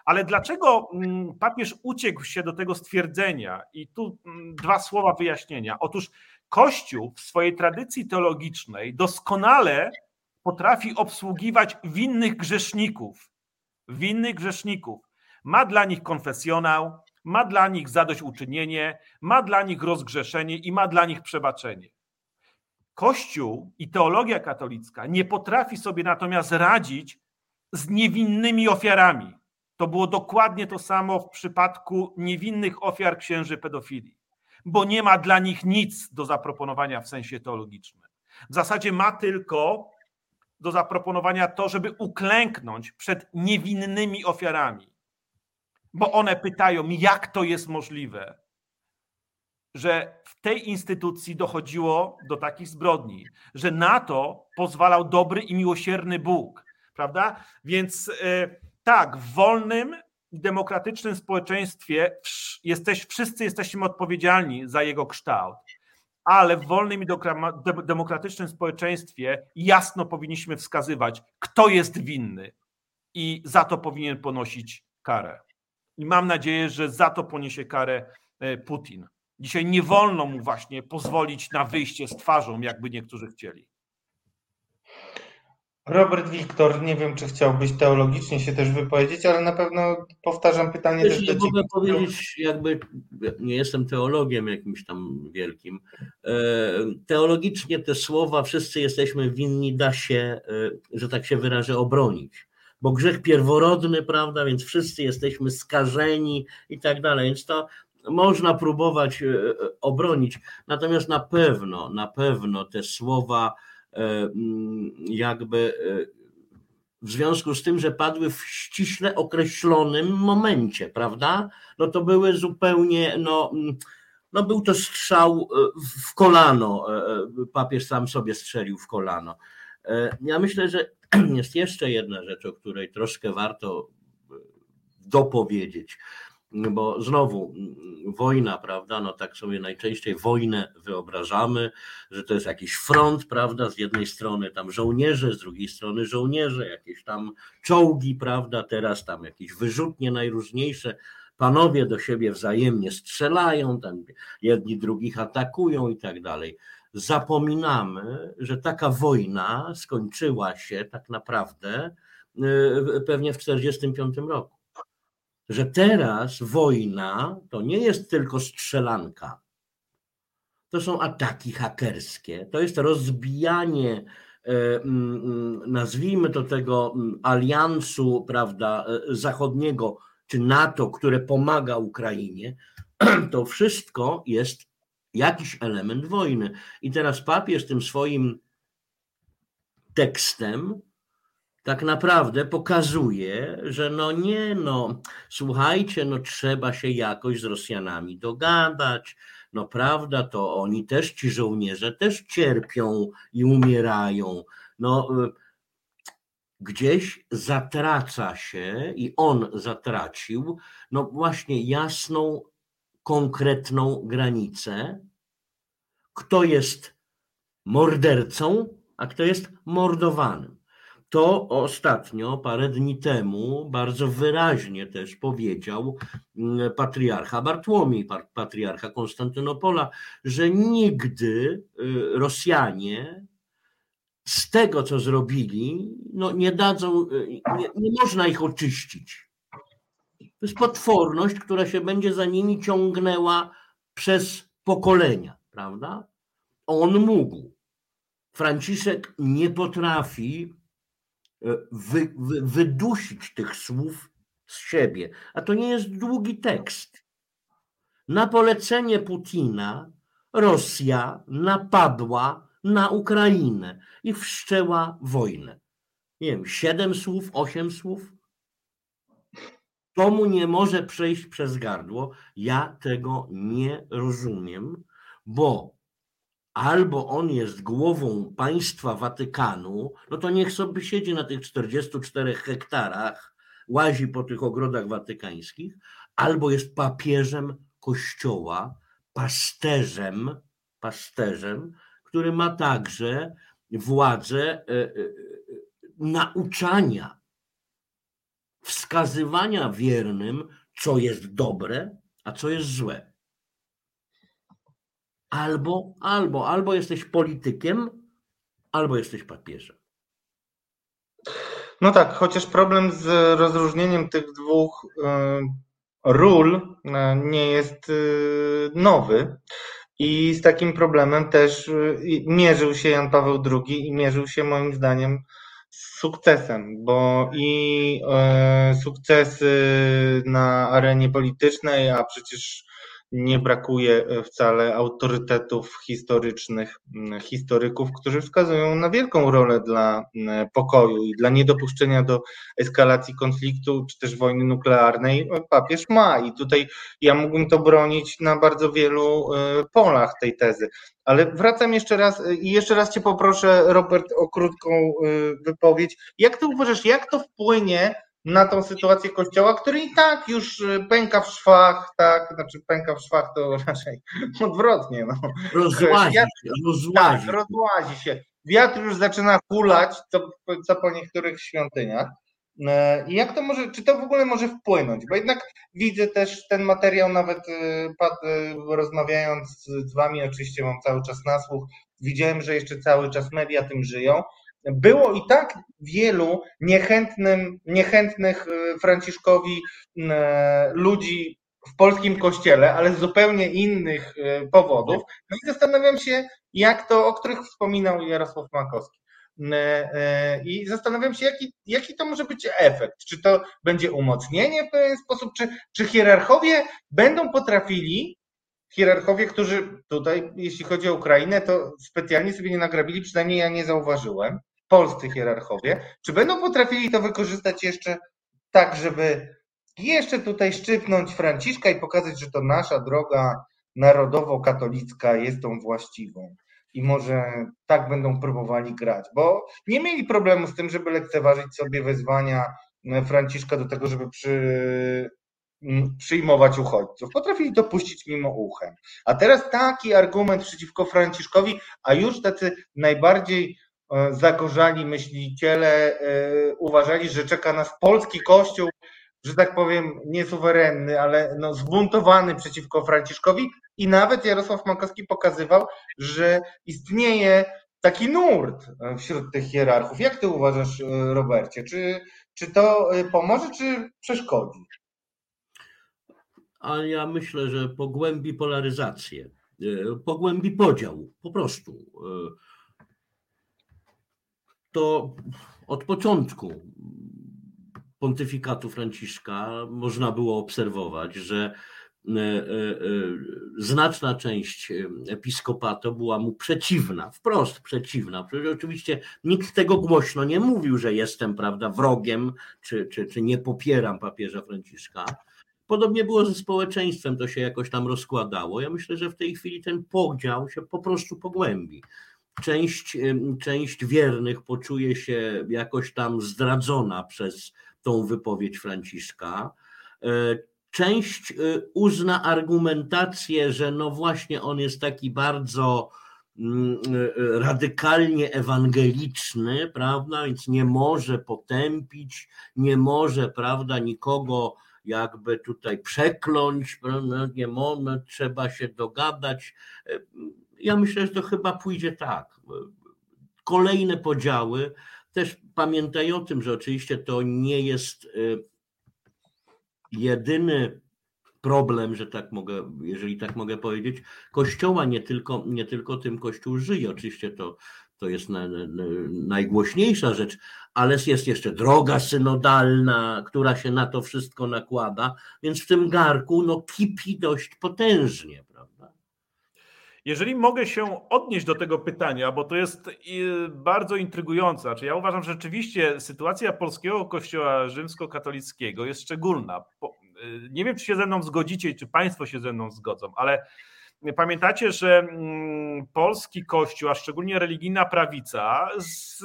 Ale dlaczego mm, papież uciekł się do tego stwierdzenia? I tu mm, dwa słowa wyjaśnienia. Otóż Kościół w swojej tradycji teologicznej doskonale potrafi obsługiwać winnych grzeszników. Winnych grzeszników. Ma dla nich konfesjonał, ma dla nich zadośćuczynienie, ma dla nich rozgrzeszenie i ma dla nich przebaczenie. Kościół i teologia katolicka nie potrafi sobie natomiast radzić z niewinnymi ofiarami. To było dokładnie to samo w przypadku niewinnych ofiar księży pedofilii, bo nie ma dla nich nic do zaproponowania w sensie teologicznym. W zasadzie ma tylko do zaproponowania to, żeby uklęknąć przed niewinnymi ofiarami, bo one pytają, jak to jest możliwe, że w tej instytucji dochodziło do takich zbrodni, że na to pozwalał dobry i miłosierny Bóg, prawda? Więc e, tak, w wolnym i demokratycznym społeczeństwie jesteś, wszyscy jesteśmy odpowiedzialni za jego kształt, ale w wolnym i demokratycznym społeczeństwie jasno powinniśmy wskazywać, kto jest winny i za to powinien ponosić karę. I mam nadzieję, że za to poniesie karę e, Putin. Dzisiaj nie wolno mu właśnie pozwolić na wyjście z twarzą, jakby niektórzy chcieli. Robert Wiktor, nie wiem, czy chciałbyś teologicznie się też wypowiedzieć, ale na pewno powtarzam pytanie Wiesz, też do mogę ciebie. powiedzieć, jakby nie jestem teologiem jakimś tam wielkim. E, Teologicznie te słowa wszyscy jesteśmy winni, da się, e, że tak się wyrażę, obronić. Bo grzech pierworodny, prawda, więc wszyscy jesteśmy skażeni i tak dalej. Więc to można próbować e, obronić. Natomiast na pewno, na pewno te słowa jakby e, w związku z tym, że padły w ściśle określonym momencie, prawda? No to były zupełnie, no, mm, no był to strzał e, w kolano. e, e, Papież sam sobie strzelił w kolano. E, Ja myślę, że jest jeszcze jedna rzecz, o której troszkę warto e, dopowiedzieć, bo znowu wojna, prawda? No tak sobie najczęściej wojnę wyobrażamy, że to jest jakiś front, prawda? Z jednej strony tam żołnierze, z drugiej strony żołnierze, jakieś tam czołgi, prawda? Teraz tam jakieś wyrzutnie najróżniejsze. Panowie do siebie wzajemnie strzelają, tam jedni drugich atakują i tak dalej. Zapominamy, że taka wojna skończyła się tak naprawdę y, pewnie w 1945 roku. Że teraz wojna to nie jest tylko strzelanka, to są ataki hakerskie, to jest rozbijanie, e, mm, nazwijmy to tego mm, aliansu, prawda, e, zachodniego czy NATO, które pomaga Ukrainie. To wszystko jest jakiś element wojny. I teraz papież tym swoim tekstem tak naprawdę pokazuje, że no nie, no słuchajcie, no trzeba się jakoś z Rosjanami dogadać, no prawda, to oni też, ci żołnierze też cierpią i umierają. No y, gdzieś zatraca się i on zatracił, no właśnie jasną, konkretną granicę, kto jest mordercą, a kto jest mordowanym. To ostatnio, parę dni temu, bardzo wyraźnie też powiedział mm, patriarcha Bartłomiej, pa- patriarcha Konstantynopola, że nigdy y, Rosjanie z tego, co zrobili, no nie dadzą, y, nie, nie można ich oczyścić. To jest potworność, która się będzie za nimi ciągnęła przez pokolenia, prawda? On mógł. Franciszek nie potrafi wy, wy, wydusić tych słów z siebie. A to nie jest długi tekst. Na polecenie Putina Rosja napadła na Ukrainę i wszczęła wojnę. Nie wiem, siedem słów, osiem słów. To mu nie może przejść przez gardło. Ja tego nie rozumiem, bo albo on jest głową państwa Watykanu, no to niech sobie siedzi na tych 44 hektarach, łazi po tych ogrodach watykańskich, albo jest papieżem kościoła, pasterzem, pasterzem, który ma także władzę e, e, e, nauczania, wskazywania wiernym, co jest dobre, a co jest złe. Albo, albo, albo jesteś politykiem, albo jesteś papieżem. No tak, chociaż problem z rozróżnieniem tych dwóch y, ról y, nie jest y, nowy. I z takim problemem też mierzył się Jan Paweł II i mierzył się moim zdaniem z sukcesem, bo i sukcesy na arenie politycznej, a przecież nie brakuje e, wcale autorytetów historycznych, historyków, którzy wskazują na wielką rolę dla pokoju i dla niedopuszczenia do eskalacji konfliktu czy też wojny nuklearnej papież ma. I tutaj ja mógłbym to bronić na bardzo wielu e, polach tej tezy. Ale wracam jeszcze raz e, i jeszcze raz Cię poproszę, Robert, o krótką wypowiedź. Jak Ty uważasz, jak to wpłynie na tą sytuację kościoła, który i tak już y, pęka w szwach, tak, znaczy pęka w szwach to raczej odwrotnie. No. Rozłazi się, rozłazi. Tak, rozłazi się. Wiatr już zaczyna hulać, co, co po niektórych świątyniach. E, I jak to może, czy to w ogóle może wpłynąć? Bo jednak widzę też ten materiał, nawet y, y, rozmawiając z Wami, oczywiście mam cały czas nasłuch, widziałem, że jeszcze cały czas media tym żyją było i tak wielu niechętnym, niechętnych y, Franciszkowi y, ludzi w polskim kościele, ale z zupełnie innych y, powodów. No i zastanawiam się, jak to, o których wspominał Jarosław Makowski. I zastanawiam się, jaki, jaki to może być efekt. Czy to będzie umocnienie w pewien sposób, czy, czy hierarchowie będą potrafili, hierarchowie, którzy tutaj, jeśli chodzi o Ukrainę, to specjalnie sobie nie nagrabili, przynajmniej ja nie zauważyłem, polscy hierarchowie, czy będą potrafili to wykorzystać jeszcze tak, żeby jeszcze tutaj szczypnąć Franciszka i pokazać, że to nasza droga narodowo-katolicka jest tą właściwą. I może tak będą próbowali grać, bo nie mieli problemu z tym, żeby lekceważyć sobie wezwania Franciszka do tego, żeby przy, przyjmować uchodźców. Potrafili to puścić mimo uchem. A teraz taki argument przeciwko Franciszkowi, a już tacy najbardziej E, zagorzali myśliciele e, uważali, że czeka nas polski kościół, że tak powiem, niesuwerenny, ale no, zbuntowany przeciwko Franciszkowi i nawet Jarosław Makowski pokazywał, że istnieje taki nurt wśród tych hierarchów. Jak ty uważasz, e, Robercie? Czy, czy to pomoże, czy przeszkodzi? Ale ja myślę, że pogłębi polaryzację, pogłębi podział, po prostu to od początku pontyfikatu Franciszka można było obserwować, że e, e, e, znaczna część episkopatu była mu przeciwna, wprost przeciwna. Przecież oczywiście nikt tego głośno nie mówił, że jestem prawda, wrogiem, czy, czy, czy nie popieram papieża Franciszka. Podobnie było ze społeczeństwem, to się jakoś tam rozkładało. Ja myślę, że w tej chwili ten podział się po prostu pogłębi część, część wiernych poczuje się jakoś tam zdradzona przez tą wypowiedź Franciszka. E, część e, uzna argumentację, że no właśnie on jest taki bardzo mm, e, radykalnie ewangeliczny, prawda, więc nie może potępić, nie może, prawda, nikogo jakby tutaj przekląć, nie może, trzeba się dogadać ja myślę, że to chyba pójdzie tak. Kolejne podziały, też pamiętaj o tym, że oczywiście to nie jest y, jedyny problem, że tak mogę, jeżeli tak mogę powiedzieć, Kościoła, nie tylko, nie tylko tym Kościół żyje, oczywiście to, to jest na, na, najgłośniejsza rzecz, ale jest jeszcze droga synodalna, która się na to wszystko nakłada, więc w tym garku no, kipi dość potężnie. Jeżeli mogę się odnieść do tego pytania, bo to jest bardzo intrygujące. Znaczy ja uważam, że rzeczywiście sytuacja polskiego kościoła rzymskokatolickiego jest szczególna. Y, nie wiem, czy się ze mną zgodzicie, czy Państwo się ze mną zgodzą, ale pamiętacie, że mm, polski kościół, a szczególnie religijna prawica, z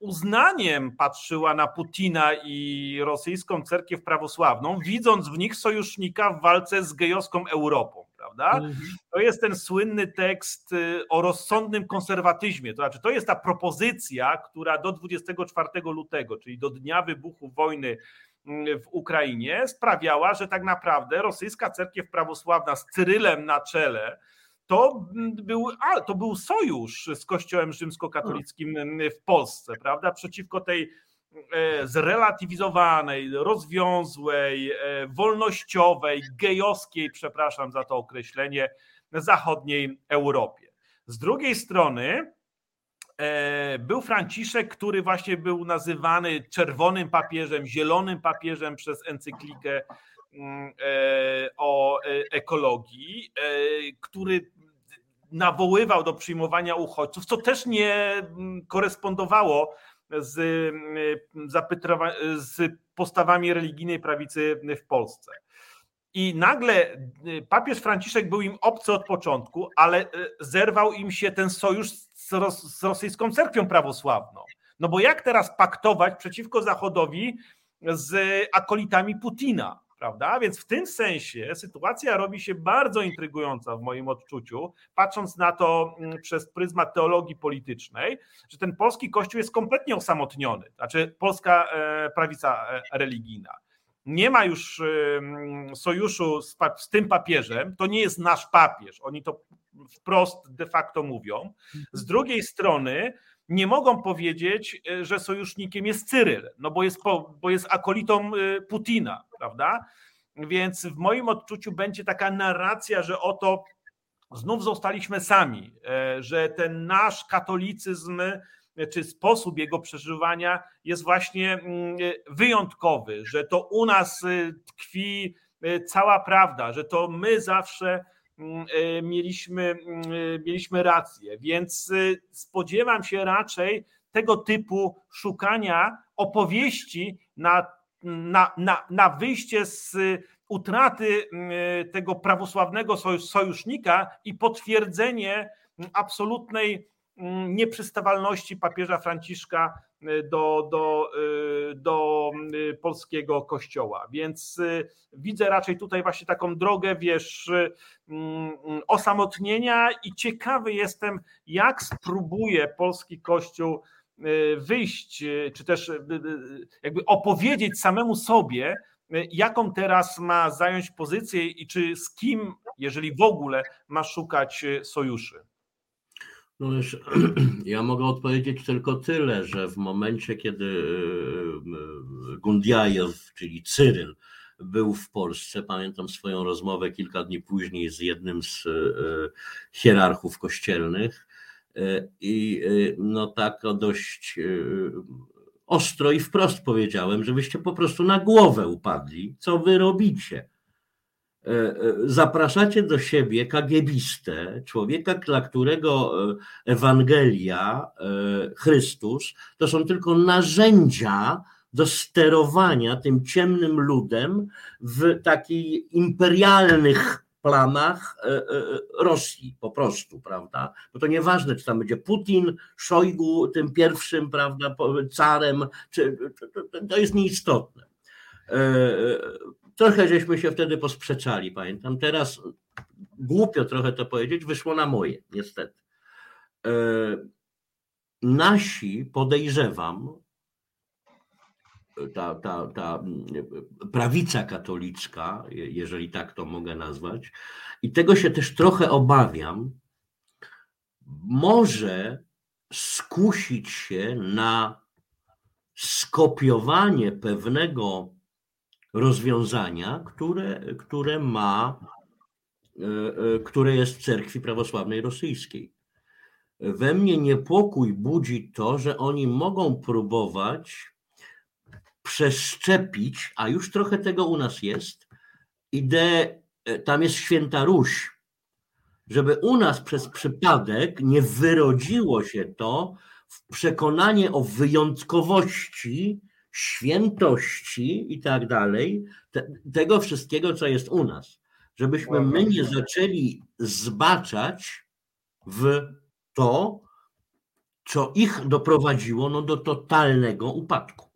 uznaniem patrzyła na Putina i rosyjską cerkiew prawosławną, widząc w nich sojusznika w walce z gejowską Europą prawda? Mhm. To jest ten słynny tekst y, o rozsądnym konserwatyzmie. To znaczy, to jest ta propozycja, która do 24 lutego, czyli do dnia wybuchu wojny mm, w Ukrainie, sprawiała, że tak naprawdę rosyjska cerkiew prawosławna z Cyrylem na czele to był, a, to był sojusz z Kościołem rzymskokatolickim mm, w Polsce, prawda? Przeciwko tej zrelatywizowanej, rozwiązłej, e, wolnościowej, gejowskiej, przepraszam za to określenie, zachodniej Europie. Z drugiej strony e, był Franciszek, który właśnie był nazywany czerwonym papieżem, zielonym papieżem przez encyklikę mm, o ekologii, który nawoływał do przyjmowania uchodźców, co też nie mm, korespondowało z, z postawami religijnej prawicy w Polsce. I nagle y, papież Franciszek był im obcy od początku, ale y, zerwał im się ten sojusz z, z rosyjską cerkwią prawosławną. No bo jak teraz paktować przeciwko Zachodowi z akolitami Putina? Prawda? Więc w tym sensie sytuacja robi się bardzo intrygująca w moim odczuciu, patrząc na to mm, przez pryzmat teologii politycznej, że ten polski kościół jest kompletnie osamotniony, znaczy polska e, prawica e, religijna nie ma już sojuszu z, z, tym papieżem, to nie jest nasz papież. Oni to wprost de facto mówią. Z drugiej strony nie mogą powiedzieć, e, że sojusznikiem jest Cyryl, no bo jest, bo jest akolitą e, Putina, prawda? Więc w moim odczuciu będzie taka narracja, że oto znów zostaliśmy sami, e, że ten nasz katolicyzm czy sposób jego przeżywania jest właśnie mm, wyjątkowy, że to u nas tkwi cała prawda, że to my zawsze mieliśmy, mm, mieliśmy rację. Więc spodziewam się raczej tego typu szukania opowieści na, na, na, na wyjście z utraty tego prawosławnego sojusznika i potwierdzenie absolutnej Mm, nieprzystawalności papieża Franciszka y, do, do, y, do y, polskiego kościoła. Więc widzę raczej tutaj właśnie taką drogę, wiesz, mm, osamotnienia i ciekawy jestem, jak spróbuje polski kościół wyjść, czy też jakby opowiedzieć samemu sobie, jaką teraz ma zająć pozycję i czy z kim, jeżeli w ogóle, ma szukać sojuszy. No już, ja mogę odpowiedzieć tylko tyle, że w momencie, kiedy e, Gundiajew, czyli Cyryl, był w Polsce, pamiętam swoją rozmowę kilka dni później z jednym z e, hierarchów kościelnych i no tak dość ostro i wprost powiedziałem, żebyście po prostu na głowę upadli, co wy robicie zapraszacie do siebie kagiebistę, człowieka, dla którego e, Ewangelia, Chrystus, to są tylko narzędzia do sterowania tym ciemnym ludem w takich imperialnych planach Rosji po prostu, prawda? Bo to nieważne, czy tam będzie Putin, Szojgu tym pierwszym, prawda, carem, czy, to jest nieistotne trochę żeśmy się wtedy posprzeczali, pamiętam. Teraz głupio trochę to powiedzieć, wyszło na moje, niestety. E, nasi, podejrzewam, ta, ta, ta prawica katolicka, jeżeli tak to mogę nazwać, i tego się też trochę obawiam, może skusić się na skopiowanie pewnego rozwiązania, które, które ma, e, e, które jest w cerkwi prawosławnej rosyjskiej. We mnie niepokój budzi to, że oni mogą próbować przeszczepić, a już trochę tego u nas jest, ideę, e, tam jest święta Ruś, żeby u nas przez przypadek nie wyrodziło się to w przekonanie o wyjątkowości świętości i tak dalej, te, tego wszystkiego, co jest u nas. Żebyśmy my nie zaczęli zbaczać w to, co ich doprowadziło no, do totalnego upadku.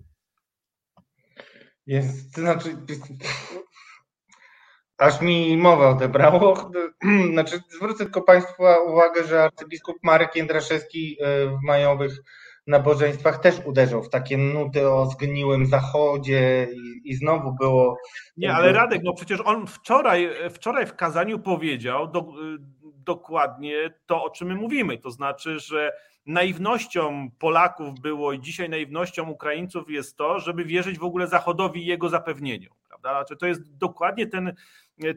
Jest, to znaczy, aż mi mowa odebrało. Znaczy, zwrócę tylko Państwa uwagę, że arcybiskup Marek Jędraszewski e, w majowych nabożeństwach też uderzał w takie nuty o zgniłym zachodzie i, i znowu było. Nie, ale Radek, no przecież on wczoraj, wczoraj w kazaniu powiedział do, dokładnie to, o czym my mówimy. To znaczy, że naiwnością Polaków było i dzisiaj naiwnością Ukraińców jest to, żeby wierzyć w ogóle Zachodowi i jego zapewnieniom prawda? Znaczy, to jest dokładnie ten,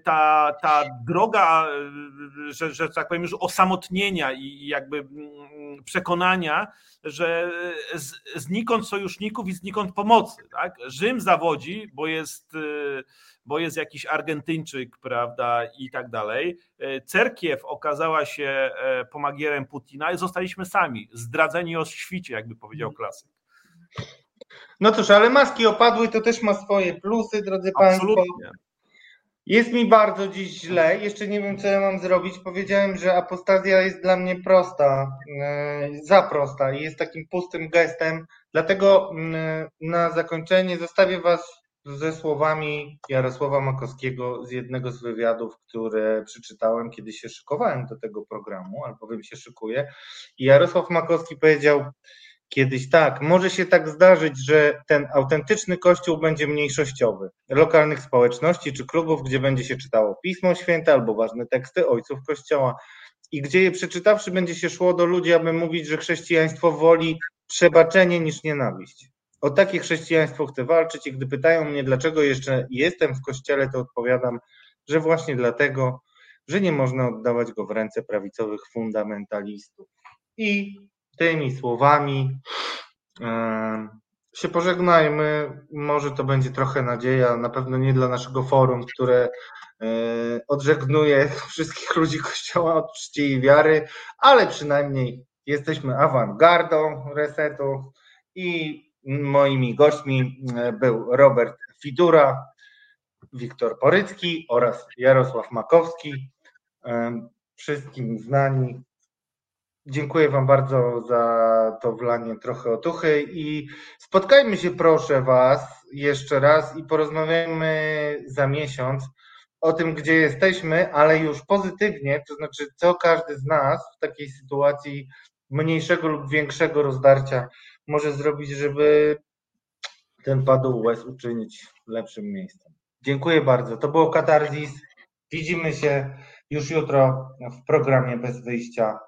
ta, ta droga, że, że tak powiem, już osamotnienia i jakby mm, przekonania, że z, znikąd sojuszników i znikąd pomocy. Tak? Rzym zawodzi, bo jest, bo jest jakiś Argentyńczyk, prawda, i tak dalej. Cerkiew okazała się pomagierem Putina i zostaliśmy sami, zdradzeni o świcie, jakby powiedział klasyk. No cóż, ale maski opadły, to też ma swoje plusy, drodzy Absolutnie. Państwo. Jest mi bardzo dziś źle, jeszcze nie wiem, co ja mam zrobić. Powiedziałem, że apostazja jest dla mnie prosta, e, za prosta i jest takim pustym gestem. Dlatego mm, na zakończenie zostawię Was ze słowami Jarosława Makowskiego z jednego z wywiadów, które przeczytałem, kiedy się szykowałem do tego programu, albowiem się szykuję. I Jarosław Makowski powiedział: Kiedyś tak, może się tak zdarzyć, że ten autentyczny kościół będzie mniejszościowy. Lokalnych społeczności czy klubów, gdzie będzie się czytało Pismo Święte albo ważne teksty ojców kościoła i gdzie je przeczytawszy będzie się szło do ludzi, aby mówić, że chrześcijaństwo woli przebaczenie niż nienawiść. O takie chrześcijaństwo chcę walczyć i gdy pytają mnie, dlaczego jeszcze jestem w kościele, to odpowiadam, że właśnie dlatego, że nie można oddawać go w ręce prawicowych fundamentalistów. I tymi słowami się pożegnajmy. Może to będzie trochę nadzieja, na pewno nie dla naszego forum, które e, odżegnuje wszystkich ludzi Kościoła od czci i wiary, ale przynajmniej jesteśmy awangardą resetu i moimi gośćmi e, był Robert Fidura, Wiktor Porycki oraz Jarosław Makowski, wszystkim znani Dziękuję Wam bardzo za to wlanie trochę otuchy i spotkajmy się proszę Was jeszcze raz i porozmawiajmy za miesiąc o tym, gdzie jesteśmy, ale już pozytywnie, to znaczy co każdy z nas w takiej sytuacji mniejszego lub większego rozdarcia może zrobić, żeby ten padł łez uczynić lepszym miejscem. Dziękuję bardzo. To było Katarzis. Widzimy się już jutro w programie Bez Wyjścia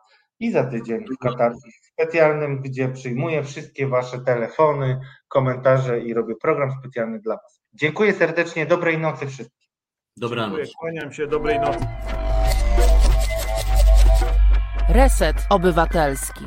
i za tydzień w Katarsis specjalnym, gdzie przyjmuję wszystkie Wasze telefony, komentarze i robię program specjalny dla Was. Dziękuję serdecznie, dobrej nocy wszystkim. Dobranoc. Dziękuję, kłaniam się, dobrej nocy. Reset Obywatelski.